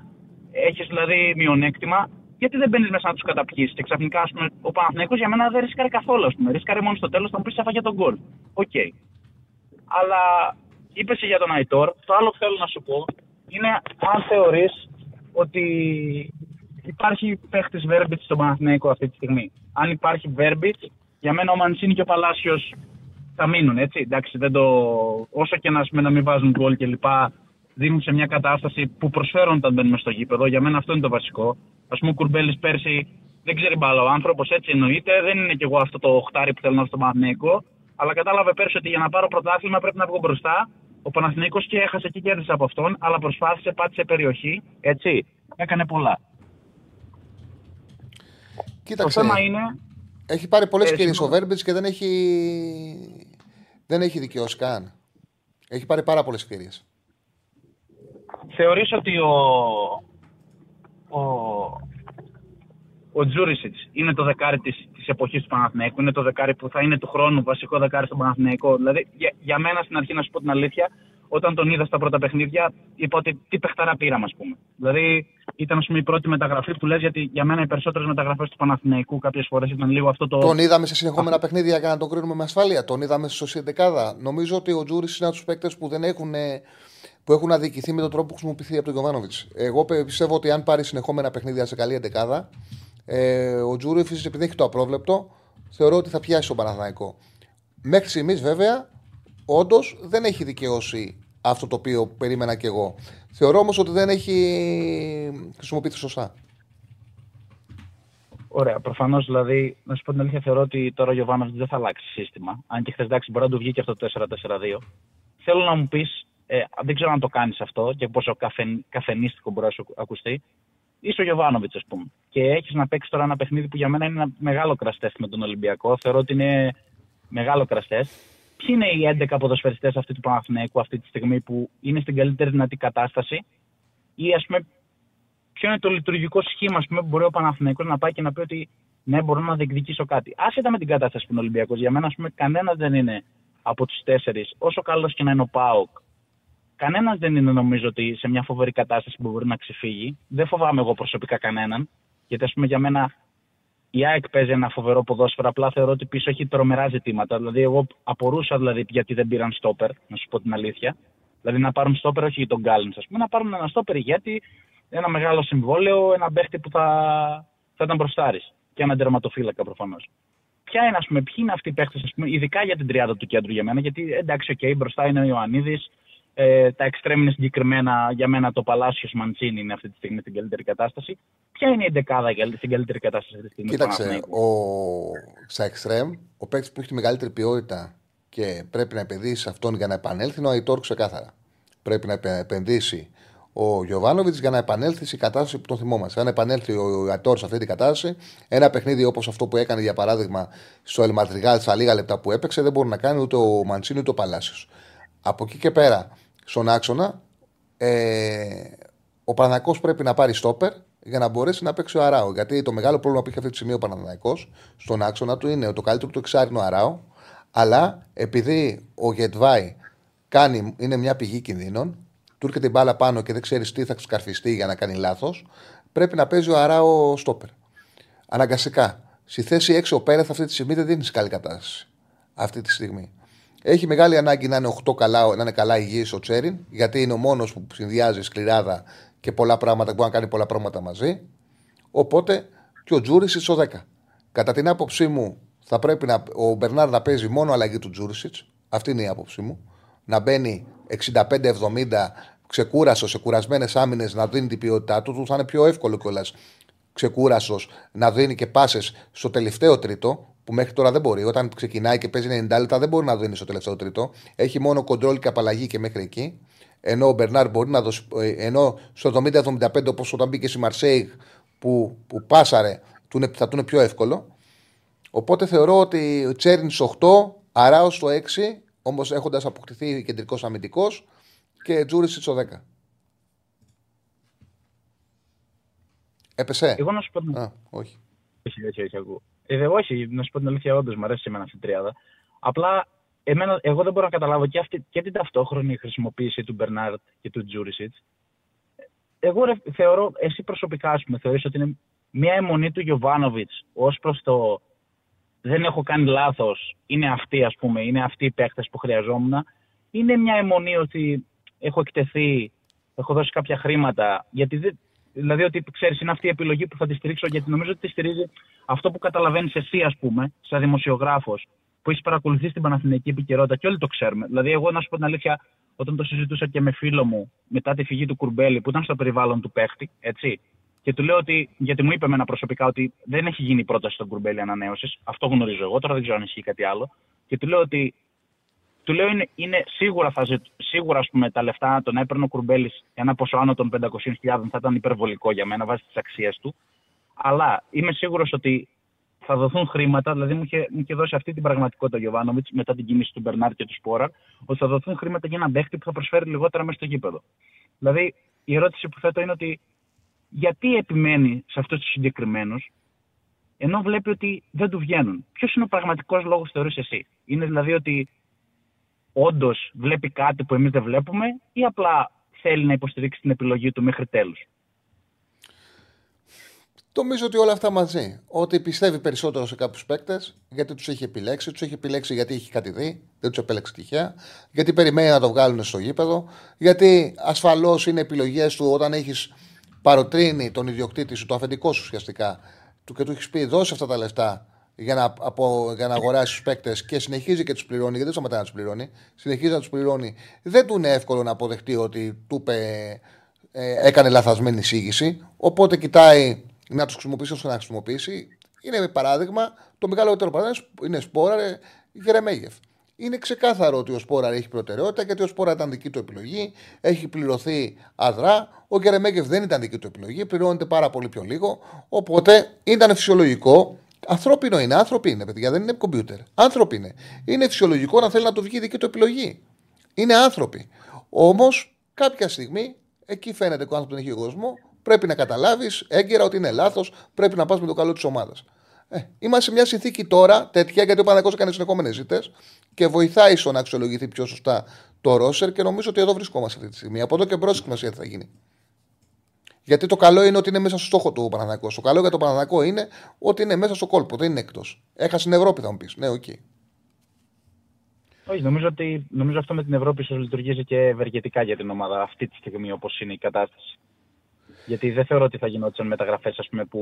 S8: έχεις δηλαδή μειονέκτημα, γιατί δεν μπαίνεις μέσα να τους καταπιείς. Και ξαφνικά, ας πούμε, ο Παναθηναϊκός για μένα δεν ρίσκαρε καθόλου. Ας πούμε. Ρίσκαρε μόνο στο τέλος, τον πεις έφαγε το γκολ. Ok. Okay. Αλλά είπες για τον Αϊτόρ, το άλλο που θέλω να σου πω είναι αν θεωρείς ότι υπάρχει παίχτης Βέρμπιτς στον Παναθηναϊκό αυτή τη στιγμή. Αν υπάρχει Βέρμπιτς, για μένα ο Μανσίνη και ο Παλάσιος θα μείνουν, έτσι. Εντάξει, δεν το... Όσο και να, να μην βάζουν γκολ και λοιπά, δίνουν σε μια κατάσταση που προσφέρουν όταν μπαίνουμε στο γήπεδο. Για μένα αυτό είναι το βασικό. Α πούμε, ο Κουρμπέλης πέρσι δεν ξέρει μπάλα. Ο άνθρωπος έτσι εννοείται. Δεν είναι κι εγώ αυτό το οχτάρι που θέλω να στο Παναθηναϊκό. Αλλά κατάλαβε πέρσι ότι για να πάρω πρωτάθλημα πρέπει να βγω μπροστά. Ο Παναθηναϊκός και έχασε και κέρδισε από αυτόν, αλλά προσπάθησε, πάτησε περιοχή. Έτσι. Έκανε πολλά.
S1: Κοίταξε. Το θέμα είναι. Έχει πάρει πολλές ε, ο Βέρμπιτς και δεν έχει. Δεν έχει δικαιώσει καν. Έχει πάρει πάρα πολλές ευκαιρίε.
S8: Θεωρείς ότι ο, ο, ο Τζούρισιτς είναι το δεκάρι της, της εποχής του Παναθηναϊκού, είναι το δεκάρι που θα είναι του χρόνου βασικό δεκάρι στον Παναθηναϊκό. Δηλαδή, για, για μένα στην αρχή να σου πω την αλήθεια, όταν τον είδα στα πρώτα παιχνίδια, είπα ότι τι παιχταρά πήραμε, ας πούμε. Δηλαδή, ήταν ας πούμε, η πρώτη μεταγραφή που λες, γιατί για μένα οι περισσότερες μεταγραφές του Παναθηναϊκού κάποιες φορές ήταν λίγο αυτό το.
S1: Τον είδαμε σε συνεχόμενα παιχνίδια για να τον κρίνουμε με ασφάλεια. Τον είδαμε στο Σιεντεκάδα. Νομίζω ότι ο Τζούρι είναι από τους παίκτες που δεν έχουν που έχουν αδικηθεί με τον τρόπο που χρησιμοποιηθεί από τον Γιωβάνοβιτς. Εγώ πιστεύω ότι αν πάρει συνεχόμενα παιχνίδια σε καλή εντεκάδα, ε, ο Τζούριφη, επειδή έχει το απρόβλεπτο, θεωρώ ότι θα πιάσει τον Παναθηναϊκό. Μέχρι στιγμής, βέβαια, όντως δεν έχει δικαιώσει αυτό το οποίο περίμενα κι εγώ. Θεωρώ όμως ότι δεν έχει χρησιμοποιηθεί σωστά.
S8: Ωραία. Προφανώς δηλαδή, να σου πω την αλήθεια, θεωρώ ότι τώρα ο Γιωβάνοβιτς δεν θα αλλάξει σύστημα. Αν και χθες εντάξει μπορεί να του βγει και αυτό το 4-4-2. Θέλω να μου πεις ε, δεν ξέρω αν το κάνεις αυτό και πόσο καφεν, καφενίστικο μπορεί να σου ακουστεί. Είσαι ο Γιωβάνοβιτς, ας πούμε. Και έχεις να παίξεις τώρα ένα παιχνίδι που για μένα είναι ένα μεγάλο κραστέ με τον Ολυμπιακό. Θεωρώ ότι είναι μεγάλο κραστέ. Ποιοι είναι οι 11 ποδοσφαιριστές αυτή του Παναθηναϊκού αυτή τη στιγμή που είναι στην καλύτερη δυνατή κατάσταση, ή ας πούμε, ποιο είναι το λειτουργικό σχήμα πούμε, που μπορεί ο Παναθηναϊκός να πάει και να πει ότι ναι, μπορώ να διεκδικήσω κάτι. Άσχετα με την κατάσταση που είναι ο Ολυμπιακός, για μένα κανένας δεν είναι από τους τέσσερις, όσο καλός και να είναι ο Πάοκ, Κανένας δεν είναι νομίζω ότι σε μια φοβερή κατάσταση που μπορεί να ξεφύγει. Δεν φοβάμαι εγώ προσωπικά κανέναν. Γιατί, ας πούμε, για μένα η ΑΕΚ παίζει ένα φοβερό ποδόσφαιρο. Απλά θεωρώ ότι πίσω έχει τρομερά ζητήματα. Δηλαδή, εγώ απορούσα δηλαδή, γιατί δεν πήραν στόπερ, να σου πω την αλήθεια. Δηλαδή, να πάρουν στόπερ όχι για τον Γκάλιν, ας πούμε, να πάρουν ένα στόπερ γιατί ένα μεγάλο συμβόλαιο, ένα παίχτη που θα, θα ήταν μπροστάρης. Και ένα τερματοφύλακα προφανώς. Ποια είναι, ας πούμε, ποιοι είναι αυτοί οι παίχτες, ειδικά για την τριάδα του κέντρου για μένα, γιατί εντάξει, οκ, μπροστά είναι ο Ιωαννίδης, ε, τα εξτρέμ είναι συγκεκριμένα για μένα το Παλάσιο Μαντσίνη είναι αυτή τη στιγμή στην καλύτερη κατάσταση. Ποια είναι η δεκάδα στην καλύτερη κατάσταση αυτή τη στιγμή.
S1: Κοίταξε, ο... στα εξτρέμ, ο παίκτης που έχει τη μεγαλύτερη ποιότητα και πρέπει να επενδύσει αυτόν για να επανέλθει είναι ο Αϊτόρ ξεκάθαρα. Πρέπει να επενδύσει ο Γιωβάνοβιτς για να επανέλθει στην κατάσταση που τον θυμόμαστε. Αν επανέλθει ο Αϊτόρ σε αυτή την κατάσταση, ένα παιχνίδι όπως αυτό που έκανε για παράδειγμα στο Ελματριγάλ στα λίγα λεπτά που έπαιξε δεν μπορεί να κάνει ούτε ο Μαντσίνη ούτε ο Παλάσιο. Από εκεί και πέρα στον άξονα, ε, ο Παναναναϊκός πρέπει να πάρει στόπερ για να μπορέσει να παίξει ο Αράο. Γιατί το μεγάλο πρόβλημα που έχει αυτή τη στιγμή ο Παναναναϊκός στον άξονα του είναι ότι το καλύτερο του εξάρινο Αράο, αλλά επειδή ο Γετβάη κάνει, είναι μια πηγή κινδύνων, του έρχεται την μπάλα πάνω και δεν ξέρεις τι θα σκαρφιστεί για να κάνει λάθος, πρέπει να παίζει ο Αράο στόπερ. Αναγκαστικά. Στη θέση 6 ο Πέρεθ αυτή τη στιγμή δεν δίνεις καλή κατάσταση. Αυτή τη στιγμή. Έχει μεγάλη ανάγκη να είναι, 8 καλά, να είναι καλά υγιής ο Τσέριν, γιατί είναι ο μόνος που συνδυάζει σκληράδα και πολλά πράγματα, μπορεί να κάνει πολλά πράγματα μαζί. Οπότε και ο Τζούρισιτς ο 10. Κατά την άποψή μου, θα πρέπει να, ο Μπερνάρ να παίζει μόνο αλλαγή του Τζούρισιτς. Αυτή είναι η άποψή μου. Να μπαίνει 65-70 ξεκούραστο σε κουρασμένες άμυνες να δίνει την ποιότητά του, του θα είναι πιο εύκολο κιόλας ξεκούραστο να δίνει και πάσες στο τελευταίο τρίτο που μέχρι τώρα δεν μπορεί. Όταν ξεκινάει και παίζει 90 λεπτά δεν μπορεί να δίνει στο τελευταίο τρίτο. Έχει μόνο κοντρόλ και απαλλαγή και μέχρι εκεί. Ενώ ο Μπερνάρ μπορεί να δώσει. ε, Ενώ στο 70-75 όπως όταν μπήκε στη Μαρσέιγ που, που πάσαρε του είναι- θα του είναι πιο εύκολο. Οπότε θεωρώ ότι ο Τσέρινς στο 8, Αράος στο 6, όμως έχοντας αποκτηθεί κεντρικός αμυντικός και Τζούρισιτς στο 10. Έπεσε;
S8: Εγώ να σου πω την
S1: Α, όχι.
S8: Όχι, όχι, όχι, ακούω. Ε, δε- όχι, να σου πω την αλήθεια, όντως μου αρέσει εμένα αυτή η τριάδα. Απλά εμένα, εγώ δεν μπορώ να καταλάβω και, αυτή, και την ταυτόχρονη χρησιμοποίηση του Μπερνάρτ και του Τζούρισιτς. Εγώ ρε, θεωρώ, εσύ προσωπικά, ας πούμε, θεωρείς ότι είναι μια αιμονή του Γιωβάνοβιτς ως προς το δεν έχω κάνει λάθος, είναι αυτοί, ας πούμε, είναι αυτοί οι παίχτε που χρειαζόμουν. Είναι μια αιμονή ότι έχω εκτεθεί, έχω δώσει κάποια χρήματα. Γιατί δεν, δηλαδή ότι ξέρεις, είναι αυτή η επιλογή που θα τη στηρίξω, γιατί νομίζω ότι τη στηρίζει αυτό που καταλαβαίνεις εσύ, ας πούμε, σαν δημοσιογράφος, που έχεις παρακολουθήσει την Παναθηναϊκή επικαιρότητα και όλοι το ξέρουμε. Δηλαδή, εγώ να σου πω την αλήθεια, όταν το συζητούσα και με φίλο μου μετά τη φυγή του Κουρμπέλη, που ήταν στο περιβάλλον του παίχτη, έτσι, και του λέω ότι, γιατί μου είπε εμένα προσωπικά ότι δεν έχει γίνει πρόταση στον Κουρμπέλη ανανέωσης. Αυτό γνωρίζω εγώ, τώρα δεν ξέρω αν ισχύει κάτι άλλο. Και του λέω ότι του λέω είναι, είναι σίγουρα, θα ζητ, σίγουρα ας πούμε, τα λεφτά τον έπαιρνε ο Κουρμπέλης ένα ποσό άνω των 500.000 θα ήταν υπερβολικό για μένα βάσει τις αξίες του. Αλλά είμαι σίγουρος ότι θα δοθούν χρήματα, δηλαδή μου είχε, μου είχε δώσει αυτή την πραγματικότητα ο Γιωβάνοβιτς μετά την κίνηση του Μπερνάρ και του Σπόραρ, ότι θα δοθούν χρήματα για έναν παίχτη που θα προσφέρει λιγότερα μέσα στο γήπεδο. Δηλαδή η ερώτηση που θέτω είναι ότι γιατί επιμένει σε αυτούς τους συγκεκριμένους, ενώ βλέπει ότι δεν του βγαίνουν. Ποιος είναι ο πραγματικός λόγος, θεωρείς εσύ; Είναι δηλαδή ότι όντως βλέπει κάτι που εμείς δεν βλέπουμε, ή απλά θέλει να υποστηρίξει την επιλογή του μέχρι τέλους.
S1: Νομίζω ότι όλα αυτά μαζί. Ότι πιστεύει περισσότερο σε κάποιους παίκτες, γιατί τους έχει επιλέξει. Τους έχει επιλέξει γιατί έχει κάτι δει, δεν τους επέλεξε τυχαία. Γιατί περιμένει να το βγάλουν στο γήπεδο. Γιατί ασφαλώς είναι επιλογές του όταν έχεις παροτρύνει τον ιδιοκτήτη σου, το αφεντικό σου ουσιαστικά, του και του έχεις πει δώσε αυτά τα λεφτά για να, από, για να αγοράσει τους παίκτες και συνεχίζει και τους πληρώνει, γιατί δεν σταματάει να τους πληρώνει. Συνεχίζει να τους πληρώνει. Δεν του είναι εύκολο να αποδεχτεί ότι του είπε, ε, έκανε λαθασμένη εισήγηση. Οπότε κοιτάει να τους χρησιμοποιήσει όσο να χρησιμοποιήσει. Είναι παράδειγμα, το μεγαλύτερο παράδειγμα είναι Σπόρα Γερεμέγεφ. Είναι ξεκάθαρο ότι ο Σπόρα έχει προτεραιότητα γιατί ο Σπόρα ήταν δική του επιλογή, έχει πληρωθεί αδρά. Ο Γερεμέγεφ δεν ήταν δική του επιλογή, πληρώνεται πάρα πολύ πιο λίγο. Οπότε ήταν φυσιολογικό. Ανθρώπινο είναι, άνθρωποι είναι, παιδιά, δεν είναι κομπιούτερ. Άνθρωποι είναι. Είναι φυσιολογικό να θέλει να του βγει η δική του επιλογή. Είναι άνθρωποι. Όμως κάποια στιγμή, εκεί φαίνεται ότι ο άνθρωπος δεν έχει εγωισμό, πρέπει να καταλάβεις έγκαιρα ότι είναι λάθος, πρέπει να πας με το καλό της ομάδας. Ε, είμαστε σε μια συνθήκη τώρα τέτοια, γιατί ο Παναγό έκανε συνεχόμενες ζήτες και βοηθάει στο να αξιολογηθεί πιο σωστά το ρόσερ και νομίζω ότι εδώ βρισκόμαστε αυτή τη στιγμή. Από εδώ και μπρος σημασία τι θα γίνει. Γιατί το καλό είναι ότι είναι μέσα στο στόχο του Παναθηναϊκού. Το καλό για τον Παναθηναϊκό είναι ότι είναι μέσα στο κόλπο, δεν είναι εκτός. Έχασε την Ευρώπη, θα μου πεις. Ναι, ok. Okay.
S8: Όχι, νομίζω ότι νομίζω αυτό με την Ευρώπη ίσως λειτουργήσει και ευεργετικά για την ομάδα αυτή τη στιγμή όπως είναι η κατάσταση. Γιατί δεν θεωρώ ότι θα γινόταν μεταγραφές, ας πούμε, που.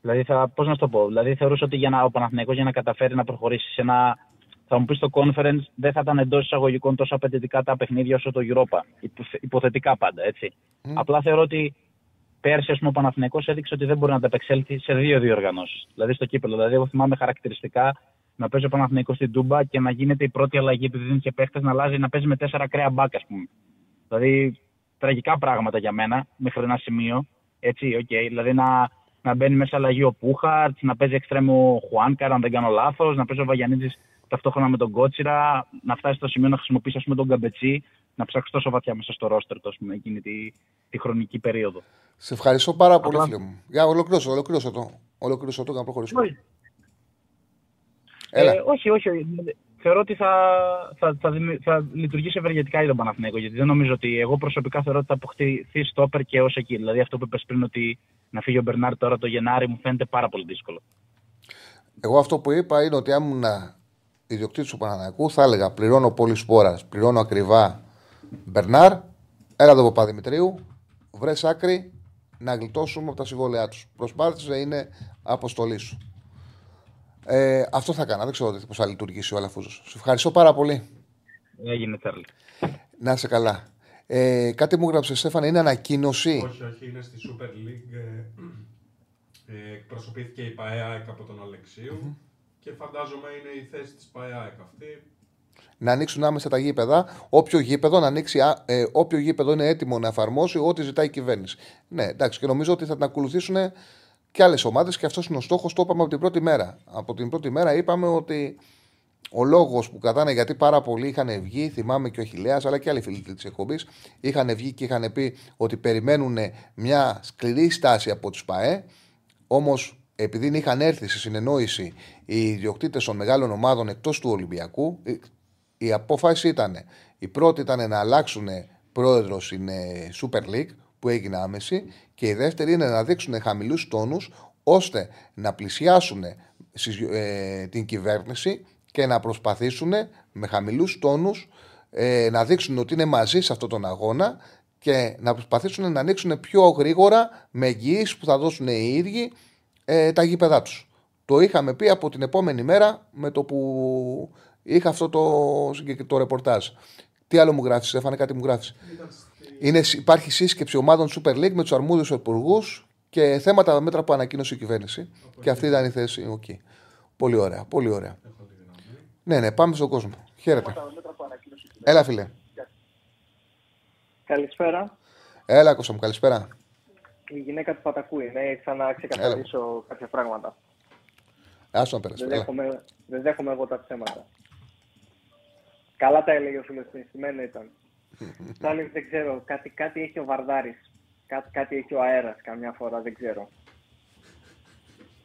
S8: Δηλαδή, θα, πώς να σου το πω; Δηλαδή, θεωρούσα ότι για να, ο Παναθηναϊκός για να καταφέρει να προχωρήσει σε ένα. Θα μου πεις στο conference, δεν θα ήταν εντός εισαγωγικών τόσο απαιτητικά τα παιχνίδια όσο το Europa. Υποθετικά πάντα, έτσι. Mm. Απλά θεωρώ ότι πέρσι, ας πούμε, ο Παναθηναϊκός έδειξε ότι δεν μπορεί να ανταπεξέλθει σε δύο διοργανώσει. Δηλαδή στο κύπελο. Δηλαδή, εγώ θυμάμαι χαρακτηριστικά να παίζει ο Παναθηναϊκός στην Τούμπα και να γίνεται η πρώτη αλλαγή επειδή δίνει και παίχτες να αλλάζει να παίζει με τέσσερα ακραία μπακ, ας πούμε. Δηλαδή, τραγικά πράγματα για μένα μέχρι ένα σημείο. Έτσι, okay. Δηλαδή να, να μπαίνει μέσα αλλαγή ο Πούχαρτς, να παίζει εξτρέμο ο Χουάνκαρ, αν δεν κάνω λάθος, να παίζει ο Βαγιανίδης ταυτόχρονα με τον Κότσιρα, να φτάσει στο σημείο να χρησιμοποιήσει πούμε, τον Καμπετσί, να ψάξει τόσο βαθιά μέσα στο ρόστερ του, πούμε, εκείνη τη, τη χρονική περίοδο.
S1: Σε ευχαριστώ πάρα πολύ, φίλε μου. Για ολοκλήρωσω, ολοκλήρωσω το. Ολοκλήρωσω το για να προχωρήσουμε.
S8: Όχι. Ε, όχι, όχι. Θεωρώ ότι θα, θα, θα, θα, λειτουργήσει ευεργετικά για τον Παναθηναϊκό. Γιατί δεν νομίζω ότι εγώ προσωπικά θεωρώ ότι θα αποκτηθεί στόπερ και ως εκεί. Δηλαδή αυτό που είπες πριν ότι να φύγει ο Μπερνάρ τώρα το Γενάρη μου φαίνεται πάρα πολύ δύσκολο.
S1: Εγώ αυτό που είπα είναι ότι αν ήμουν ιδιοκτήτης του Παναναναϊκού θα έλεγα πληρώνω πολύ σπόρας, πληρώνω ακριβά Μπερνάρ, έλα εδώ Παπαδημητρίου, βρες άκρη να γλιτώσουμε από τα συμβόλαιά τους. Προσπάθησε είναι αποστολής σου. Ε, αυτό θα κάνω. Δεν ξέρω πώς θα λειτουργήσει ο Αλαφούζος. Σου ευχαριστώ πάρα πολύ.
S8: Έγινε, Τσάρλι.
S1: Να είσαι καλά. Ε, κάτι μου γράψε, Στέφανα, είναι ανακοίνωση.
S3: Όχι, όχι, είναι στη Super League. Ε, εκπροσωπήθηκε η ΠαΕΑΕΚ από τον αλεξιου και φαντάζομαι είναι η θέση της ΠαΕΑΕΚ αυτή.
S1: Να ανοίξουν άμεσα τα γήπεδα. Όποιο γήπεδο, να ανοίξει, α- ε, όποιο γήπεδο είναι έτοιμο να εφαρμόσει ό,τι ζητάει η κυβέρνηση. Ναι, εντάξει, και νομίζω ότι θα την ακολουθήσουν και άλλες ομάδες και αυτός είναι ο στόχος. Το είπαμε από την πρώτη μέρα. Από την πρώτη μέρα είπαμε ότι ο λόγος που κρατάνε, γιατί πάρα πολλοί είχαν βγει, θυμάμαι και ο Χιλέας, αλλά και άλλοι φίλοι της εκπομπής, είχαν βγει και είχαν πει ότι περιμένουν μια σκληρή στάση από τους ΠαΕ. Όμως, επειδή είχαν έρθει σε συνεννόηση οι ιδιοκτήτες των μεγάλων ομάδων εκτός του Ολυμπιακού, η- η απόφαση ήταν η πρώτη ήταν να αλλάξουν πρόεδρο στην ε, Super League που έγινε άμεση και η δεύτερη είναι να δείξουν χαμηλούς τόνους ώστε να πλησιάσουν στις- ε, την κυβέρνηση και να προσπαθήσουν με χαμηλούς τόνους ε, να δείξουν ότι είναι μαζί σε αυτόν τον αγώνα και να προσπαθήσουν να ανοίξουν πιο γρήγορα με εγγυήσεις που θα δώσουν οι ίδιοι ε, τα γήπεδά τους. Το είχαμε πει από την επόμενη μέρα με το που είχα αυτό το, συγκεκ- το ρεπορτάζ. Τι άλλο μου γράφεις, Στέφανε, κάτι μου γράφεις. Είναι, υπάρχει σύσκεψη ομάδων Super League με τους αρμόδιους υπουργούς και θέματα μέτρα που ανακοίνωσε η κυβέρνηση. Και αυτή ήταν η θέση. Οκ. Πολύ ωραία. Πολύ ωραία. Ναι, ναι, πάμε στον κόσμο. Χαίρετε. Έλα, φίλε.
S9: Καλησπέρα.
S1: Έλα, Κώστα μου, καλησπέρα.
S9: Η γυναίκα του Πατακού είναι. Ήρθα να ξεκαθαρίσω κάποια πράγματα.
S1: Άσο να περάσει.
S9: Δεν
S1: Έλα.
S9: δέχομαι, δεν δέχομαι εγώ τα ψέματα. Καλά τα έλεγε ο φίλος, συναισθημένο ήταν. Πάλι δεν ξέρω, κάτι, κάτι έχει ο Βαρδάρης. Κάτι, κάτι έχει ο αέρας καμιά φορά, δεν ξέρω.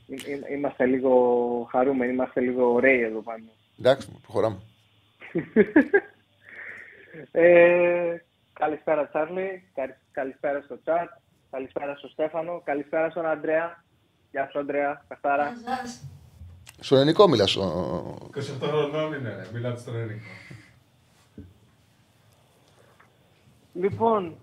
S9: Εί- εί- Είμαστε λίγο χαρούμενοι, είμαστε λίγο ωραίοι εδώ πάνω.
S1: Εντάξει, προχωράμε.
S9: Ε, καλησπέρα Τσάρλι, καλη- καλησπέρα στο chat, καλησπέρα στο Στέφανο, καλησπέρα στον Αντρέα. Γεια σου Αντρέα, Καστάρα.
S1: Στον ελληνικό μιλάς. Στο...
S3: 28 χρονών είναι, ρε. Μιλάτε στον ελληνικό.
S9: Λοιπόν,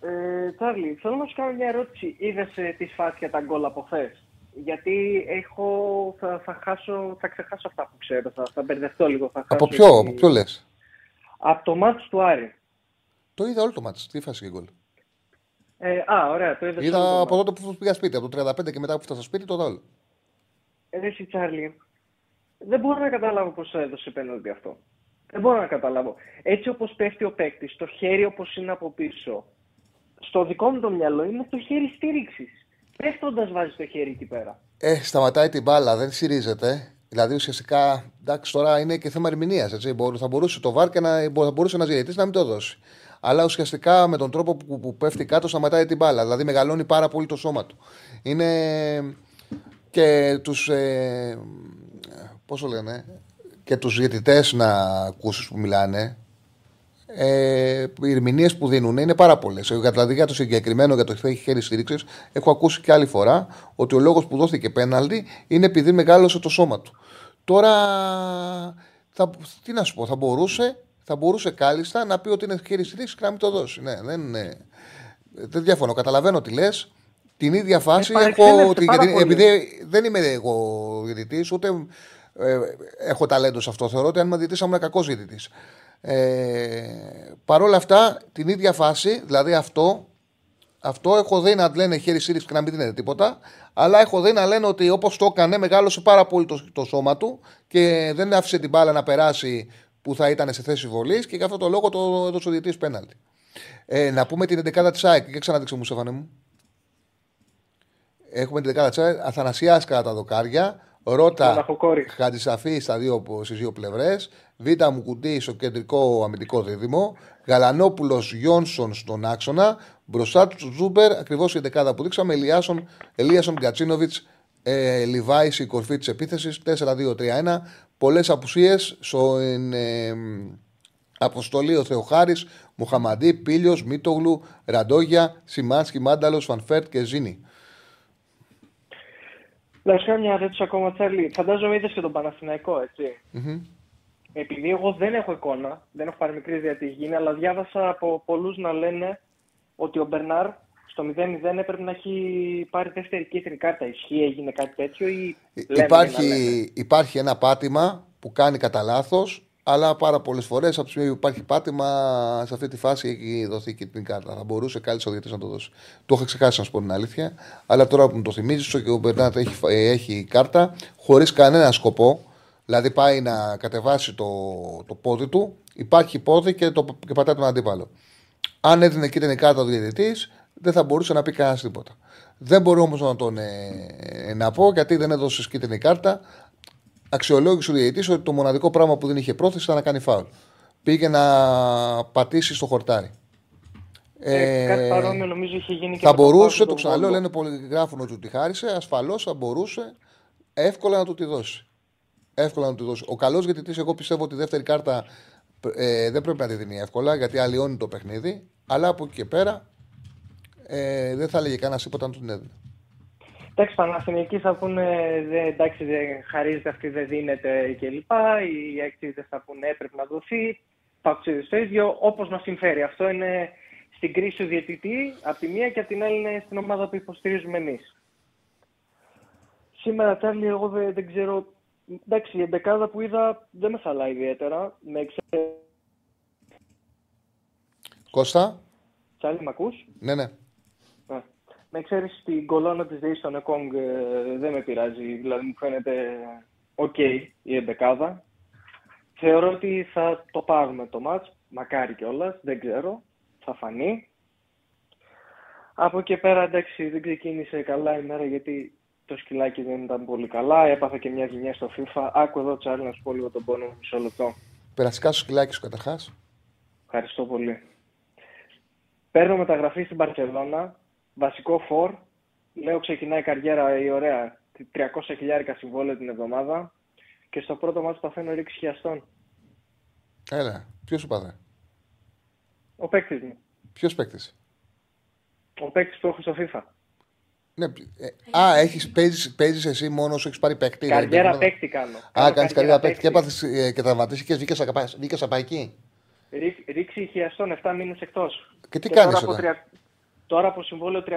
S9: ε, Τσάρλι, θέλω να σου κάνω μια ερώτηση. Είδες ε, τη φάση για τα γκολ από χθες; Γιατί έχω, θα, θα, χάσω, θα ξεχάσω αυτά που ξέρω, θα, θα μπερδευτώ λίγο. Θα
S1: Από
S9: χάσω
S1: ποιο,
S9: τη-
S1: από ποιο λες;
S9: Από το μάτς του Άρη.
S1: Το είδα όλο το μάτι. Τι φάση και γκολ.
S9: Ε, α, ωραία, το είδες όλο
S1: Είδα
S9: το
S1: από
S9: μάτς.
S1: τότε που πήγα σπίτι. Από το 35 και μετά που φτάσα σπίτι, το είδα όλο.
S9: Ε, Εσύ, Τσάρλι, δεν μπορώ να καταλάβω πώς έδωσε πέναλτι αυτό. Δεν μπορώ να καταλάβω. Έτσι όπως πέφτει ο παίκτης, το χέρι όπως είναι από πίσω, στο δικό μου το μυαλό είναι το χέρι στήριξης. Πέφτοντας βάζει το χέρι εκεί πέρα.
S1: Ε, σταματάει την μπάλα, δεν στηρίζεται. Δηλαδή ουσιαστικά, εντάξει, τώρα είναι και θέμα ερμηνείας. Θα μπορούσε το βάρ και να, θα μπορούσε να ζητήσει να μην το δώσει. Αλλά ουσιαστικά με τον τρόπο που, που πέφτει κάτω σταματάει την μπάλα. Δηλαδή μεγαλώνει πάρα πολύ το σώμα του. Είναι και τους. Ε, Πώς το λένε, και τους διαιτητές να ακούσεις που μιλάνε. Ε, οι ερμηνείες που δίνουν είναι πάρα πολλές. Δηλαδή για το συγκεκριμένο, για το ότι έχει χέρι στήριξης, έχω ακούσει και άλλη φορά ότι ο λόγος που δόθηκε πέναλτι είναι επειδή μεγάλωσε το σώμα του. Τώρα, θα, τι να σου πω, θα μπορούσε, θα μπορούσε κάλλιστα να πει ότι είναι χέρι στήριξη και να μην το δώσει. Ναι, δεν, είναι, δεν διαφωνώ. Καταλαβαίνω τι λες. Την ίδια φάση έχω.
S9: παρεξένευσε
S1: την-
S9: πάρα πολύ.
S1: επειδή δεν είμαι εγώ διαιτητής, ούτε ε, έχω ταλέντο σε αυτό. Θεωρώ ότι αν είμαι διαιτητής, θα ήμουν κακός διαιτητής. Ε, Παρ' όλα αυτά, την ίδια φάση, δηλαδή αυτό, αυτό έχω δει να λένε χέρι στήριξη και να μην δίνεται τίποτα. Αλλά έχω δει να λένε ότι όπως το έκανε, μεγάλωσε πάρα πολύ το, το σώμα του και δεν άφησε την μπάλα να περάσει που θα ήταν σε θέση βολής και γι' αυτό το λόγο το έδωσε ο διαιτητής πέναλτι. Ε, να πούμε την 11η της ΑΕΚ. Και ξαναδείξε μου, Σέφανε μου. Έχουμε την 11η της ΑΕΚ. Αθανασιά κατά τα δοκάρια. Ρώτα
S9: Μοναχοκόρη.
S1: Χατζησαφή στα δύο, στις δύο πλευρές. Β. Μουκουτή στο κεντρικό αμυντικό δίδυμο. Γαλανόπουλος Γιόνσον στον άξονα. Μπροστά τους Ζούμπερ, ακριβώς η δεκάδα που δείξαμε. Ελίασον, Ελίασον Γκατσίνοβιτς. Ε, Λιβάης η κορφή της επίθεσης. 4-2-3-1. Πολλές απουσίες. Στην ε, αποστολή ο Θεοχάρης, Μουχαμαντή, Πίλιο, Μίτογλου, Ραντόγια, Σιμάνσκι, Μάνταλος, Φανφέρτ και Ζήνη.
S9: Να σου κάνω μια ερώτηση ακόμα, Τσάρλι. Φαντάζομαι είδες και τον Παναθηναϊκό, έτσι.
S1: Μμμ.
S9: Επειδή εγώ δεν έχω εικόνα, δεν έχω πάρει μικρή ιδέα τι έχει γίνει, αλλά διάβασα από πολλούς να λένε ότι ο Μπερνάρ στο 0-0 έπρεπε να έχει πάρει δεύτερη κίτρινη κάρτα. Ισχύει, έγινε κάτι τέτοιο ή λέμε για να λέμε.
S1: Υπάρχει, υπάρχει ένα πάτημα που κάνει κατά λάθος, Αλλά πάρα πολλές φορές από τη στιγμή που υπάρχει πάτημα, σε αυτή τη φάση έχει δοθεί και την κάρτα. Θα μπορούσε κάλλιστα ο διαιτητής να το δώσει. Το είχα ξεχάσει να σου πω την αλήθεια. Αλλά τώρα που μου το θυμίζεις, και ο Μπερνάτ έχει, έχει κάρτα χωρίς κανένα σκοπό. Δηλαδή πάει να κατεβάσει το, το πόδι του, υπάρχει πόδι και, το, και πατάει τον αντίπαλο. Αν έδινε εκεί την κάρτα ο διαιτητής, δεν θα μπορούσε να πει κανένας τίποτα. Δεν μπορώ όμως να τον ε, να πω γιατί δεν έδωσε κίτρινη κάρτα. Αξιολόγησε ο διαιτητής ότι το μοναδικό πράγμα που δεν είχε πρόθεση ήταν να κάνει φάουλ. Πήγε να πατήσει στο χορτάρι.
S9: Ε, κάτι παρόμοιο νομίζω είχε γίνει και
S1: Θα
S9: με το
S1: μπορούσε,
S9: φάουλ
S1: το
S9: του
S1: ξαναλέω,
S9: Βόλου.
S1: λένε πολλοί γράφουν ότι του τη χάρισε. Ασφαλώς θα μπορούσε εύκολα να του τη δώσει. Εύκολα να του τη δώσει. Ο καλός διαιτητής, εγώ πιστεύω ότι η δεύτερη κάρτα ε, δεν πρέπει να τη δίνει εύκολα γιατί αλλοιώνει το παιχνίδι. Αλλά από εκεί και πέρα ε, δεν θα έλεγε κανένας τίποτα αν του την έδινε.
S9: Εντάξει, Παναθηναϊκοί θα πούνε δε, εντάξει, δεν χαρίζεται αυτή, δεν δίνεται κλπ. Οι έκτιδε θα πούνε έπρεπε να δοθεί. Παουξίδε το ίδιο, όπως μας συμφέρει. Αυτό είναι στην κρίση του διαιτητή από τη μία και από την άλλη είναι στην ομάδα που υποστηρίζουμε εμείς. Σήμερα, Τσάρλι, εγώ δεν, δεν ξέρω. Εντάξει, η εντεκάδα που είδα δεν με χαλάει ιδιαίτερα. Με εξαίρεση.
S1: Κώστα,
S9: Τσάρλι, μ' ακούς;
S1: ναι, ναι.
S9: Ναι. Με εξαίρεση την κολόνα της ΔΕΗ στον Εκόνγκ ε, δεν με πειράζει. Δηλαδή μου φαίνεται οκ η εντεκάδα. Θεωρώ ότι θα το πάρουμε το μάτς. Μακάρι κιόλας, δεν ξέρω. Θα φανεί. Από εκεί πέρα εντάξει δεν ξεκίνησε καλά η μέρα γιατί το σκυλάκι δεν ήταν πολύ καλά. Έπαθα και μια ζημιά στο FIFA. Άκου εδώ Τσάρλι να σου πω λίγο τον πόνο μου μισό λεπτό.
S1: Περαστικά στο σκυλάκι σου καταρχάς.
S9: Ευχαριστώ πολύ. Παίρνω μεταγραφή στην Μπαρτσελόνα, βασικό φορ. Λέω ξεκινάει η καριέρα η ωραία. 300 χιλιάρικα συμβόλαιο την εβδομάδα. Και στο πρώτο μάτι παθαίνω ρήξη χιαστών.
S1: Έλα, ποιος σου πάθε.
S9: Ο παίκτης μου.
S1: Ποιος παίκτης;
S9: Ο παίκτης που έχω στο FIFA.
S1: Ναι, ε, α, έχεις, παίζεις, παίζεις εσύ μόνο σου, έχεις πάρει παίκτη. δηλαδή,
S9: Καριέρα
S1: δεν είναι-
S9: παίκτη κάνω.
S1: Α,
S9: Κάνω
S1: κάνεις
S9: καριέρα
S1: καριέρα παίκτη. Και
S9: παίκτη.
S1: έπαθες ε, και τραυματίστηκες, βγήκες απα- βγήκες απ' εκεί.
S9: Ρί- Ρήξη χιαστών 7 μήνες εκτός.
S1: Και τι κάνεις
S9: τώρα από,
S1: εδώ;
S9: τρια- τώρα από συμβόλαιο 300.000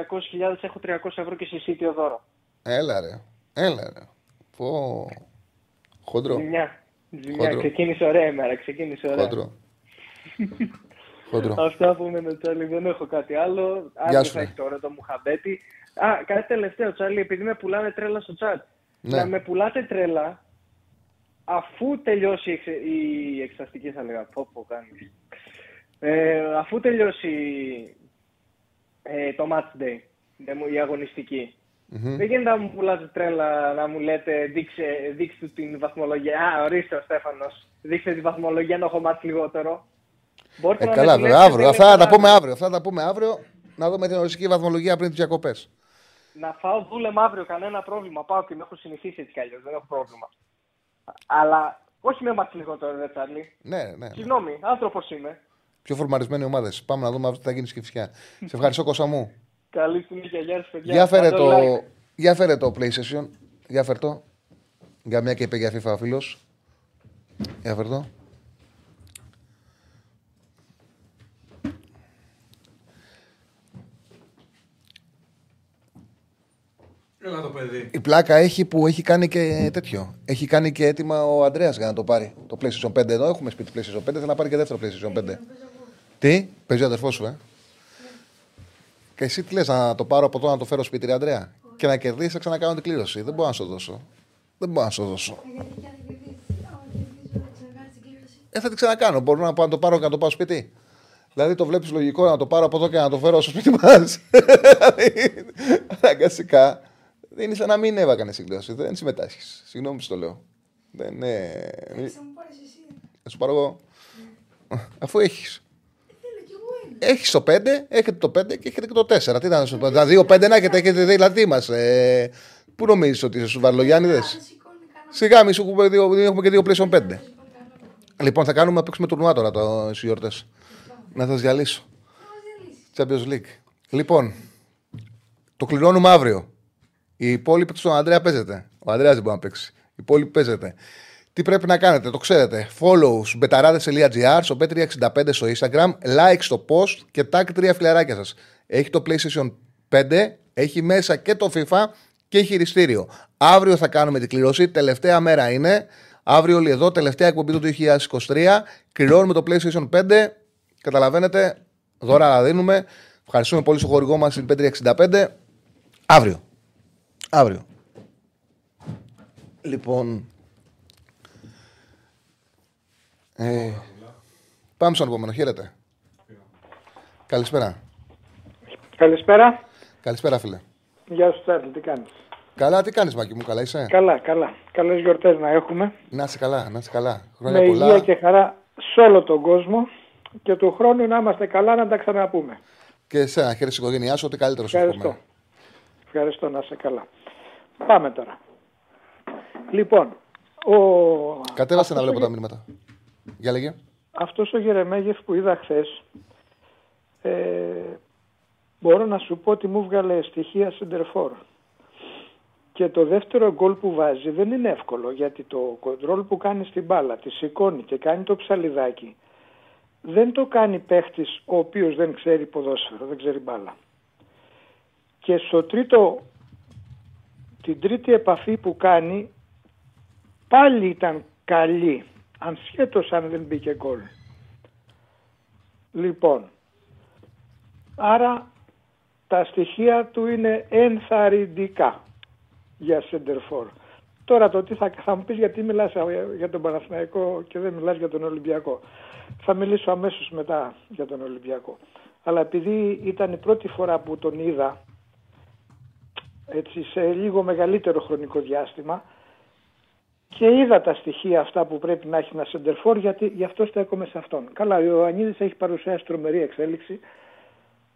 S9: έχω 300 ευρώ και συσίτιο δώρο.
S1: Έλα ρε, έλα ρε. Πω. Χοντρό,
S9: Ζημιά. Ζημιά.
S1: Χοντρό.
S9: Ξεκίνησε ωραία η μέρα. Ξεκίνησε ωραία.
S1: χοντρό. χοντρό.
S9: Αυτά που με Τσάλι, δεν έχω κάτι άλλο.
S1: Γεια
S9: Αύριο
S1: σου,
S9: θα
S1: ρε.
S9: έχει το ωραίο το Μουχαμπέτη. Α, κάτι τελευταίο, Τσάλι, επειδή με πουλάνε τρέλα στο chat.
S1: Ναι.
S9: Να με πουλάτε τρέλα αφού τελειώσει η, εξε- η εξαστική, θα λέγα. Πω, πω, κάνεις. Ε, αφού τελειώσει ε, το match day, δεν μου- η αγωνιστική.
S1: Μμμ.
S9: Δεν γίνεται να μου πουλάτε τρέλα, να μου λέτε δείξε, δείξτε του την βαθμολογία. Α, ορίστε ο Στέφανος, δείξτε τη βαθμολογία να έχω μάθει λιγότερο. Μπορείτε
S1: Ε,
S9: να
S1: καλά,
S9: με
S1: βέβαια,
S9: δουλέψετε
S1: αύριο. Αυτά θα τα
S9: τελικά
S1: πούμε αύριο. Αυτά θα τα πούμε αύριο. Να δούμε την οριστική βαθμολογία πριν τις διακοπές.
S9: Να φάω δούλεμα αύριο, κανένα πρόβλημα. Πάω και με έχω συνηθίσει έτσι κι αλλιώς, δεν έχω πρόβλημα. Αλλά όχι με μάτς λιγότερο, ρε Τσάρλι.
S1: Ναι, ναι. ναι.
S9: Συγγνώμη, άνθρωπος είμαι.
S1: Πιο φορμαρισμένοι ομάδες. Πάμε να δούμε αυτό τι θα γίνει στη φυσικά. Σε ευχαριστώ, Κώστα μου.
S9: Καλή συνέχεια, γεια σας παιδιά.
S1: Για φέρε,
S9: Κάντε
S1: το...
S9: like.
S1: για φέρε το PlayStation. Για φέρ το. Για μια και είπε για FIFA ο φίλος. Για φέρ το.
S3: Έλα το παιδί.
S1: Η πλάκα έχει που έχει κάνει και τέτοιο. Έχει κάνει και έτοιμα ο Αντρέα για να το πάρει. Το PlayStation 5 εδώ έχουμε σπίτι PlayStation 5. Θέλει να πάρει και δεύτερο PlayStation 5. Τι, παίζει ο αδερφός σου, ε; Και εσύ τι λες, να το πάρω από εδώ να το φέρω σπίτι, ρε Αντρέα. Και να κερδίσει, θα ξανακάνω την κλήρωση. Δεν μπορώ να σου δώσω. Δεν μπορώ να σου δώσω. Ε, θα την ξανακάνω. Μπορώ να, πάω, να το πάρω και να το πάω σπίτι. Δηλαδή το βλέπεις λογικό να το πάρω από εδώ και να το φέρω στο σπίτι μας. Αναγκαστικά. Δεν είσαι να μην έβαγανε συγκλώση. Δεν συμμετάσχεις. Συγγνώμη που στο λέω. Δεν είναι.
S2: Θα μου πάρεις εσύ.
S1: Θα σου πάρω εγώ. Αφού έχεις. Έχεις το 5, έχετε το 5 και έχετε και το 4. Τι να σου πω. Τα δύο 5 να έχετε, έχετε δηλαδή μας. Ε, πού νομίζεις ότι είσαι στου Βαρλογιάννηδες; Σιγά, μη σου έχουμε, δύο, έχουμε και δύο PlayStation 5. Λοιπόν, θα κάνουμε να παίξουμε τουρνουά τώρα το γιορτέ. Να σας διαλύσω. Champions League. Λοιπόν, το κληρώνουμε αύριο. Η υπόλοιπη του Ανδρέα παίζεται. Ο Ανδρέας δεν μπορεί να παίξει. Η υπόλοιπη παίζεται. Τι πρέπει να κάνετε, το ξέρετε. Follow στους μπεταράδε.gr, στο B365 στο Instagram, like στο post και tag τρία φιλαράκια σας. Έχει το PlayStation 5, έχει μέσα και το FIFA και χειριστήριο. Αύριο θα κάνουμε την κλήρωση. Τελευταία μέρα είναι. Αύριο όλοι εδώ, τελευταία εκπομπή του 2023. Κρυώνουμε το PlayStation 5. Καταλαβαίνετε, δώρα να δίνουμε. Ευχαριστούμε πολύ στο χορηγό μας την 565. Αύριο. Αύριο. Λοιπόν. Ε, πάμε στον επόμενο. Χαίρετε. Καλησπέρα.
S10: Καλησπέρα.
S1: Καλησπέρα, φίλε.
S10: Γεια σου, Τσάρλι, τι κάνεις;
S1: Καλά, τι κάνεις, Μάκη μου, καλά είσαι;
S10: Καλά, καλά. Καλές γιορτές να έχουμε.
S1: Να είσαι καλά, να είσαι καλά. Χρόνια
S10: Με
S1: πολλά.
S10: υγεία και χαρά σε όλο τον κόσμο και του χρόνου να είμαστε καλά να τα ξαναπούμε.
S1: Και εσένα, χαίρεσαι η οικογένειά σου, ό,τι καλύτερος σου
S10: Ευχαριστώ.
S1: εύχομαι.
S10: Ευχαριστώ να είσαι καλά. Πάμε τώρα. Λοιπόν, ο...
S1: Κατέβασε να
S10: αυτός
S1: βλέπω
S10: ο
S1: τα
S10: Γε-
S1: μηνύματα. Για λέγε.
S10: Αυτός ο Γερεμέγεφ που είδα χθες. Ε, μπορώ να σου πω ότι μου βγάλε στοιχεία σεντερφόρ. Και το δεύτερο γκολ που βάζει δεν είναι εύκολο γιατί το κοντρόλ που κάνει στην μπάλα, τη σηκώνει και κάνει το ψαλιδάκι. Δεν το κάνει παίχτης ο οποίος δεν ξέρει ποδόσφαιρο, δεν ξέρει μπάλα. Και στο τρίτο, την τρίτη επαφή που κάνει πάλι ήταν καλή, ασχέτως αν δεν μπήκε γκολ. Λοιπόν, άρα τα στοιχεία του είναι ενθαρρυντικά για σεντερφόρ. Τώρα το τι θα, θα μου πεις γιατί μιλάς για τον Παναθηναϊκό και δεν μιλάς για τον Ολυμπιακό. Θα μιλήσω αμέσως μετά για τον Ολυμπιακό. Αλλά επειδή ήταν η πρώτη φορά που τον είδα έτσι, σε λίγο μεγαλύτερο χρονικό διάστημα και είδα τα στοιχεία αυτά που πρέπει να έχει ένα σεντερφόρ γιατί γι' αυτό στέκομαι σε αυτόν. Καλά, ο Ιωαννίδης έχει παρουσιάσει τρομερή εξέλιξη.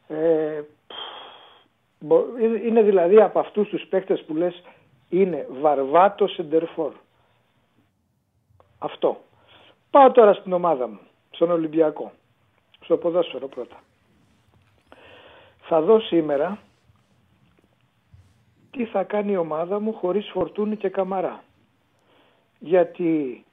S10: Ε, μπο- είναι δηλαδή από αυτούς τους παίκτες που λες είναι βαρβάτος σεντερφόρ. Αυτό. Πάω τώρα στην ομάδα μου, στον Ολυμπιακό, στο ποδόσφαιρο πρώτα. Θα δω σήμερα τι θα κάνει η ομάδα μου χωρίς φορτούνη και καμαρά. Γιατί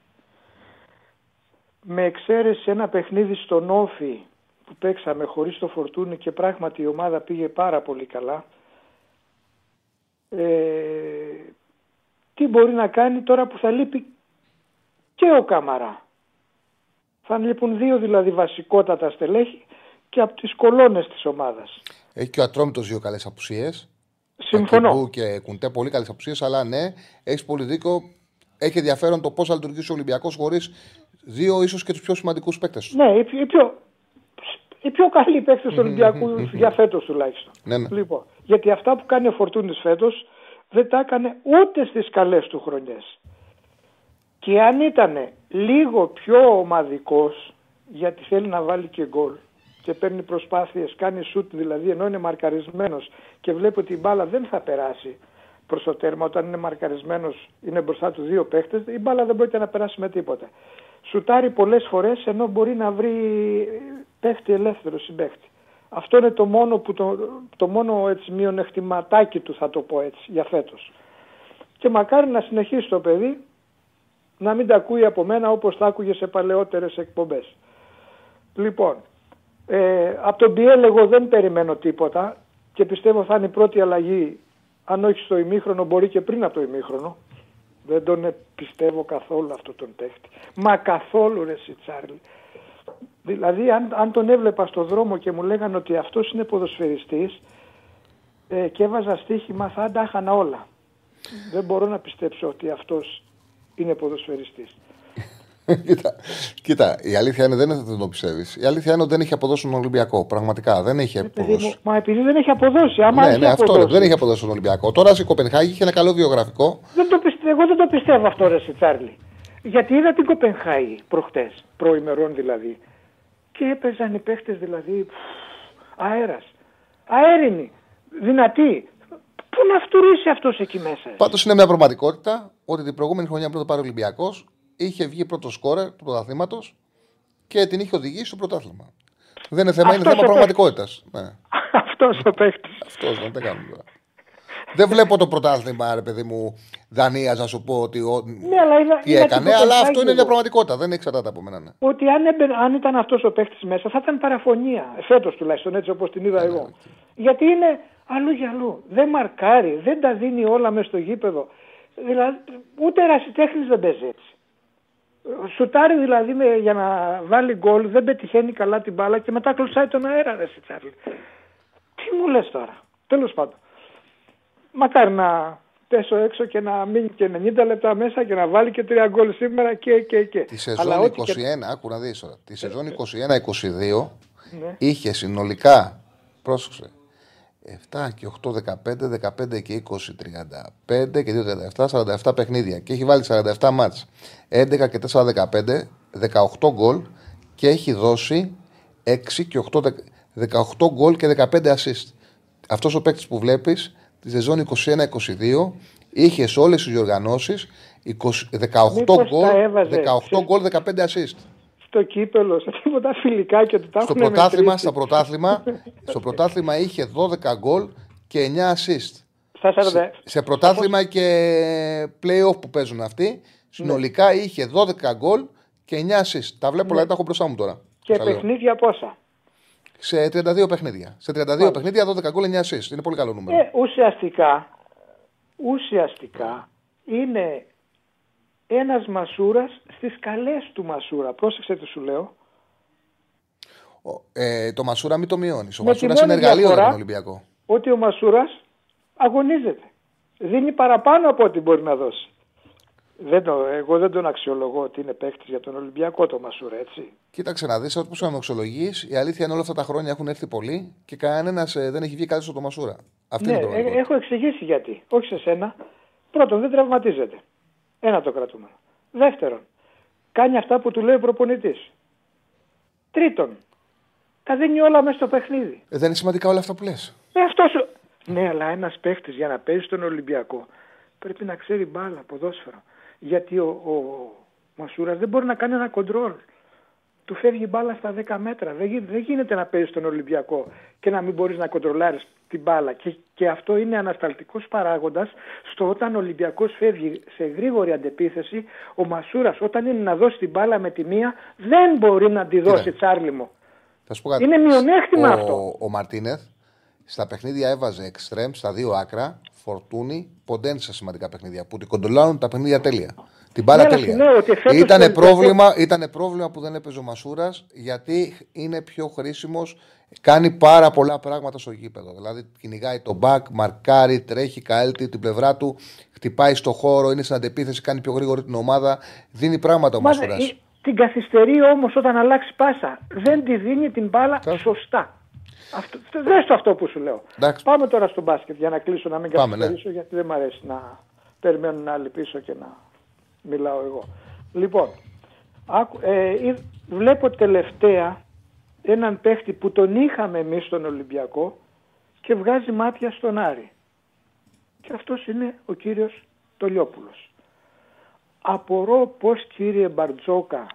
S10: με εξαίρεση ένα παιχνίδι στον Όφη που παίξαμε χωρίς το φορτούνι και πράγματι η ομάδα πήγε πάρα πολύ καλά. Ε, τι μπορεί να κάνει τώρα που θα λείπει και ο Καμαρά. Θα λείπουν δύο δηλαδή βασικότατα στελέχη και από τις κολόνες της ομάδας.
S1: Έχει και ο Ατρόμητος δύο καλές απουσίες.
S10: Συμφωνώ.
S1: και Κουντέ πολύ καλές απουσίες, αλλά ναι, έχεις πολύ δίκιο. Έχει ενδιαφέρον το πώς θα λειτουργήσει ο Ολυμπιακός χωρίς δύο ίσως και τους πιο σημαντικούς παίκτες.
S10: Ναι, οι πιο, οι πιο, οι πιο καλοί παίκτες του Ολυμπιακού για φέτος τουλάχιστον.
S1: Ναι, ναι.
S10: Λοιπόν, γιατί αυτά που κάνει ο Φορτούνης φέτος δεν τα έκανε ούτε στις καλές του χρονιές. Και αν ήταν λίγο πιο ομαδικός, γιατί θέλει να βάλει και γκολ και παίρνει προσπάθειες, κάνει σουτ δηλαδή ενώ είναι μαρκαρισμένος και βλέπει ότι η μπάλα δεν θα περάσει προς το τέρμα όταν είναι μαρκαρισμένος, είναι μπροστά του δύο παίχτες, η μπάλα δεν πρόκειται να περάσει με τίποτα. Σουτάρει πολλές φορές ενώ μπορεί να βρει παίχτη ελεύθερο συμπαίχτη. Αυτό είναι το μόνο, που το, το μόνο έτσι, μειονεκτηματάκι του θα το πω έτσι για φέτος. Και μακάρι να συνεχίσει το παιδί να μην τα ακούει από μένα όπως τα άκουγε σε παλαιότερες εκπομπές. Λοιπόν, ε, από τον Πιέλ εγώ δεν περιμένω τίποτα και πιστεύω θα είναι η πρώτη αλλαγή αν όχι στο ημίχρονο μπορεί και πριν από το ημίχρονο. Δεν τον ε, πιστεύω καθόλου αυτό τον παίχτη. Μα καθόλου ρε εσύ Τσάρλι. Δηλαδή αν, αν τον έβλεπα στο δρόμο και μου λέγανε ότι αυτός είναι ποδοσφαιριστής ε, και έβαζα στοίχημα θα τα έχανα όλα. Δεν μπορώ να πιστέψω ότι αυτός είναι ποδοσφαιριστής.
S1: κοίτα, κοίτα, η αλήθεια είναι δεν είναι ότι δεν το πιστεύεις. Η αλήθεια είναι ότι δεν έχει αποδώσει τον Ολυμπιακό. Πραγματικά δεν έχει
S10: Παιδί
S1: αποδώσει.
S10: μου, μα επειδή δεν έχει αποδώσει. Άμα
S1: Ναι,
S10: έχει
S1: ναι, αυτό
S10: αποδώσει,
S1: ρε, δεν έχει αποδώσει τον Ολυμπιακό. Τώρα στην Κοπενχάγη είχε ένα καλό βιογραφικό.
S10: Δεν το πιστε- εγώ δεν το πιστεύω αυτό ρε εσύ, Τσάρλι. Γιατί είδα την Κοπενχάγη προχτές, προημερών δηλαδή. Και έπαιζαν οι παίχτες δηλαδή πφ, αέρας. Αέρινοι, δυνατοί. Πού να φτουρήσει αυτός εκεί μέσα. ρε;
S1: Πάντως είναι μια πραγματικότητα ότι την προηγούμενη χρονιά πριν το πάρει ο Ολυμπιακός είχε βγει πρώτο σκόρερ του πρωταθλήματος και την είχε οδηγήσει στο πρωτάθλημα. Δεν είναι θέμα, είναι
S10: Αυτός
S1: θέμα
S10: ο
S1: πραγματικότητας. Ναι.
S10: αυτός ο παίχτης.
S1: Αυτός δεν τα κάνουμε τώρα. Δεν βλέπω το πρωτάθλημα, ρε παιδί μου, Δανίας, να σου πω ότι ο...
S10: Ναι, αλλά είδα,
S1: τι
S10: είδα την
S1: έκανε, αλλά
S10: Κοπενχάγη
S1: αυτό είναι
S10: εγώ.
S1: μια πραγματικότητα. Δεν εξαρτάται από μένα. Ναι.
S10: Ότι αν, έμπαινε- αν ήταν αυτός ο παίχτης μέσα θα ήταν παραφωνία. Φέτος τουλάχιστον έτσι όπως την είδα εγώ. Γιατί είναι αλλού για αλλού. Δεν μαρκάρει, δεν τα δίνει όλα μέσα στο γήπεδο. Δηλαδή ούτε ερασιτέχνης δεν παίζει έτσι. Σουτάρει δηλαδή με, για να βάλει γκολ, δεν πετυχαίνει καλά την μπάλα και μετά κλωσάει τον αέρα, ρε Τσάρλι. Τι μου λες τώρα; Τέλος πάντων. Μακάρι να πέσω έξω και να μείνει και 90 λεπτά μέσα και να βάλει και τρία γκολ σήμερα και και και.
S1: Τη σεζόν 21, και... άκου να δεις τώρα, τη σεζόν 21-22 ναι. είχε συνολικά, πρόσεξε, 7 και 8, 15, 15 και 20, 35 και 2, 37, 47 παιχνίδια. Και έχει βάλει 47 μάτς, 11 και 4, 15, 18 γκολ και έχει δώσει 6 και 8, 18 γκολ και 15 assist. Αυτός ο παίκτης που βλέπεις τη σεζόν 21-22 είχες σε όλες τις διοργανώσεις 18 γκολ, 18 15 assist
S10: στο κύπελο, σε τίποτα φιλικά και του τα
S1: στο πρωτάθλημα, στο πρωτάθλημα, στο πρωτάθλημα είχε 12 γκολ και 9 assist. Σε, σε πρωτάθλημα και play-off που παίζουν αυτοί, συνολικά ναι. είχε 12 γκολ και 9 assist. Τα βλέπω, ναι. δηλαδή τα έχω μπροστά μου τώρα.
S10: Και παιχνίδια πόσα;
S1: Σε 32 παιχνίδια. Σε 32 παιχνίδια 12 γκολ 9 assist. Είναι πολύ καλό νούμερο.
S10: Ε, ουσιαστικά, ουσιαστικά είναι ένας Μασούρας στις καλές του Μασούρα. Πρόσεξε τι σου λέω.
S1: Ε, το Μασούρα μην το μειώνεις. Ο Μασούρας είναι εργαλείο για τον Ολυμπιακό.
S10: Ότι ο Μασούρας αγωνίζεται. Δίνει παραπάνω από ό,τι μπορεί να δώσει. Δεν το, εγώ δεν τον αξιολογώ ότι είναι παίκτης για τον Ολυμπιακό το Μασούρα, έτσι.
S1: Κοίταξε να δεις, όπως τον αξιολογείς, η αλήθεια είναι όλα αυτά τα χρόνια έχουν έρθει πολλοί και κανένας ε, δεν έχει βγει κάτι στο Μασούρα.
S10: Αυτή ναι, είναι ε, έχω εξηγήσει γιατί. Όχι σε σένα. Πρώτον, δεν τραυματίζεται. Ένα το κρατούμε. Δεύτερον, κάνει αυτά που του λέει ο προπονητής. Τρίτον, τα δίνει όλα μέσα στο παιχνίδι.
S1: Ε, δεν είναι σημαντικά όλα αυτά που λες.
S10: Ε, αυτός σου... Ναι, αλλά ένας παίχτης για να παίζει στον Ολυμπιακό πρέπει να ξέρει μπάλα, ποδόσφαιρο. Γιατί ο, ο Μασούρας δεν μπορεί να κάνει ένα κοντρόλ του φεύγει μπάλα στα 10 μέτρα. Δεν, δεν γίνεται να παίζεις στον Ολυμπιακό και να μην μπορείς να κοντρολάρεις την μπάλα. Και, και αυτό είναι ανασταλτικός παράγοντας στο όταν ο Ολυμπιακός φεύγει σε γρήγορη αντεπίθεση, ο Μασούρας όταν είναι να δώσει την μπάλα με τη μία δεν μπορεί να τη δώσει τσάρλι μου. Είναι μειονέκτημα
S1: ο,
S10: αυτό.
S1: Ο Μαρτίνεθ στα παιχνίδια έβαζε εξτρέμ στα δύο άκρα, φορτούνη, ποντένσε σημαντικά παιχνίδια που την κοντρολάρουν τα παιχνίδια τέλεια. Την μπάλα τέλεια. Ήταν πρόβλημα, ήτανε πρόβλημα που δεν έπαιζε ο Μασούρας γιατί είναι πιο χρήσιμος. Κάνει πάρα πολλά πράγματα στο γήπεδο. Δηλαδή κυνηγάει τον μπακ, μαρκάρει, τρέχει, καλύπτει την πλευρά του, χτυπάει στο χώρο, είναι στην αντεπίθεση, κάνει πιο γρήγορη την ομάδα. Δίνει πράγματα ο Μασούρας.
S10: Την καθυστερεί όμως όταν αλλάξει πάσα. Δεν τη δίνει την μπάλα σωστά. Αυτό, δες το αυτό που σου λέω.
S1: Εντάξει.
S10: Πάμε τώρα στο μπάσκετ για να κλείσω να μην ναι. καθυστερήσω ναι. γιατί δεν μου αρέσει να περιμένουν άλλοι πίσω και να μιλάω εγώ. Λοιπόν, ε, βλέπω τελευταία έναν παίχτη που τον είχαμε εμείς στον Ολυμπιακό και βγάζει μάτια στον Άρη. Και αυτός είναι ο κύριος Τολιόπουλος. Απορώ πως κύριε Μπαρτζόκα,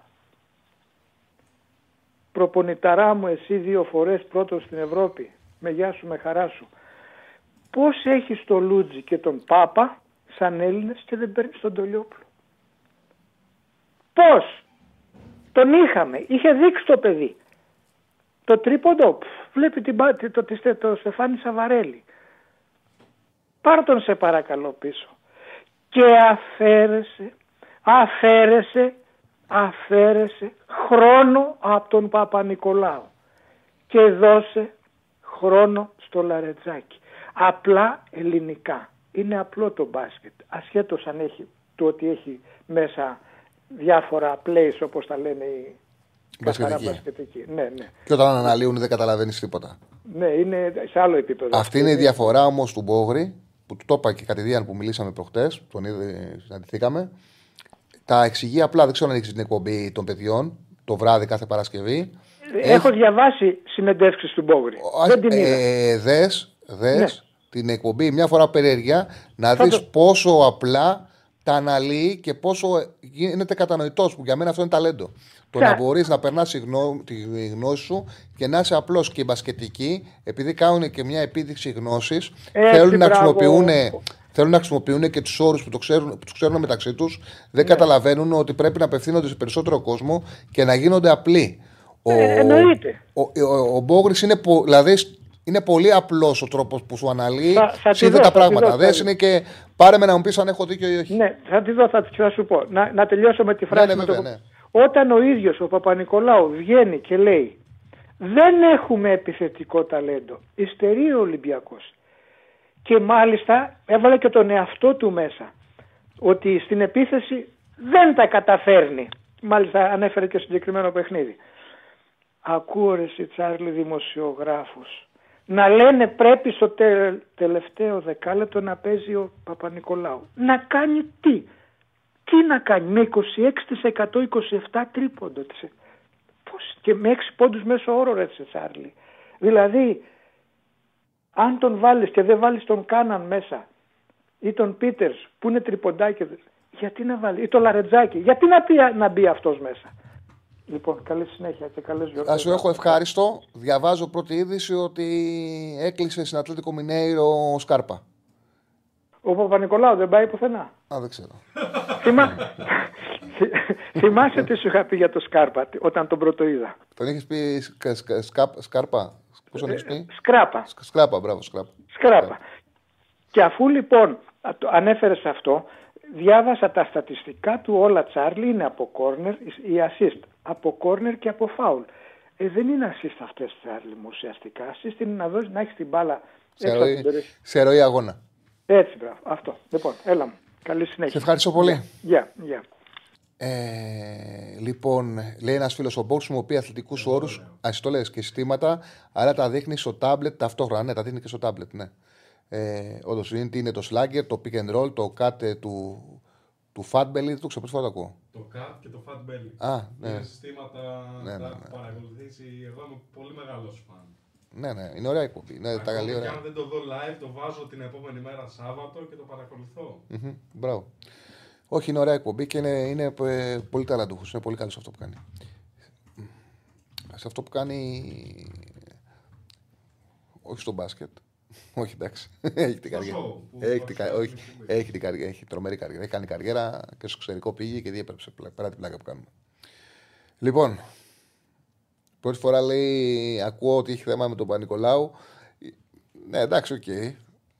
S10: προπονηταρά μου εσύ δύο φορές πρώτος στην Ευρώπη, με γεια σου με χαρά σου, πώς έχεις το Λούτζι και τον Πάπα σαν Έλληνες και δεν παίρνεις τον Τολιόπουλο; Πώς; Τον είχαμε. Είχε δείξει το παιδί. Το τρίποντο. Βλέπει την, το, το, το Στεφάνι Σαβαρέλη. Πάρ τον σε παρακαλώ πίσω. Και αφαίρεσε, αφαίρεσε, αφαίρεσε χρόνο από τον Παπα-Νικολάου. Και δώσε χρόνο στο Λαρετζάκι. Απλά ελληνικά. Είναι απλό το μπάσκετ. Ασχέτως αν έχει το ότι έχει μέσα διάφορα plays όπως τα λένε οι
S1: μπασκετικοί. Ναι, ναι. Και όταν αναλύουν δεν καταλαβαίνεις τίποτα.
S10: Ναι, είναι σε άλλο επίπεδο.
S1: Αυτή είναι η διαφορά όμως του Μπόγρη, που του το είπα και κατηδίαν που μιλήσαμε προχτές, τον είδε, συναντηθήκαμε. Τα εξηγεί απλά, δεν ξέρω αν έχεις την εκπομπή των παιδιών το βράδυ κάθε Παρασκευή.
S10: Έχω έχει... διαβάσει συνεντεύξεις του Μπόγρη. δεν την είδα.
S1: Ε, δες, δες ναι. την εκπομπή μια φορά περιέργεια να δεις πόσο απλά τα αναλύει και πόσο γίνεται κατανοητός, που για μένα αυτό είναι ταλέντο. Το να μπορείς να περνάς τη γνώση σου και να είσαι απλός και μπασκετική, επειδή κάνουν και μια επίδειξη γνώσης, θέλουν, να χρησιμοποιούν, θέλουν να χρησιμοποιούν και τους όρους που, το ξέρουν, που τους ξέρουν μεταξύ τους, δεν ναι. καταλαβαίνουν ότι πρέπει να απευθύνονται σε περισσότερο κόσμο και να γίνονται απλοί.
S10: Ε, ο, εννοείται.
S1: Ο, ο, ο, ο Μπόγρη είναι. Δηλαδή, είναι πολύ απλός ο τρόπος που σου αναλύει.
S10: Θα- θα τη
S1: Σύνδε
S10: δω,
S1: τα
S10: θα τη
S1: πράγματα.
S10: δω,
S1: Δεν
S10: θα-
S1: είναι και πάρε με να μου πεις αν έχω δίκιο ή όχι.
S10: Ναι, θα τη δω, θα, τη- θα σου πω. Να, να τελειώσω με τη φράση.
S1: ναι,
S10: με
S1: βέβαια,
S10: το...
S1: ναι.
S10: Όταν ο ίδιος ο Παπα-Νικολάου βγαίνει και λέει δεν έχουμε επιθετικό ταλέντο, υστερεί ο Ολυμπιακός. Και μάλιστα έβαλε και τον εαυτό του μέσα. Ότι στην επίθεση δεν τα καταφέρνει. Μάλιστα ανέφερε και συγκεκριμένο παιχνίδι. Ακούω ρε εσύ Τσάρλι δημοσιογράφους να λένε πρέπει στο τε- τελευταίο δεκάλεπτο να παίζει ο Παπα-Νικολάου. Να κάνει τι; Τι να κάνει; Με 26% 27 τρίποντο. της. Πώς; Και με 6 πόντους μέσω όρο ρε σε Τσάρλι. Δηλαδή αν τον βάλεις και δεν βάλεις τον Κάναν μέσα ή τον Πίτερς που είναι τριποντάκι γιατί να βάλει ή το Λαρετζάκι γιατί να, πει, να μπει αυτός μέσα; Λοιπόν, καλή συνέχεια και καλές γιορτές.
S1: Α σου έχω ευχάριστο. Διαβάζω πρώτη είδηση ότι έκλεισε στην Ατλέτικο Μινέιρο ο Σκάρπα.
S10: Ο Παπα-Νικολάου δεν πάει πουθενά.
S1: Α, δεν ξέρω.
S10: Θυμά... Θυμάσαι τι σου είχα πει για το Σκάρπα όταν τον πρώτο είδα.
S1: Τον είχες πει σκα- σκα- σκα- Σκάρπα; Πώς τον έχει πει;
S10: Σκράπα.
S1: Σκα- Σκράπα, μπράβο, Σκράπα.
S10: Σκράπα. Και αφού λοιπόν ανέφερες αυτό, διάβασα τα στατιστικά του όλα Τσάρλι είναι από κόρνερ, η assist από κόρνερ και από φάουλ. Ε, δεν είναι assist αυτές Τσάρλι μου ουσιαστικά. Assist είναι να δώσει να έχεις την μπάλα
S1: Σε
S10: έξω από την
S1: ροή,
S10: περιοχή.
S1: σε ροή αγώνα.
S10: Έτσι, μπράβο. Αυτό. Λοιπόν, έλα μου. Καλή συνέχεια.
S1: Σε ευχαριστώ πολύ.
S10: Γεια, γεια.
S1: Ε, λοιπόν, λέει ένας φίλος, ο Μπόξ χρησιμοποιεί αθλητικούς όρους, αστολέ και συστήματα, αλλά τα δείχνει στο τάμπλετ ταυτόχρονα. Ναι, τα δείχνει και στο τάμπλετ, ναι. Ε, Όντως είναι, είναι το slagger, το pick and roll, το cut ε, του, του fat belly. Δεν το ξέρω, πρώτη φορά το ακούω.
S3: Το CAT και το Fat Belly.
S1: Α, ναι.
S3: Είναι συστήματα
S1: Ναι,
S3: τα
S1: ναι,
S3: έχω
S1: ναι.
S3: παρακολουθήσει. Εγώ είμαι πολύ μεγάλος φαν.
S1: Ναι, ναι, είναι ωραία εκπομπή. Ναι, τα
S3: Ακόμα
S1: καλή
S3: και
S1: ωραία.
S3: αν δεν το δω live, το βάζω την επόμενη μέρα Σάββατο και το παρακολουθώ.
S1: Μμμ, Μπράβο. Όχι, είναι ωραία εκπομπή και είναι, είναι ε, πολύ ταλαντούχος. Είναι πολύ καλός σε αυτό που κάνει. Σε αυτό που κάνει. Όχι στο μπάσκετ. Όχι, εντάξει. έχει την
S3: Στο
S1: καριέρα.
S3: show που
S1: Έχει την, κα-
S3: παρουσιάζει
S1: όχι,
S3: την εκπομπή.
S1: έχει την καριέρα. Έχει τρομερή καριέρα. Έχει κάνει καριέρα και στο εξωτερικό πήγε και διέπρεψε πλα- πέρα την πλάκα που κάνουμε. Λοιπόν, πρώτη φορά λέει: Ακούω ότι έχει θέμα με τον Παπανικολάου. Ναι, εντάξει, οκ.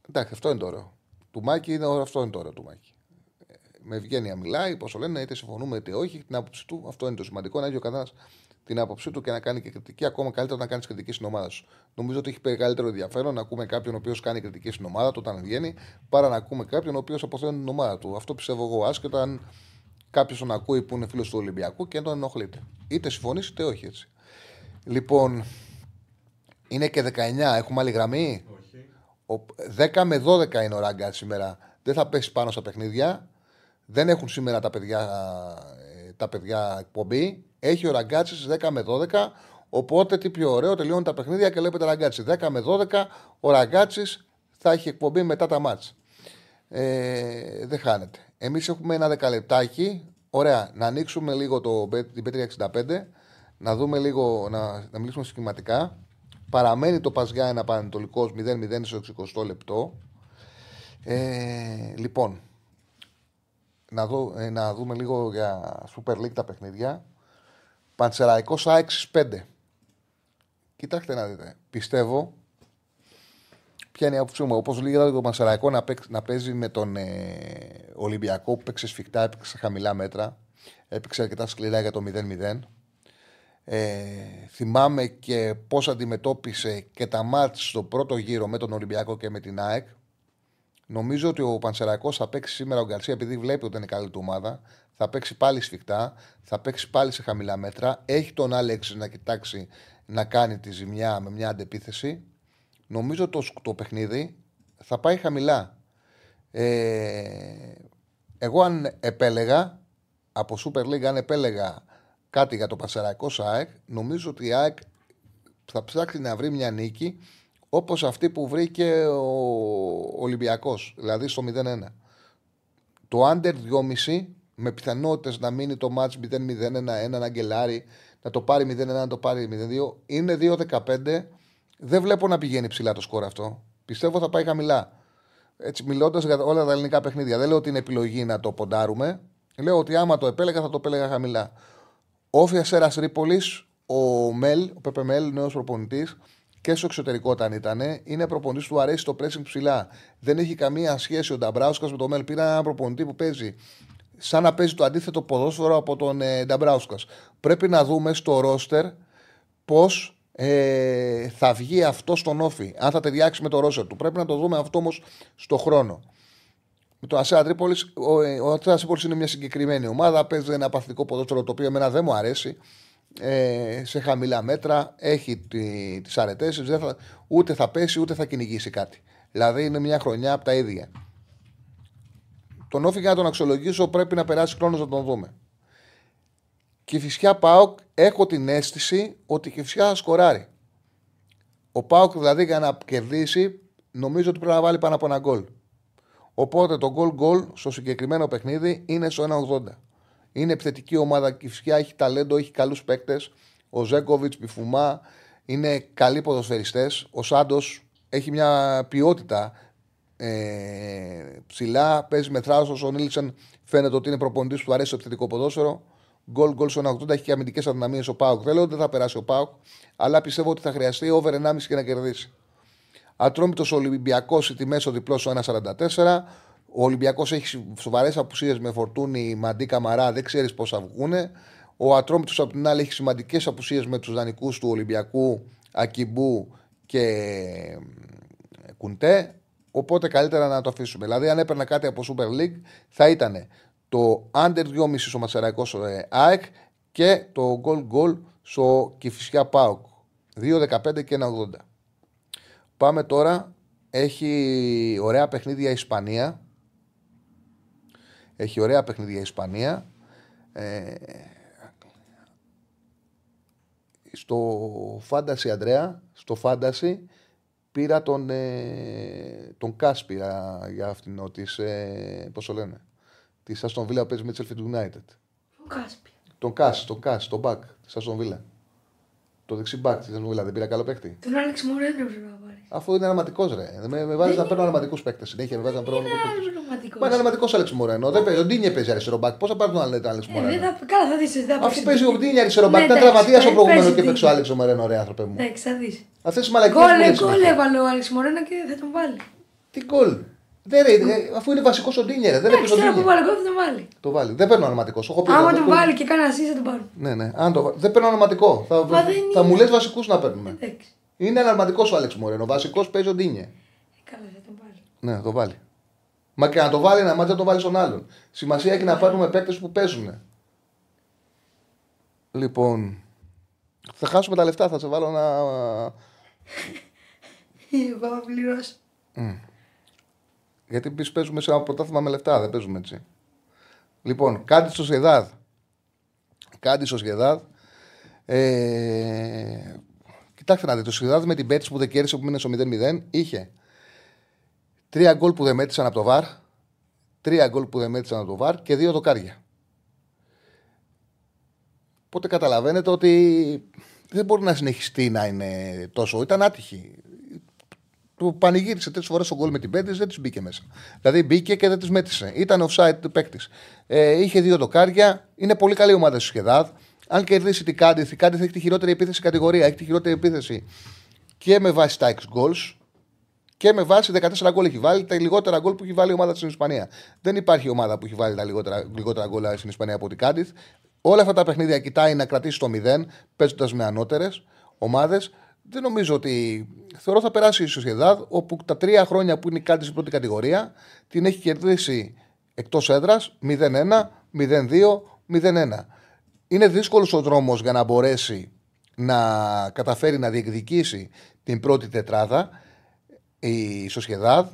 S1: Εντάξει, αυτό είναι το ωραίο. Του Μάκη είναι ωραίο, αυτό είναι το ωραίο του Μάκη. Ε, Με ευγένεια μιλάει, πώς λένε, είτε συμφωνούμε είτε όχι, την άποψη του. Αυτό είναι το σημαντικό, να έχει ο καθένας την άποψή του και να κάνει και κριτική. Ακόμα καλύτερα να κάνει κριτική στην ομάδα σου. Νομίζω ότι έχει μεγαλύτερο ενδιαφέρον να ακούμε κάποιον ο οποίος κάνει κριτική στην ομάδα του όταν βγαίνει, παρά να ακούμε κάποιον ο οποίος αποθέωνει την ομάδα του. Αυτό πιστεύω εγώ, άσχετα αν κάποιος τον ακούει που είναι φίλος του Ολυμπιακού και τον ενοχλείται. Είτε συμφωνείς είτε όχι έτσι. Λοιπόν, είναι και 19, έχουμε άλλη γραμμή; Ο, 10 με 12 είναι ο Ράγκα σήμερα. Δεν θα πέσει πάνω στα παιχνίδια. Δεν έχουν σήμερα τα παιδιά, ε, τα παιδιά εκπομπή. Έχει ο Ραγκάτσι 10 με 12. Οπότε τι πιο ωραίο, τελειώνουν τα παιχνίδια και βλέπετε Ραγκάτσι. 10 με 12 ο Ραγκάτσι θα έχει εκπομπή μετά τα ματς. Ε, δεν χάνεται. Εμείς έχουμε ένα δεκαλεπτάκι. Ωραία, να ανοίξουμε λίγο το, Bet- την Bet365, να δούμε λίγο, να, να μιλήσουμε σχηματικά. Παραμένει το ΠΑΣ Γιάννενα Παναιτωλικός 0-0 στο 60 λεπτό. Ε, λοιπόν, να, δω, ε, να δούμε λίγο για Super League τα παιχνίδια. Πανσεραϊκός ΑΕΚ 5. Κοιτάξτε να δείτε. Πιστεύω. Ποια είναι η άποψή μου. Όπως λέγαμε το Πανσεραϊκό να, παίξ- να παίζει με τον ε, Ολυμπιακό που παίξε σφιχτά, έπαιξε σε χαμηλά μέτρα. Έπαιξε αρκετά σκληρά για το 0-0. Ε, θυμάμαι και πώς αντιμετώπισε και τα μάτς στο πρώτο γύρο με τον Ολυμπιακό και με την ΑΕΚ. Νομίζω ότι ο Πανσεραϊκός θα παίξει σήμερα ο Γκαρσία επειδή βλέπει ότι είναι καλή του ομάδα. Θα παίξει πάλι σφιχτά, θα παίξει πάλι σε χαμηλά μέτρα. Έχει τον Άλεξ να κοιτάξει να κάνει τη ζημιά με μια αντεπίθεση. Νομίζω το, το παιχνίδι θα πάει χαμηλά. Ε, εγώ αν επέλεγα από Super League, αν επέλεγα κάτι για το Πασαραϊκό ΑΕΚ, νομίζω ότι η ΑΕΚ θα ψάξει να βρει μια νίκη όπως αυτή που βρήκε ο Ολυμπιακός, δηλαδή στο 0-1. Το under 2,5 με πιθανότητες να μείνει το match 0-0-1, ένα αγκελάρι, να το πάρει 0-1, να το πάρει 0-2, είναι 2-15. Δεν βλέπω να πηγαίνει ψηλά το σκορ αυτό. Πιστεύω θα πάει χαμηλά. Έτσι, μιλώντας για όλα τα ελληνικά παιχνίδια, δεν λέω ότι είναι επιλογή να το ποντάρουμε. Λέω ότι άμα το επέλεγα, θα το επέλεγα χαμηλά. Όφια Σέρας Τρίπολη, ο Μέλ, ο Πέπε Μέλ, νέος προπονητής, και στο εξωτερικό όταν ήταν, είναι προπονητής που του αρέσει το pressing ψηλά. Δεν έχει καμία σχέση ο Νταμπράουσκας με το Μέλ. Πήρα έναν προπονητή που παίζει σαν να παίζει το αντίθετο ποδόσφαιρο από τον ε, Νταμπράουσκας. Πρέπει να δούμε στο ρόστερ πώς ε, θα βγει αυτό στον όφη. Αν θα ταιριάξει με το ρόστερ του. Πρέπει να το δούμε αυτό όμως στο χρόνο. Με το Ασέα Τρίπολης, ο, ε, ο Ασέα Τρίπολης είναι μια συγκεκριμένη ομάδα. Παίζει ένα παθητικό ποδόσφαιρο το οποίο εμένα δεν μου αρέσει. Ε, σε χαμηλά μέτρα, έχει τις αρετές, ούτε θα πέσει ούτε θα κυνηγήσει κάτι. Δηλαδή είναι μια χρονιά από τα ίδια. Τον Όφη για να τον αξιολογήσω πρέπει να περάσει χρόνος να τον δούμε. Και η φυσιά Πάοκ έχω την αίσθηση ότι η φυσιά θα σκοράρει. Ο Πάοκ δηλαδή για να κερδίσει νομίζω ότι πρέπει να βάλει πάνω από ένα γκολ. Οπότε το γκολ γκολ στο συγκεκριμένο παιχνίδι είναι στο 1,80. Είναι επιθετική ομάδα και η φυσιά έχει ταλέντο, έχει καλούς παίκτες. Ο Ζέκοβιτ, Πιφουμά είναι καλοί ποδοσφαιριστές. Ο Σάντος έχει μια ποιότητα ε, ψηλά, παίζει με θράσος. Ο Νίλσεν φαίνεται ότι είναι προπονητής που του αρέσει το επιθετικό ποδόσφαιρο. Γκολ γκολ στο 1,80 έχει και αμυντικές αδυναμίες ο Πάουκ. Δεν λέω ότι δεν θα περάσει ο Πάουκ, αλλά πιστεύω ότι θα χρειαστεί over 1,5 για να κερδίσει. Ατρόμητος Ολυμπιακός η τιμή στο διπλό στο 1,44. Ο Ολυμπιακός έχει σοβαρές απουσίες με φορτούνη, μαντί καμαρά, δεν ξέρεις πώς θα βγουν. Ο Ατρόμητος από την άλλη έχει σημαντικές απουσίες με τους δανεικούς του Ολυμπιακού, Ακιμπού και Κουντέ. Οπότε καλύτερα να το αφήσουμε. Δηλαδή, αν έπαιρνα κάτι από Super League, θα ήταν το under 2,5 στο Μασεραϊκό στο ΑΕΚ και το goal goal στο Κηφισιά Πάουκ. 2,15 και 1,80. Πάμε τώρα. Έχει ωραία παιχνίδια η Ισπανία. Έχει ωραία παιχνίδια η Ισπανία. Ε, στο Fantasy Αντρέα, στο Fantasy πήρα τον, ε, τον Κάσπια για αυτήν της, ε, πώς το λένε, της Αστον Βίλα που παίζει με τη Sheffield United.
S2: Τον Κάσπια.
S1: Τον Κάσ, τον Κάσ, τον Μπακ της Αστον Βίλα. Το δεξί μπακ της Αστον Βίλα δεν πήρα καλό παίκτη.
S2: Τον Άλεξ Μωρένο πρέπει να πάρει.
S1: Αφού είναι αρωματικό ρε. Με, με βάζεις να παίρνω αρωματικού παίκτες συνέχεια. Με βάζεις να παίρνω αρωματικού Μα είναι αρωματικό Άλεξ Μωρένο. Δεν παίζει. Ο Ντίνιε παίζει αριστερό μπακ. Πώς θα πάρει τον Άλεξ
S2: Ε,
S1: Μωρένο;
S2: δεν θα, καλά, θα δεις, δεν θα
S1: Αφού
S2: παίξει.
S1: παίζει ο Ντίνιε αριστερό μπακ.
S2: Ναι,
S1: Ήταν
S2: εντάξει,
S1: τραυματία ο
S2: παίζει
S1: προηγούμενο και
S2: Ντίνιε.
S1: παίξει ο Άλεξ Μωρένο, ρε άνθρωπε μου.
S2: Εντάξει, θα δεις.
S1: Αυτέ τι μαλακίες
S2: Γκολ,
S1: μου λες
S2: γκολ
S1: συνέχεια.
S2: έβαλε ο Άλεξ Μωρένο και θα τον βάλει.
S1: Τι γκολ. Δεν ρε, ε, αφού είναι βασικός ο Ντίνιε, ρε, δεν
S2: Εντάξει,
S1: έπαιζε ο
S2: τώρα που
S1: Ντίνιε.
S2: βάλει γκολ θα τον βάλει.
S1: Το βάλει. Δεν παίρνω ονοματικό. Έχω πει.
S2: Άμα
S1: δεν
S2: τον
S1: παίρνω-
S2: βάλει και κάνει assist θα τον πάρω.
S1: Ναι, ναι. Αν το... Δεν παίρνω ονοματικό. Θα,
S2: Μα δεν
S1: θα
S2: είναι.
S1: μου λες βασικούς να παίρνουμε.
S2: Εντάξει,
S1: Είναι αναρματικό ο Άλεξ Μωρένο. Βασικός παίζει ο Ντίνιε.
S2: ε, καλά θα τον βάλει.
S1: Ναι, να το βάλει. Μα και να το βάλει ένα μάτια το βάλει στον άλλον. Σημασία έχει να πάρουμε παίκτες που παίζουν. Λοιπόν. Θα χάσουμε τα λεφτά, θα σε βάλω να.
S2: Εγώ θα πληρώσω.
S1: Γιατί εμείς παίζουμε σε ένα πρωτάθλημα με λεφτά, δεν παίζουμε έτσι. Λοιπόν, κάτι στο Σιεδάδ. Κάτι στο Σιεδάδ. Ε, κοιτάξτε να δείτε, το Σιεδάδ με την Πέτση που δεν κέρδισε που μείνε στο 0-0 είχε τρία γκολ που δεν μέτρησαν από το βαρ, τρία γκολ που δεν μέτρησαν από το βαρ και δύο δοκάρια. Οπότε καταλαβαίνετε ότι δεν μπορεί να συνεχιστεί να είναι τόσο. Ήταν άτυχη. Του πανηγύρισε τρεις φορές τον γκολ με την Πέντε, δεν της μπήκε μέσα. Δηλαδή μπήκε και δεν της μέτρησε. Ήταν offside του παίκτης. Ε, είχε δύο δοκάρια. Είναι πολύ καλή ομάδα στη Σχεδάδ. Αν κερδίσει την Κάντιθ, η Κάντιθ έχει τη χειρότερη επίθεση κατηγορία. Έχει τη χειρότερη επίθεση και με βάση τα 6 goals και με βάση 14 γκολ έχει βάλει τα λιγότερα γκολ που έχει βάλει η ομάδα στην Ισπανία. Δεν υπάρχει ομάδα που έχει βάλει τα λιγότερα, λιγότερα γκολ στην Ισπανία από την Κάντιθ. Όλα αυτά τα παιχνίδια κοιτάει να κρατήσει το 0, παίζοντας με ανώτερες ομάδες. Δεν νομίζω ότι. Θεωρώ θα περάσει η Σοσιαδάδ, όπου τα τρία χρόνια που είναι η Κάντιθ στην πρώτη κατηγορία την έχει κερδίσει εκτός έδρας 0-1, 0-2, 0-1. Είναι δύσκολος ο δρόμος για να μπορέσει να καταφέρει να διεκδικήσει την πρώτη τετράδα η Σοσιαδάδ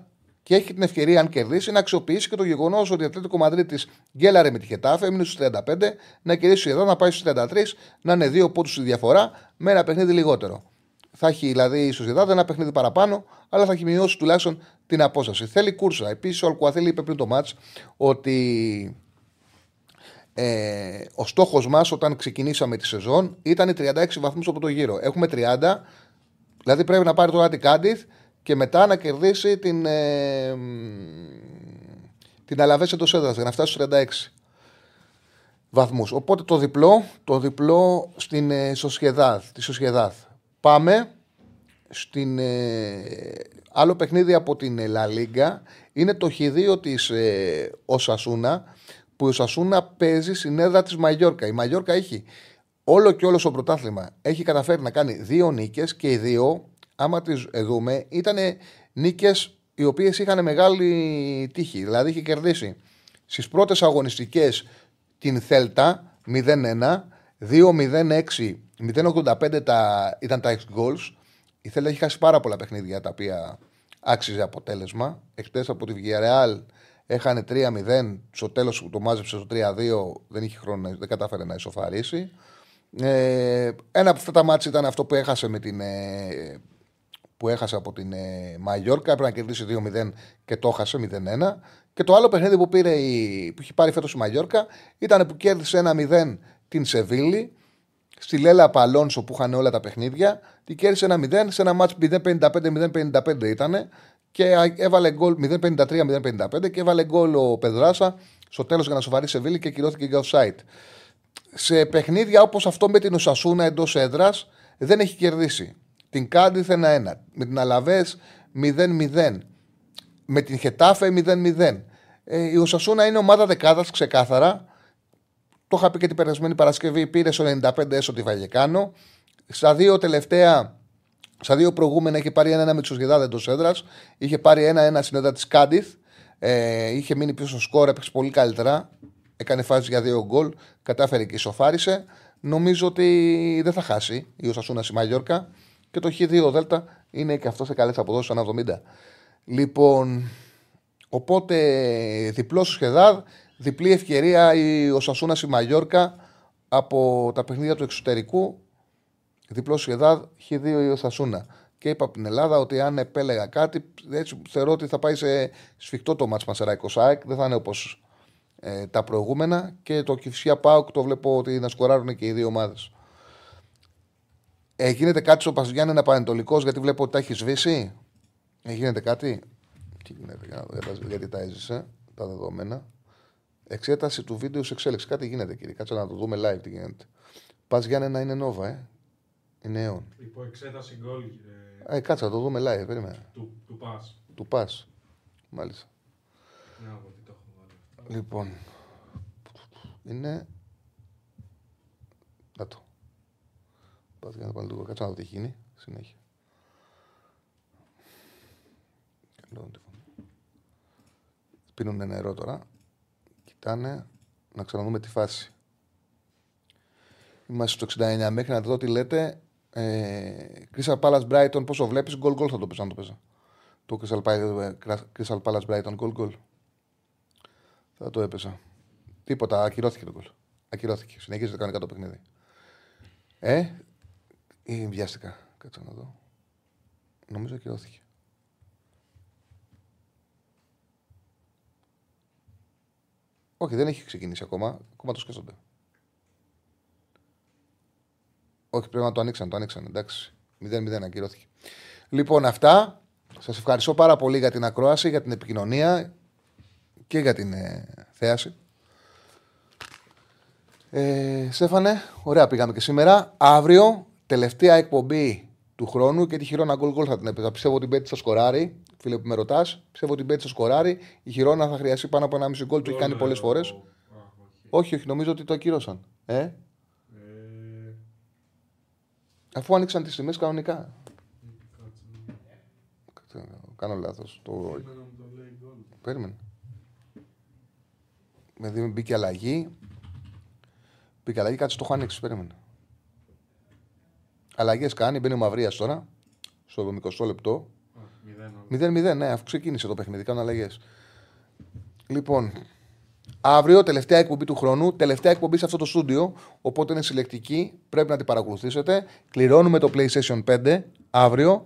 S1: και έχει την ευκαιρία, αν κερδίσει, να αξιοποιήσει και το γεγονός ότι η Ατλέτικο Μαδρίτη γκέλαρε με τη Χετάφε, έμεινε στους 35, να κερδίσει η Σοσιαδάδ, να πάει στους 33, να είναι δύο πόντους στη διαφορά με ένα παιχνίδι λιγότερο. Θα έχει δηλαδή η Σοσιαδάδ ένα παιχνίδι παραπάνω, αλλά θα έχει μειώσει τουλάχιστον την απόσταση. Θέλει κούρσα. Επίσης, ο Αλκουαθέλη είπε πριν το μάτς ότι ε, ο στόχος μας όταν ξεκινήσαμε τη σεζόν ήταν οι 36 βαθμούς από το γύρο. Έχουμε 30, δηλαδή πρέπει να πάρει τώρα την Κάντιθ και μετά να κερδίσει την, ε, την Αλαβές εντός έδρας για να φτάσει στους 36 βαθμούς. Οπότε το διπλό, το διπλό στην ε, Σοσιεδάδ, τη Σοσιεδάδ. Πάμε στην, ε, άλλο παιχνίδι από την La Liga είναι το χ2 της ε, Οσασούνα που η Οσασούνα παίζει στην έδρα της Μαγιόρκα. Η Μαγιόρκα έχει όλο και όλος στο πρωτάθλημα έχει καταφέρει να κάνει δύο νίκες και οι δύο, άμα τις δούμε, ήταν νίκες οι οποίες είχαν μεγάλη τύχη. Δηλαδή είχε κερδίσει στις πρώτες αγωνιστικές την Θέλτα 0-1, 2-0-6, 0-85 τα, ήταν τα ex goals. Η Θέλτα έχει χάσει πάρα πολλά παιχνίδια τα οποία άξιζε αποτέλεσμα. Εχθέ από τη Villarreal έχανε 3-0. Στο τέλος που το μάζεψε στο 3-2 δεν είχε χρόνο, δεν κατάφερε να ισοφαρίσει. Ε, ένα από αυτά τα μάτια ήταν αυτό που έχασε, με την, ε, που έχασε από την ε, Μαγιόρκα. Έπρεπε να κερδίσει 2-0 και το έχασε 0-1. Και το άλλο παιχνίδι που, πήρε η, που έχει πάρει φέτος η Μαγιόρκα ήταν που κέρδισε 1-0 την Σεβίλη. Στη Λέλα Παλόνσο που είχαν όλα τα παιχνίδια. Τη κέρδισε 1-0 σε ένα μάτς 0-55-0-55 ήταν. Και έβαλε γκολ 0-53-0-55 και έβαλε γκολ ο Πεδράσα στο τέλος για να σοβαρεί Σεβίλη και κυρώθηκε για offside σε παιχνίδια όπως αυτό με την Οσασούνα εντός έδρας δεν έχει κερδίσει. Την Κάντιθ 1-1. Με την Αλαβές 0-0. Με την Χετάφε 0-0. Ε, η Οσασούνα είναι ομάδα δεκάδας ξεκάθαρα. Το είχα πει και την περασμένη Παρασκευή. Πήρε στο 95 έσω τη Βαγεκάνο. Στα δύο τελευταία, στα δύο προηγούμενα είχε πάρει ένα-ένα με τη Σοσιαδάδ εντό έδρας. Είχε πάρει ένα-ένα στην έδρα της Κάντιθ. Ε, είχε μείνει πίσω στο σκόρ, έπαιξε πολύ καλύτερα έκανε φάση για δύο γκολ, κατάφερε και ισοφάρισε. Νομίζω ότι δεν θα χάσει η Οσασούνα στη Μαγιόρκα και το Χ2 Δέλτα είναι και αυτό σε καλές αποδόσεις, 70. Λοιπόν, οπότε διπλός σχεδάδ, διπλή ευκαιρία η Οσασούνα στη Μαγιόρκα από τα παιχνίδια του εξωτερικού. Διπλός σχεδάδ, Χ2 η Οσασούνα. Και είπα από την Ελλάδα ότι αν επέλεγα κάτι, έτσι θεωρώ ότι θα πάει σε σφιχτό το μάτς Μασεράκο ΣΑΕΚ. Δεν θα είναι όπως ε, τα προηγούμενα και το Κυφσιά Πάουκ το βλέπω ότι να σκοράρουν και οι δύο ομάδες. Ε, γίνεται κάτι στο Παζιάννη ένα πανετολικός γιατί βλέπω ότι τα έχεις σβήσει; Ε, γίνεται κάτι; Τι γίνεται, για να δω, γιατί τα έζησες τα δεδομένα. Εξέταση του βίντεο σε εξέλιξη. Κάτι γίνεται, κύριε. Κάτσε να το δούμε live τι γίνεται. Πας να είναι νόβα, ε. Είναι αιών.
S3: Υπό εξέταση γκολ.
S1: Ε, κάτσε να το δούμε live. Περίμενα.
S3: Του, του πας.
S1: Του πας. Μάλιστα.
S3: Να,
S1: Λοιπόν, είναι. Να το. Πάτε για να πάνε λίγο κάτω να δω τι γίνει. Συνέχεια. Καλό Πίνουν νερό τώρα. Κοιτάνε να ξαναδούμε τη φάση. Είμαστε στο 69 μέχρι να δω τι λέτε. Ε, Crystal Palace Brighton, πόσο βλέπεις, γκολ γκολ θα το πες αν το πέσα. Το Crystal Palace Brighton, γκολ γκολ. Θα το έπεσα. Τίποτα, ακυρώθηκε το γκολ. Ακυρώθηκε. Συνεχίζεται κανονικά το παιχνίδι. Ε, ή βιάστηκα. Κάτσε να δω. Νομίζω ακυρώθηκε. Όχι, δεν έχει ξεκινήσει ακόμα. Ακόμα το σκέφτονται. Όχι, πρέπει να το ανοίξαν. Το ανοίξαν, εντάξει. 0-0 ακυρώθηκε. Λοιπόν, αυτά. Σας ευχαριστώ πάρα πολύ για την ακρόαση, για την επικοινωνία και για την ε, θέαση. Ε, Στέφανε, ωραία πήγαμε και σήμερα. Αύριο, τελευταία εκπομπή του χρόνου και τη χειρόνα γκολ γκολ θα την έπαιζα. Πιστεύω ότι η Μπέτη θα σκοράρει. Φίλε που με ρωτάς, πιστεύω ότι η Μπέτη θα σκοράρει. Η χειρόνα θα χρειαστεί πάνω από ένα μισή γκολ. Το έχει κάνει πολλές φορές. Όχι, όχι, νομίζω ότι το ακύρωσαν. Ε; Ε... Αφού άνοιξαν τις τιμές κανονικά. Κάνω λάθος. Το... Περίμενε. Δηλαδή μπήκε αλλαγή. Μπήκε αλλαγή, κάτι το έχω ανοίξει. Περίμενε. Αλλαγές κάνει, μπαίνει ο Μαυρίας τώρα. Στο 20 λεπτό. 0-0, ναι, αφού ξεκίνησε το παιχνίδι, κάνουν αλλαγές. Λοιπόν, αύριο, τελευταία εκπομπή του χρόνου, τελευταία εκπομπή σε αυτό το στούντιο. Οπότε είναι συλλεκτική, πρέπει να την παρακολουθήσετε. Κληρώνουμε το PlayStation 5 αύριο.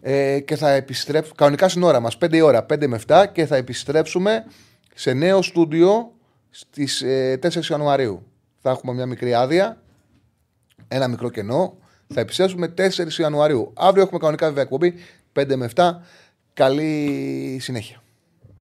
S1: Ε, και θα επιστρέψουμε. Κανονικά στην ώρα μας, 5 η ώρα, 5 με 7 και θα επιστρέψουμε σε νέο στούντιο στις 4 ε, Ιανουαρίου. Θα έχουμε μια μικρή άδεια, ένα μικρό κενό. Θα επιστρέψουμε 4 Ιανουαρίου. Αύριο έχουμε κανονικά βέβαια εκπομπή 5 με 7. Καλή συνέχεια.